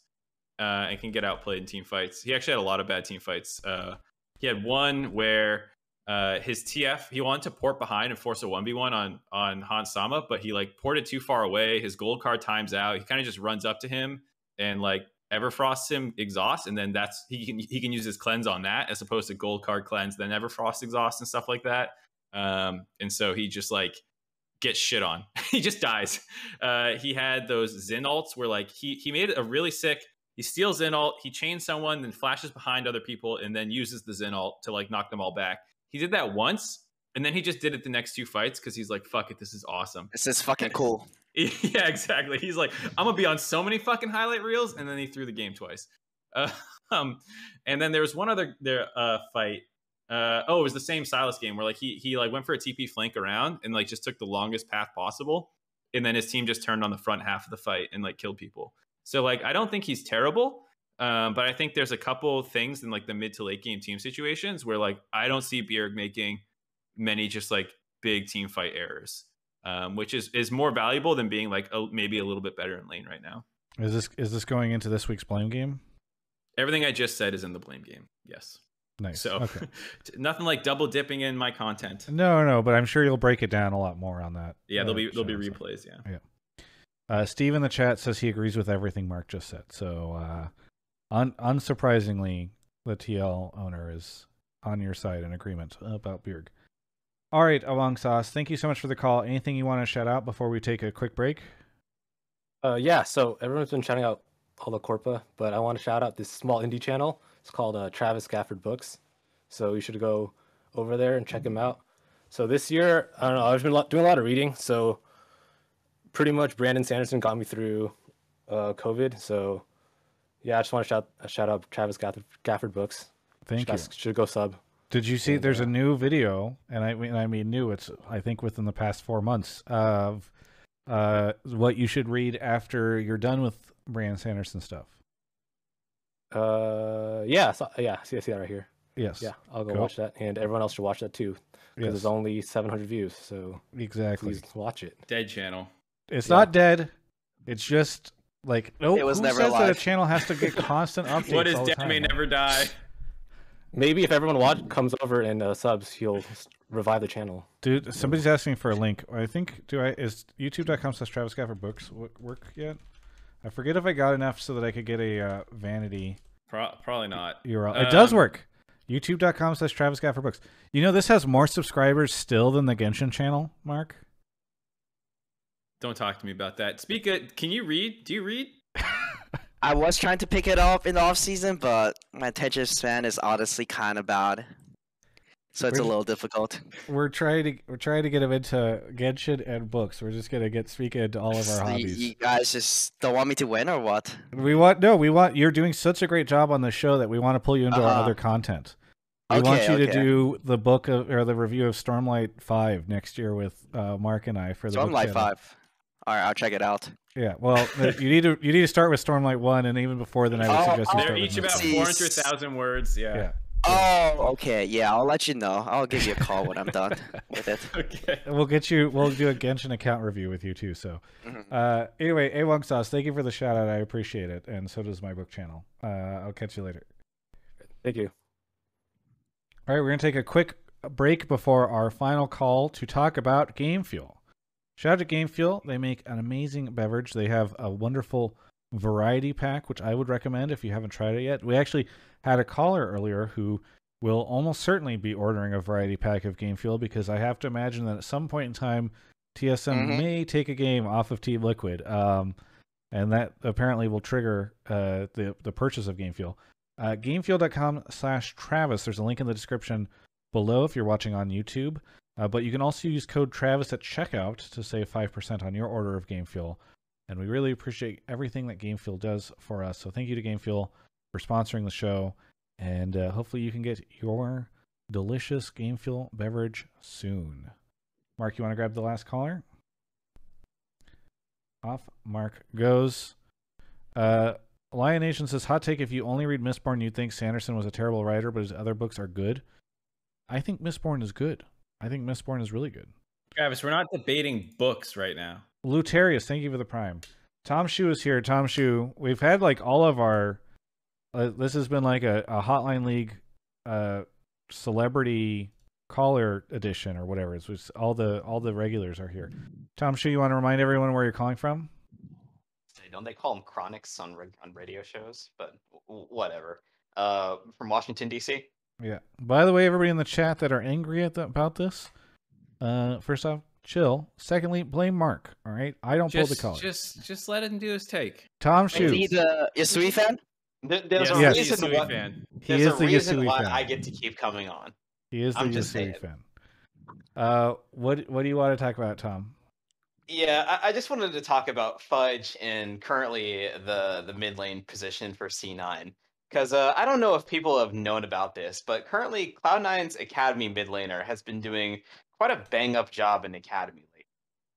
uh, and can get outplayed in team fights. He actually had a lot of bad team fights. Uh, he had one where uh, his TF he wanted to port behind and force a one v one on on Hans Sama, but he like ported too far away. His gold card times out. He kind of just runs up to him and like Everfrost him exhaust, and then that's he can he can use his cleanse on that as opposed to gold card cleanse, then Everfrost exhaust and stuff like that. Um, and so he just like gets shit on. [laughs] he just dies. Uh, he had those Xin ults where like he he made a really sick. He steals Xin ult, he chains someone, then flashes behind other people, and then uses the Xin ult to like knock them all back. He did that once, and then he just did it the next two fights because he's like, "Fuck it, this is awesome." This is fucking cool. [laughs] yeah, exactly. He's like, I'm gonna be on so many fucking highlight reels, and then he threw the game twice. Uh, [laughs] um, and then there was one other there uh fight. Uh, oh, it was the same Sylas game where like he he like went for a TP flank around and like just took the longest path possible, and then his team just turned on the front half of the fight and like killed people. So like I don't think he's terrible, um, but I think there's a couple things in like the mid to late game team situations where like I don't see Bjerg making many just like big team fight errors um, which is is more valuable than being like a, maybe a little bit better in lane right now. Is this is this going into this week's blame game? Everything I just said is in the blame game. Yes. Nice. So okay. [laughs] nothing like double dipping in my content. No, no, but I'm sure you'll break it down a lot more on that. Yeah, there'll uh, be there'll be replays. Yeah. Uh, Steve in the chat says he agrees with everything Mark just said. So, uh, un- unsurprisingly, the TL owner is on your side in agreement about Bjerg. All right, A1 Sauce, thank you so much for the call. Anything you want to shout out before we take a quick break? Uh, yeah, so everyone's been shouting out all the Corpa, but I want to shout out this small indie channel. It's called uh, Travis Gafford Books. So you should go over there and check him out. So this year, I don't know, I've been doing a lot of reading. So pretty much Brandon Sanderson got me through uh, COVID. So yeah, I just want to shout shout out Travis Gafford, Gafford Books. Thank should, you. guys Should go sub. Did you see? And, There's uh, a new video, and I mean, I mean, new. It's I think within the past four months of uh, what you should read after you're done with Brandon Sanderson stuff. Uh, yeah, so, yeah, see, I see that right here. Yes. Yeah, I'll go Cool. watch that, and everyone else should watch that too, because Yes. there's only 700 views. So Exactly. please watch it. Dead channel. It's Yeah. not dead. It's just like no. It was who never says that a alive. channel has to get [laughs] constant updates? What is all the dead may never die. Maybe if everyone watch comes over and uh, subs, he'll revive the channel. Dude, somebody's asking for a link. I think do I is youtube.com slash Travis Gafford books work yet? I forget if I got enough so that I could get a uh, vanity Pro- probably not. URL. It does Um, work. YouTube.com slash Travis Gafford books. You know this has more subscribers still than the Genshin channel, Mark. Don't talk to me about that. Speak it. Can you read? Do you read? I was trying to pick it up in the off season, but my attention span is honestly kind of bad. So it's a little difficult. We're trying to we're trying to get him into Genshin and books. We're just gonna get Spica into all of our So you, hobbies. you guys just don't want me to win or what? We want no, we want you're doing such a great job on the show that we want to pull you into our Uh-huh. other content. We want Okay, you to do the book of, or the review of Stormlight Five next year with uh, Mark and I for the book five. All right, I'll check it out. Yeah, well, you need to you need to start with Stormlight One, and even before then, I would Oh, suggest you oh, They're start with each Mist. about Jeez. 400,000 words. Yeah. Yeah. Oh, okay. Yeah, I'll let you know. I'll give you a call when I'm done [laughs] with it. Okay. We'll get you. We'll do a Genshin account review with you too. So, Mhm. uh, anyway, A1 Sauce, thank you for the shout out. I appreciate it, and so does my book channel. Uh, I'll catch you later. Thank you. All right, we're going to take a quick break before our final call to talk about Game Fuel. Shout out to Game Fuel. They make an amazing beverage. They have a wonderful variety pack, which I would recommend if you haven't tried it yet. We actually had a caller earlier who will almost certainly be ordering a variety pack of Game Fuel because I have to imagine that at some point in time, TSM Mhm. may take a game off of Team Liquid. Um, and that apparently will trigger uh, the, the purchase of Game Fuel. Uh, gamefuel.com slash Travis. There's a link in the description below if you're watching on YouTube. Uh, but you can also use code Travis at checkout to save 5% on your order of Game Fuel. And we really appreciate everything that Game Fuel does for us. So thank you to Game Fuel for sponsoring the show. And uh, hopefully you can get your delicious Game Fuel beverage soon. Mark, you want to grab the last caller? Off Mark goes. Uh, Lion Nation says, hot take, if you only read Mistborn, you'd think Sanderson was a terrible writer, but his other books are good. I think Mistborn is good. I think Mistborn is really good. Travis, we're not debating books right now. Lutarius, thank you for the prime. Tom Shu is here. Tom Shu, we've had like all of our. Uh, this has been like a, a Hotline League uh, celebrity caller edition or whatever. It's just all the all the regulars are here. Tom Shu, you want to remind everyone where you're calling from? Don't they call them chronics on on radio shows? But w- whatever. Uh, from Washington D.C. Yeah. By the way, everybody in the chat that are angry at the, about this, uh, first off, chill. Secondly, blame Mark. All right, I don't pull the Just, collar. just, just let him do his take. Tom Is Shu. he the Yasui fan? There, there's Yes, a Yes. he's a reason Yasui why. fan. He There's is a the reason Yasui why fan. I get to keep coming on. He is the I'm just Yasui fan. Uh, what what do you want to talk about, Tom? Yeah, I, I just wanted to talk about Fudge and currently the the mid lane position for C9 because uh, I don't know if people have known about this, but currently Cloud9's Academy mid laner has been doing quite a bang up job in Academy lately.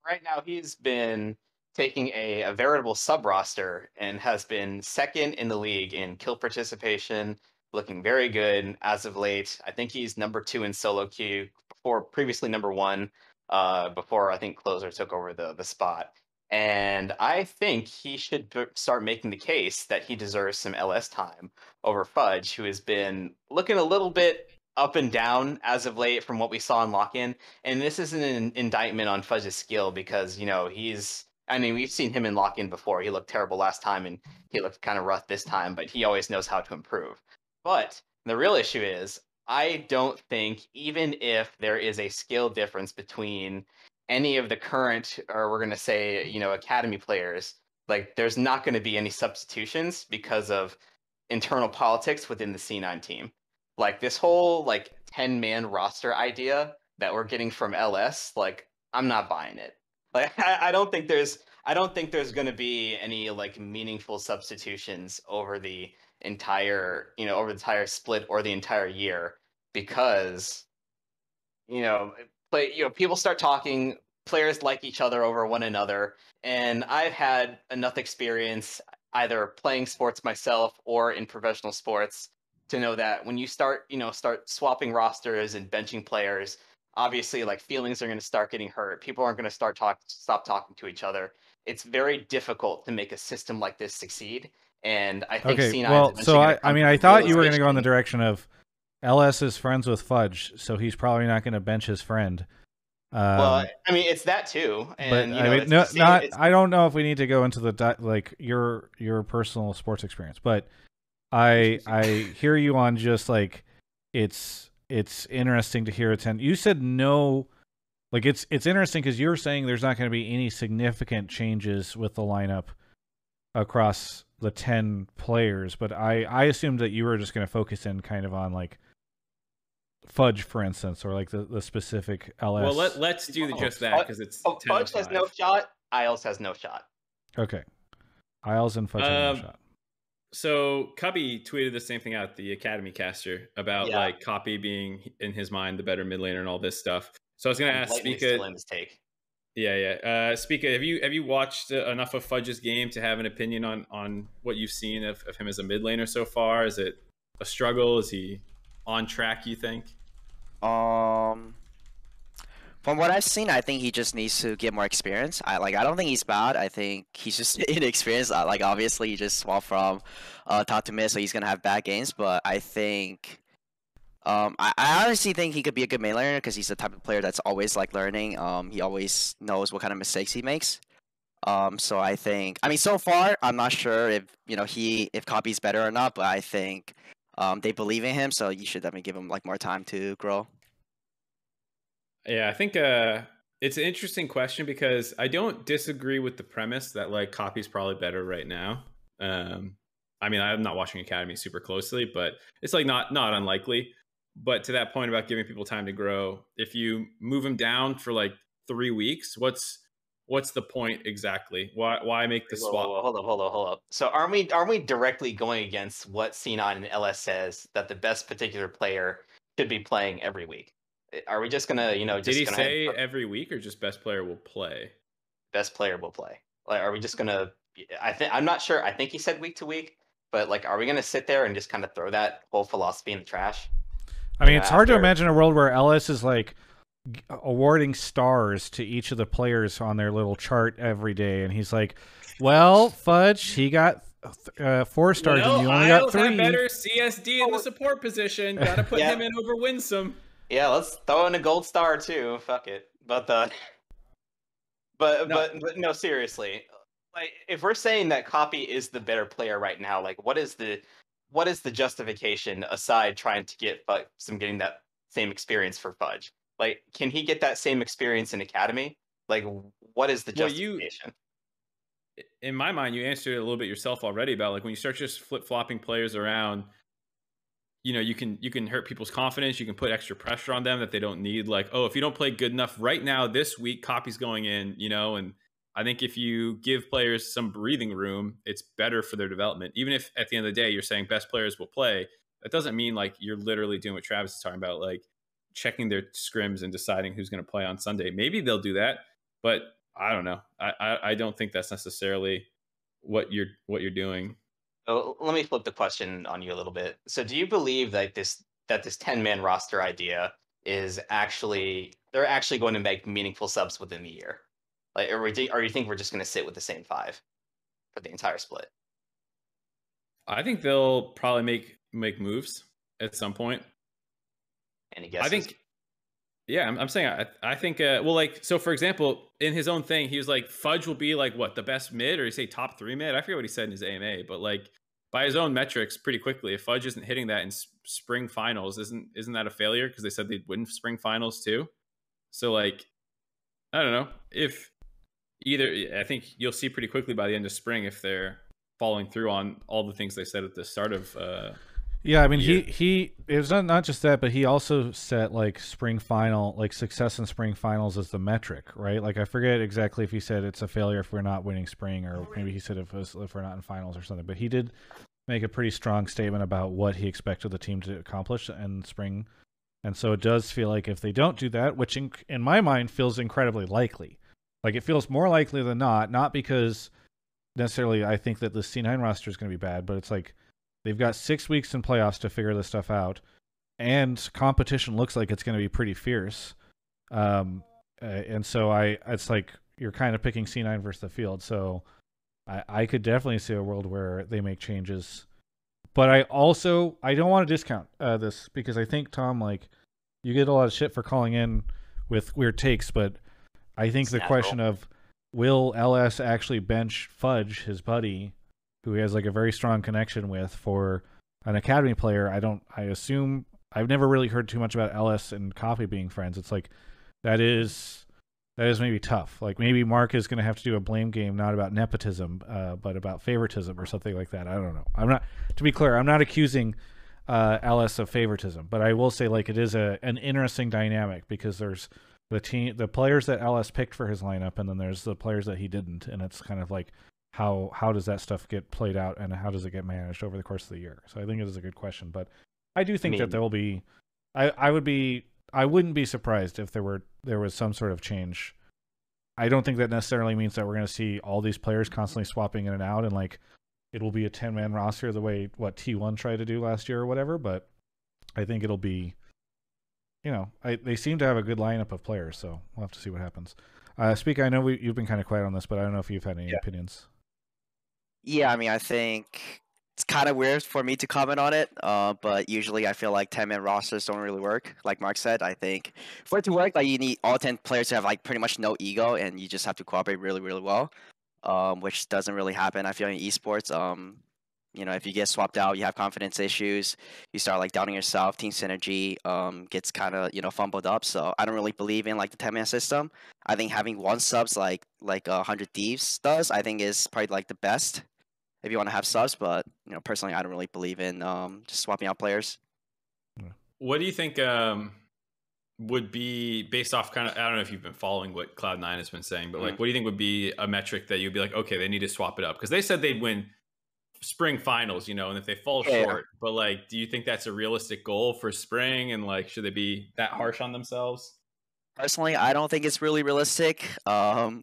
Right now, he's been taking a, a veritable sub roster and has been second in the league in kill participation, looking very good as of late. I think he's number two in solo queue before previously number one uh, before I think Closer took over the the spot. And I think he should b- start making the case that he deserves some LS time over Fudge, who has been looking a little bit up and down as of late from what we saw in lock in. And this isn't an indictment on Fudge's skill because, you know, he's, I mean, we've seen him in lock in before. He looked terrible last time and he looked kind of rough this time, but he always knows how to improve. But the real issue is, I don't think, even if there is a skill difference between any of the current, or we're going to say, you know, academy players, like there's not going to be any substitutions because of internal politics within the C9 team. Like this whole like 10 man roster idea that we're getting from LS, like I'm not buying it. Like [laughs] I, I don't think there's I don't think there's going to be any like meaningful substitutions over the entire, you know, over the entire split or the entire year because you know, play you know, people start talking, players like each other over one another, and I've had enough experience either playing sports myself or in professional sports to know that when you start, you know, start swapping rosters and benching players, obviously like feelings are going to start getting hurt. People aren't going to start talk stop talking to each other. It's very difficult to make a system like this succeed. And I think Okay, C9 is well, so I, I mean, I thought you were going to go in the direction of LS is friends with Fudge, so he's probably not going to bench his friend. Um, well, I mean, it's that too. but And you I know, mean, no, same- not. it's- I don't know if we need to go into the di- like your your personal sports experience, but I I hear you on just like it's it's interesting to hear a ten. You said no, like it's it's interesting because you're saying there's not going to be any significant changes with the lineup across the ten players, but I I assumed that you were just going to focus in kind of on like Fudge, for instance, or like the, the specific LS. Well, let let's do the, just that because it's Oh, 10 Fudge has no shot. Isles has no shot. Okay. Isles and Fudge have no Um, shot. So Cubby tweeted the same thing out the Academy caster about Yeah. like Copy being in his mind the better mid laner and all this stuff. So I was gonna I'm ask blatantly Spica. his take. Yeah, yeah. Uh, Spica, have you have you watched uh, enough of Fudge's game to have an opinion on on what you've seen of, of him as a mid laner so far? Is it a struggle? Is he on track? You think? Um, from what I've seen, I think he just needs to get more experience. I like. I don't think he's bad. I think he's just [laughs] inexperienced. Uh, Like obviously, he just swapped from uh, top to mid, so he's gonna have bad games. But I think, um, I, I honestly think he could be a good main learner because he's the type of player that's always like learning. Um, he always knows what kind of mistakes he makes. Um, so I think. I mean, so far, I'm not sure if you know he if copy's better or not, but I think. Um, they believe in him, so you should definitely give him like more time to grow. Yeah, I think uh, it's an interesting question because I don't disagree with the premise that like Copy's probably better right now. Um, I mean, I'm not watching Academy super closely, but it's like not not unlikely. But to that point about giving people time to grow, if you move him down for like three weeks, what's what's the point exactly? Why why make the swap? whoa, whoa, hold up, hold up, hold up. So aren't we aren't we directly going against what C9 and LS says that the best particular player should be playing every week? Are we just gonna, you know, Did he gonna say every week or just best player will play? best player will play? Like, are we just gonna? I think I'm not sure. I think he said week to week, but like, are we gonna sit there and just kind of throw that whole philosophy in the trash? I mean, it's hard to imagine a world where LS is like g- awarding stars to each of the players on their little chart every day, and he's like, "Well, Fudge, he got uh, four stars, and you only got Isles had three. better CSD in the support position. Got to put Yeah. him in over Winsome. Yeah, let's throw in a gold star too. Fuck it. But the but No. but but no, seriously. Like if we're saying that Copy is the better player right now, like what is the what is the justification aside trying to get Fu- some getting that same experience for Fudge? Like can he get that same experience in Academy? Like what is the Well, you- justification? in my mind, you answered it a little bit yourself already about like when you start just flip flopping players around, you know, you can you can hurt people's confidence. You can put extra pressure on them that they don't need. Like, oh, if you don't play good enough right now this week, copy's going in, you know. And I think if you give players some breathing room, it's better for their development. Even if at the end of the day you're saying best players will play, that doesn't mean like you're literally doing what Travis is talking about, like checking their scrims and deciding who's going to play on Sunday. Maybe they'll do that, but I don't know. I, I I don't think that's necessarily what you're what you're doing. Oh, let me flip the question on you a little bit. So, do you believe that this that this ten man roster idea is actually they're actually going to make meaningful subs within the year? Like, or, we, or you think we're just going to sit with the same five for the entire split? I think they'll probably make make moves at some point. Any guesses? I think, yeah, I'm, I'm saying I, I think, uh, well, like, so for example, in his own thing, he was like, Fudge will be like what the best mid, or he say top three mid. I forget what he said in his AMA, but like by his own metrics, pretty quickly, if Fudge isn't hitting that in spring finals, isn't isn't that a failure? Because they said they'd win spring finals too. So like, I don't know if either. I think you'll see pretty quickly by the end of spring if they're following through on all the things they said at the start of. Uh, Yeah, I mean, year. he he it was not not just that, but he also set like spring final, like success in spring finals as the metric, right? Like I forget exactly if he said it's a failure if we're not winning spring, or mm-hmm. maybe he said if, if we're not in finals or something. But he did make a pretty strong statement about what he expected the team to accomplish in spring, and so it does feel like if they don't do that, which in, in my mind feels incredibly likely, like it feels more likely than not, not because necessarily I think that the C9 roster is going to be bad, but it's like they've got six weeks in playoffs to figure this stuff out, and competition looks like it's going to be pretty fierce. Um, uh, and so I, it's like you're kind of picking C9 versus the field. So I, I could definitely see a world where they make changes. But I also I don't want to discount uh, this because I think Tom like you get a lot of shit for calling in with weird takes, but I think It's the natural. question of will LS actually bench Fudge, his buddy, who he has like a very strong connection with, for an academy player? I don't. I assume I've never really heard too much about LS and Coffee being friends. It's like that is that is maybe tough. Like maybe Mark is going to have to do a blame game, not about nepotism, uh, but about favoritism or something like that. I don't know. I'm not. To be clear, I'm not accusing uh, LS of favoritism, but I will say like it is a an interesting dynamic because there's the team, the players that LS picked for his lineup, and then there's the players that he didn't, and it's kind of like how how does that stuff get played out and how does it get managed over the course of the year? So I think it is a good question, but I do think mean- that there will be. I I would be I wouldn't be surprised if there were there was some sort of change. I don't think that necessarily means that we're going to see all these players constantly swapping in and out and like it will be a 10 man roster the way what T1 tried to do last year or whatever, but I think it'll be you know, I, they seem to have a good lineup of players, so we'll have to see what happens. Uh, Speak, I know we, you've been kind of quiet on this, but I don't know if you've had any Yeah. opinions. Yeah, I mean, I think it's kind of weird for me to comment on it, uh, but usually I feel like 10 man rosters don't really work. Like Mark said, I think for it to work, like you need all 10 players to have like pretty much no ego and you just have to cooperate really, really well, um, which doesn't really happen. I feel in esports, um, you know, if you get swapped out, you have confidence issues, you start like doubting yourself, team synergy um, gets kind of, you know, fumbled up. So I don't really believe in like the 10 man system. I think having one subs like like uh, 100 Thieves does, I think is probably like the best if you want to have subs. But you know, personally, I don't really believe in um, just swapping out players. What do you think um, would be based off kind of? I don't know if you've been following what Cloud Nine has been saying, but like, Mm. what do you think would be a metric that you'd be like, okay, they need to swap it up because they said they'd win spring finals, you know, and if they fall Yeah. short, but like, do you think that's a realistic goal for spring? And like, should they be that harsh on themselves? Personally, I don't think it's really realistic. Um,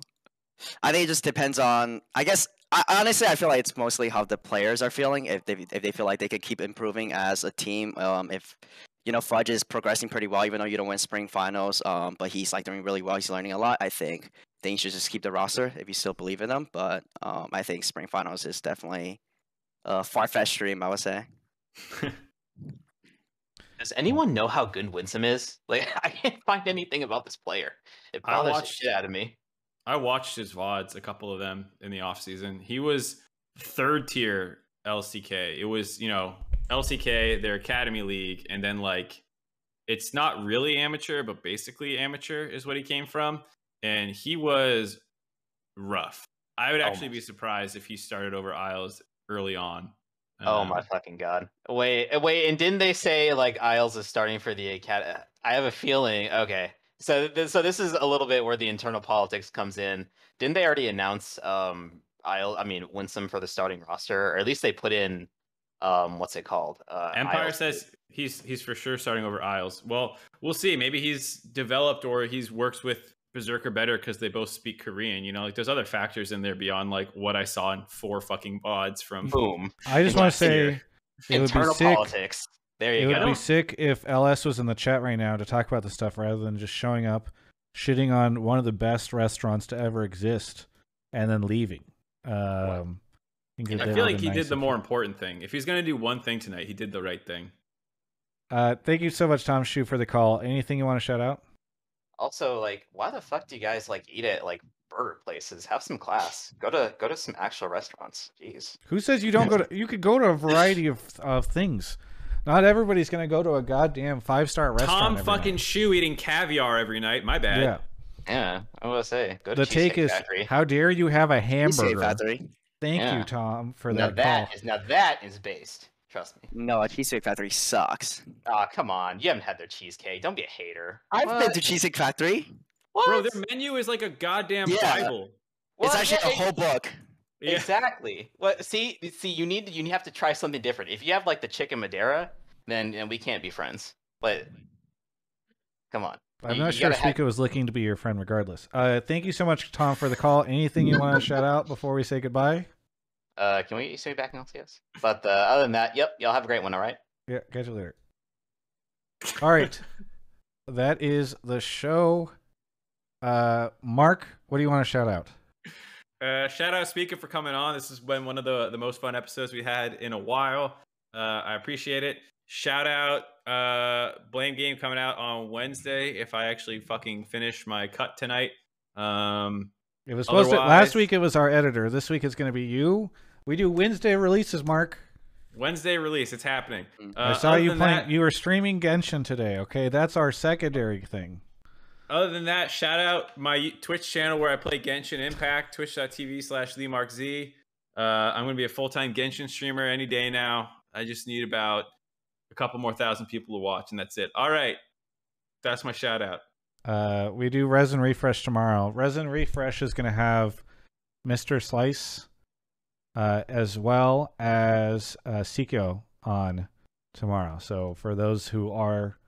I think it just depends on. I guess I, honestly, I feel like it's mostly how the players are feeling. If they if they feel like they could keep improving as a team. Um, if you know Fudge is progressing pretty well, even though you don't win spring finals. Um, but he's like doing really well. He's learning a lot. I think. Then you should just keep the roster if you still believe in them. But um, I think spring finals is definitely a far fetched dream. I would say. [laughs] Does anyone know how good Winsome is? Like, [laughs] I can't find anything about this player. It I bothers the watched- shit out of me. I watched his VODs, a couple of them in the off season. He was third tier LCK. It was, you know, LCK, their academy league, and then like it's not really amateur, but basically amateur is what he came from. And he was rough. I would Oh actually be surprised if he started over Isles early on. Oh Um, my fucking god! Wait, wait, and didn't they say like Isles is starting for the academy? I have a feeling. Okay, so th- so this is a little bit where the internal politics comes in. Didn't they already announce um Isle? I mean, Winsome for the starting roster, or at least they put in um what's it called? Uh, Empire Isles. says he's he's for sure starting over Isles. Well, we'll see. Maybe he's developed or he's works with Berserker better because they both speak Korean. You know, like there's other factors in there beyond like what I saw in four fucking VODs from. boom I just want to Last year. say it would be internal sick. politics. There It you would be sick if LS was in the chat right now to talk about the stuff rather than just showing up, shitting on one of the best restaurants to ever exist, and then leaving. Um, think that I feel like he nice did the more important thing. If he's gonna do one thing tonight, he did the right thing. Uh, thank you so much, Tom Shu, for the call. Anything you want to shout out? Also, like, why the fuck do you guys like eat at like burger places? Have some class. Go to go to some actual restaurants. Jeez. Who says you don't go to? You could go to a variety of of things. Not everybody's gonna go to a goddamn five star restaurant. Tom fucking night. Shu eating caviar every night. My bad. yeah. Yeah, I was gonna say. Go to The take Cheesecake is, Factory. how dare you have a hamburger? Factory. Thank Yeah. you, Tom, for now that that call. is now that is based. Trust me. No, a Cheesecake Factory sucks. Ah, come on. You haven't had their cheesecake. Don't be a hater. I've been to Cheesecake Factory. What? Bro, their menu is like a goddamn Yeah. Bible. What? It's actually Yeah, a whole book. Yeah. Exactly. What? See, see, you need you have to try something different. If you have like the chicken Madeira, then then we can't be friends. But come on. I'm You- not you sure gotta Spica was looking to be your friend regardless. Uh, thank you so much, Tom, for the call. Anything you want to shout out before we say goodbye? Uh, can we see me back in LCS? But uh, other than that, yep, y'all have a great one. All right. Yeah, catch you later. All right. that is the show. Uh Mark, what do you want to shout out? Uh, shout out Spica for coming on. This has been one of the, the most fun episodes we had in a while. Uh, I appreciate it. Shout out uh, Blame Game coming out on Wednesday if I actually fucking finish my cut tonight. Um, It was supposed to last week it was our editor. This week it's going to be you. We do Wednesday releases, Mark. Wednesday release. It's happening. Uh, I saw you playing that- you were streaming Genshin today, okay? That's our secondary thing. Other than that, shout out my Twitch channel where I play Genshin Impact, twitch.tv slash LeeMarkZ. Uh, I'm going to be a full time Genshin streamer any day now. I just need about a couple more thousand people to watch, and that's it. All right. That's my shout out. Uh, we do Resin Refresh tomorrow. Resin Refresh is going to have Mr. Slice uh, as well as uh, Sikyo on tomorrow. So for those who are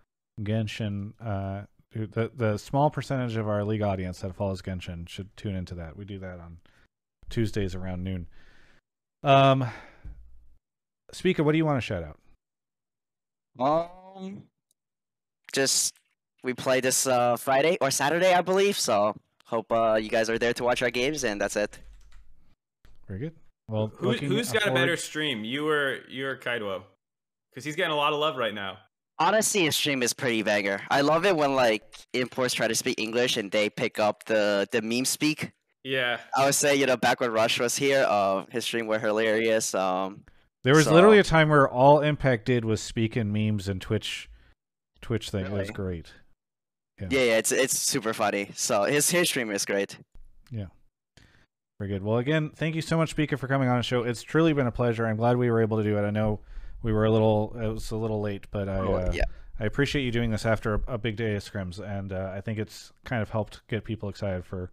Genshin, uh, the the small percentage of our league audience that follows Genshin should tune into that. We do that on Tuesdays around noon. Um, Spica, what do you want to shout out? Um, just we play this uh Friday or Saturday, I believe. So hope uh you guys are there to watch our games, and that's it. Very good. Well, Who, who's got a better stream? You or you or Keido? Because he's getting a lot of love right now. Honestly, his stream is pretty banger. I love it when like imports try to speak English and they pick up the the meme speak. Yeah. I would say you know back when Rush was here, uh, his stream were hilarious. Um, There was So- literally a time where all Impact did was speak in memes and Twitch, Twitch thing. It was Really? great. yeah, yeah, it's it's super funny. So his his stream is great. Yeah, very good. Well, again, thank you so much, Spica, for coming on the show. It's truly been a pleasure. I'm glad we were able to do it. I know we were a little, it was a little late, but I, Oh, uh, yeah. I appreciate you doing this after a, a big day of scrims, and uh, I think it's kind of helped get people excited for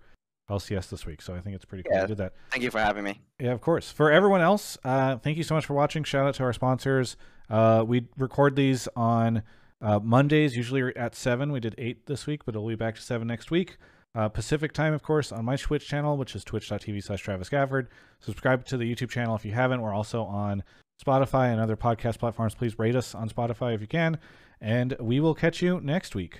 LCS this week. So I think it's pretty cool Yeah. you did that. Thank you for having me. Yeah, of course. For everyone else, uh, thank you so much for watching. Shout out to our sponsors. Uh, we record these on uh, Mondays, usually at 7. We did 8 this week, but it'll be back to 7 next week. Uh, Pacific time, of course, on my Twitch channel, which is twitch.tv slash Travis Gafford. Subscribe to the YouTube channel if you haven't. We're also on Spotify and other podcast platforms. Please rate us on Spotify if you can. And we will catch you next week.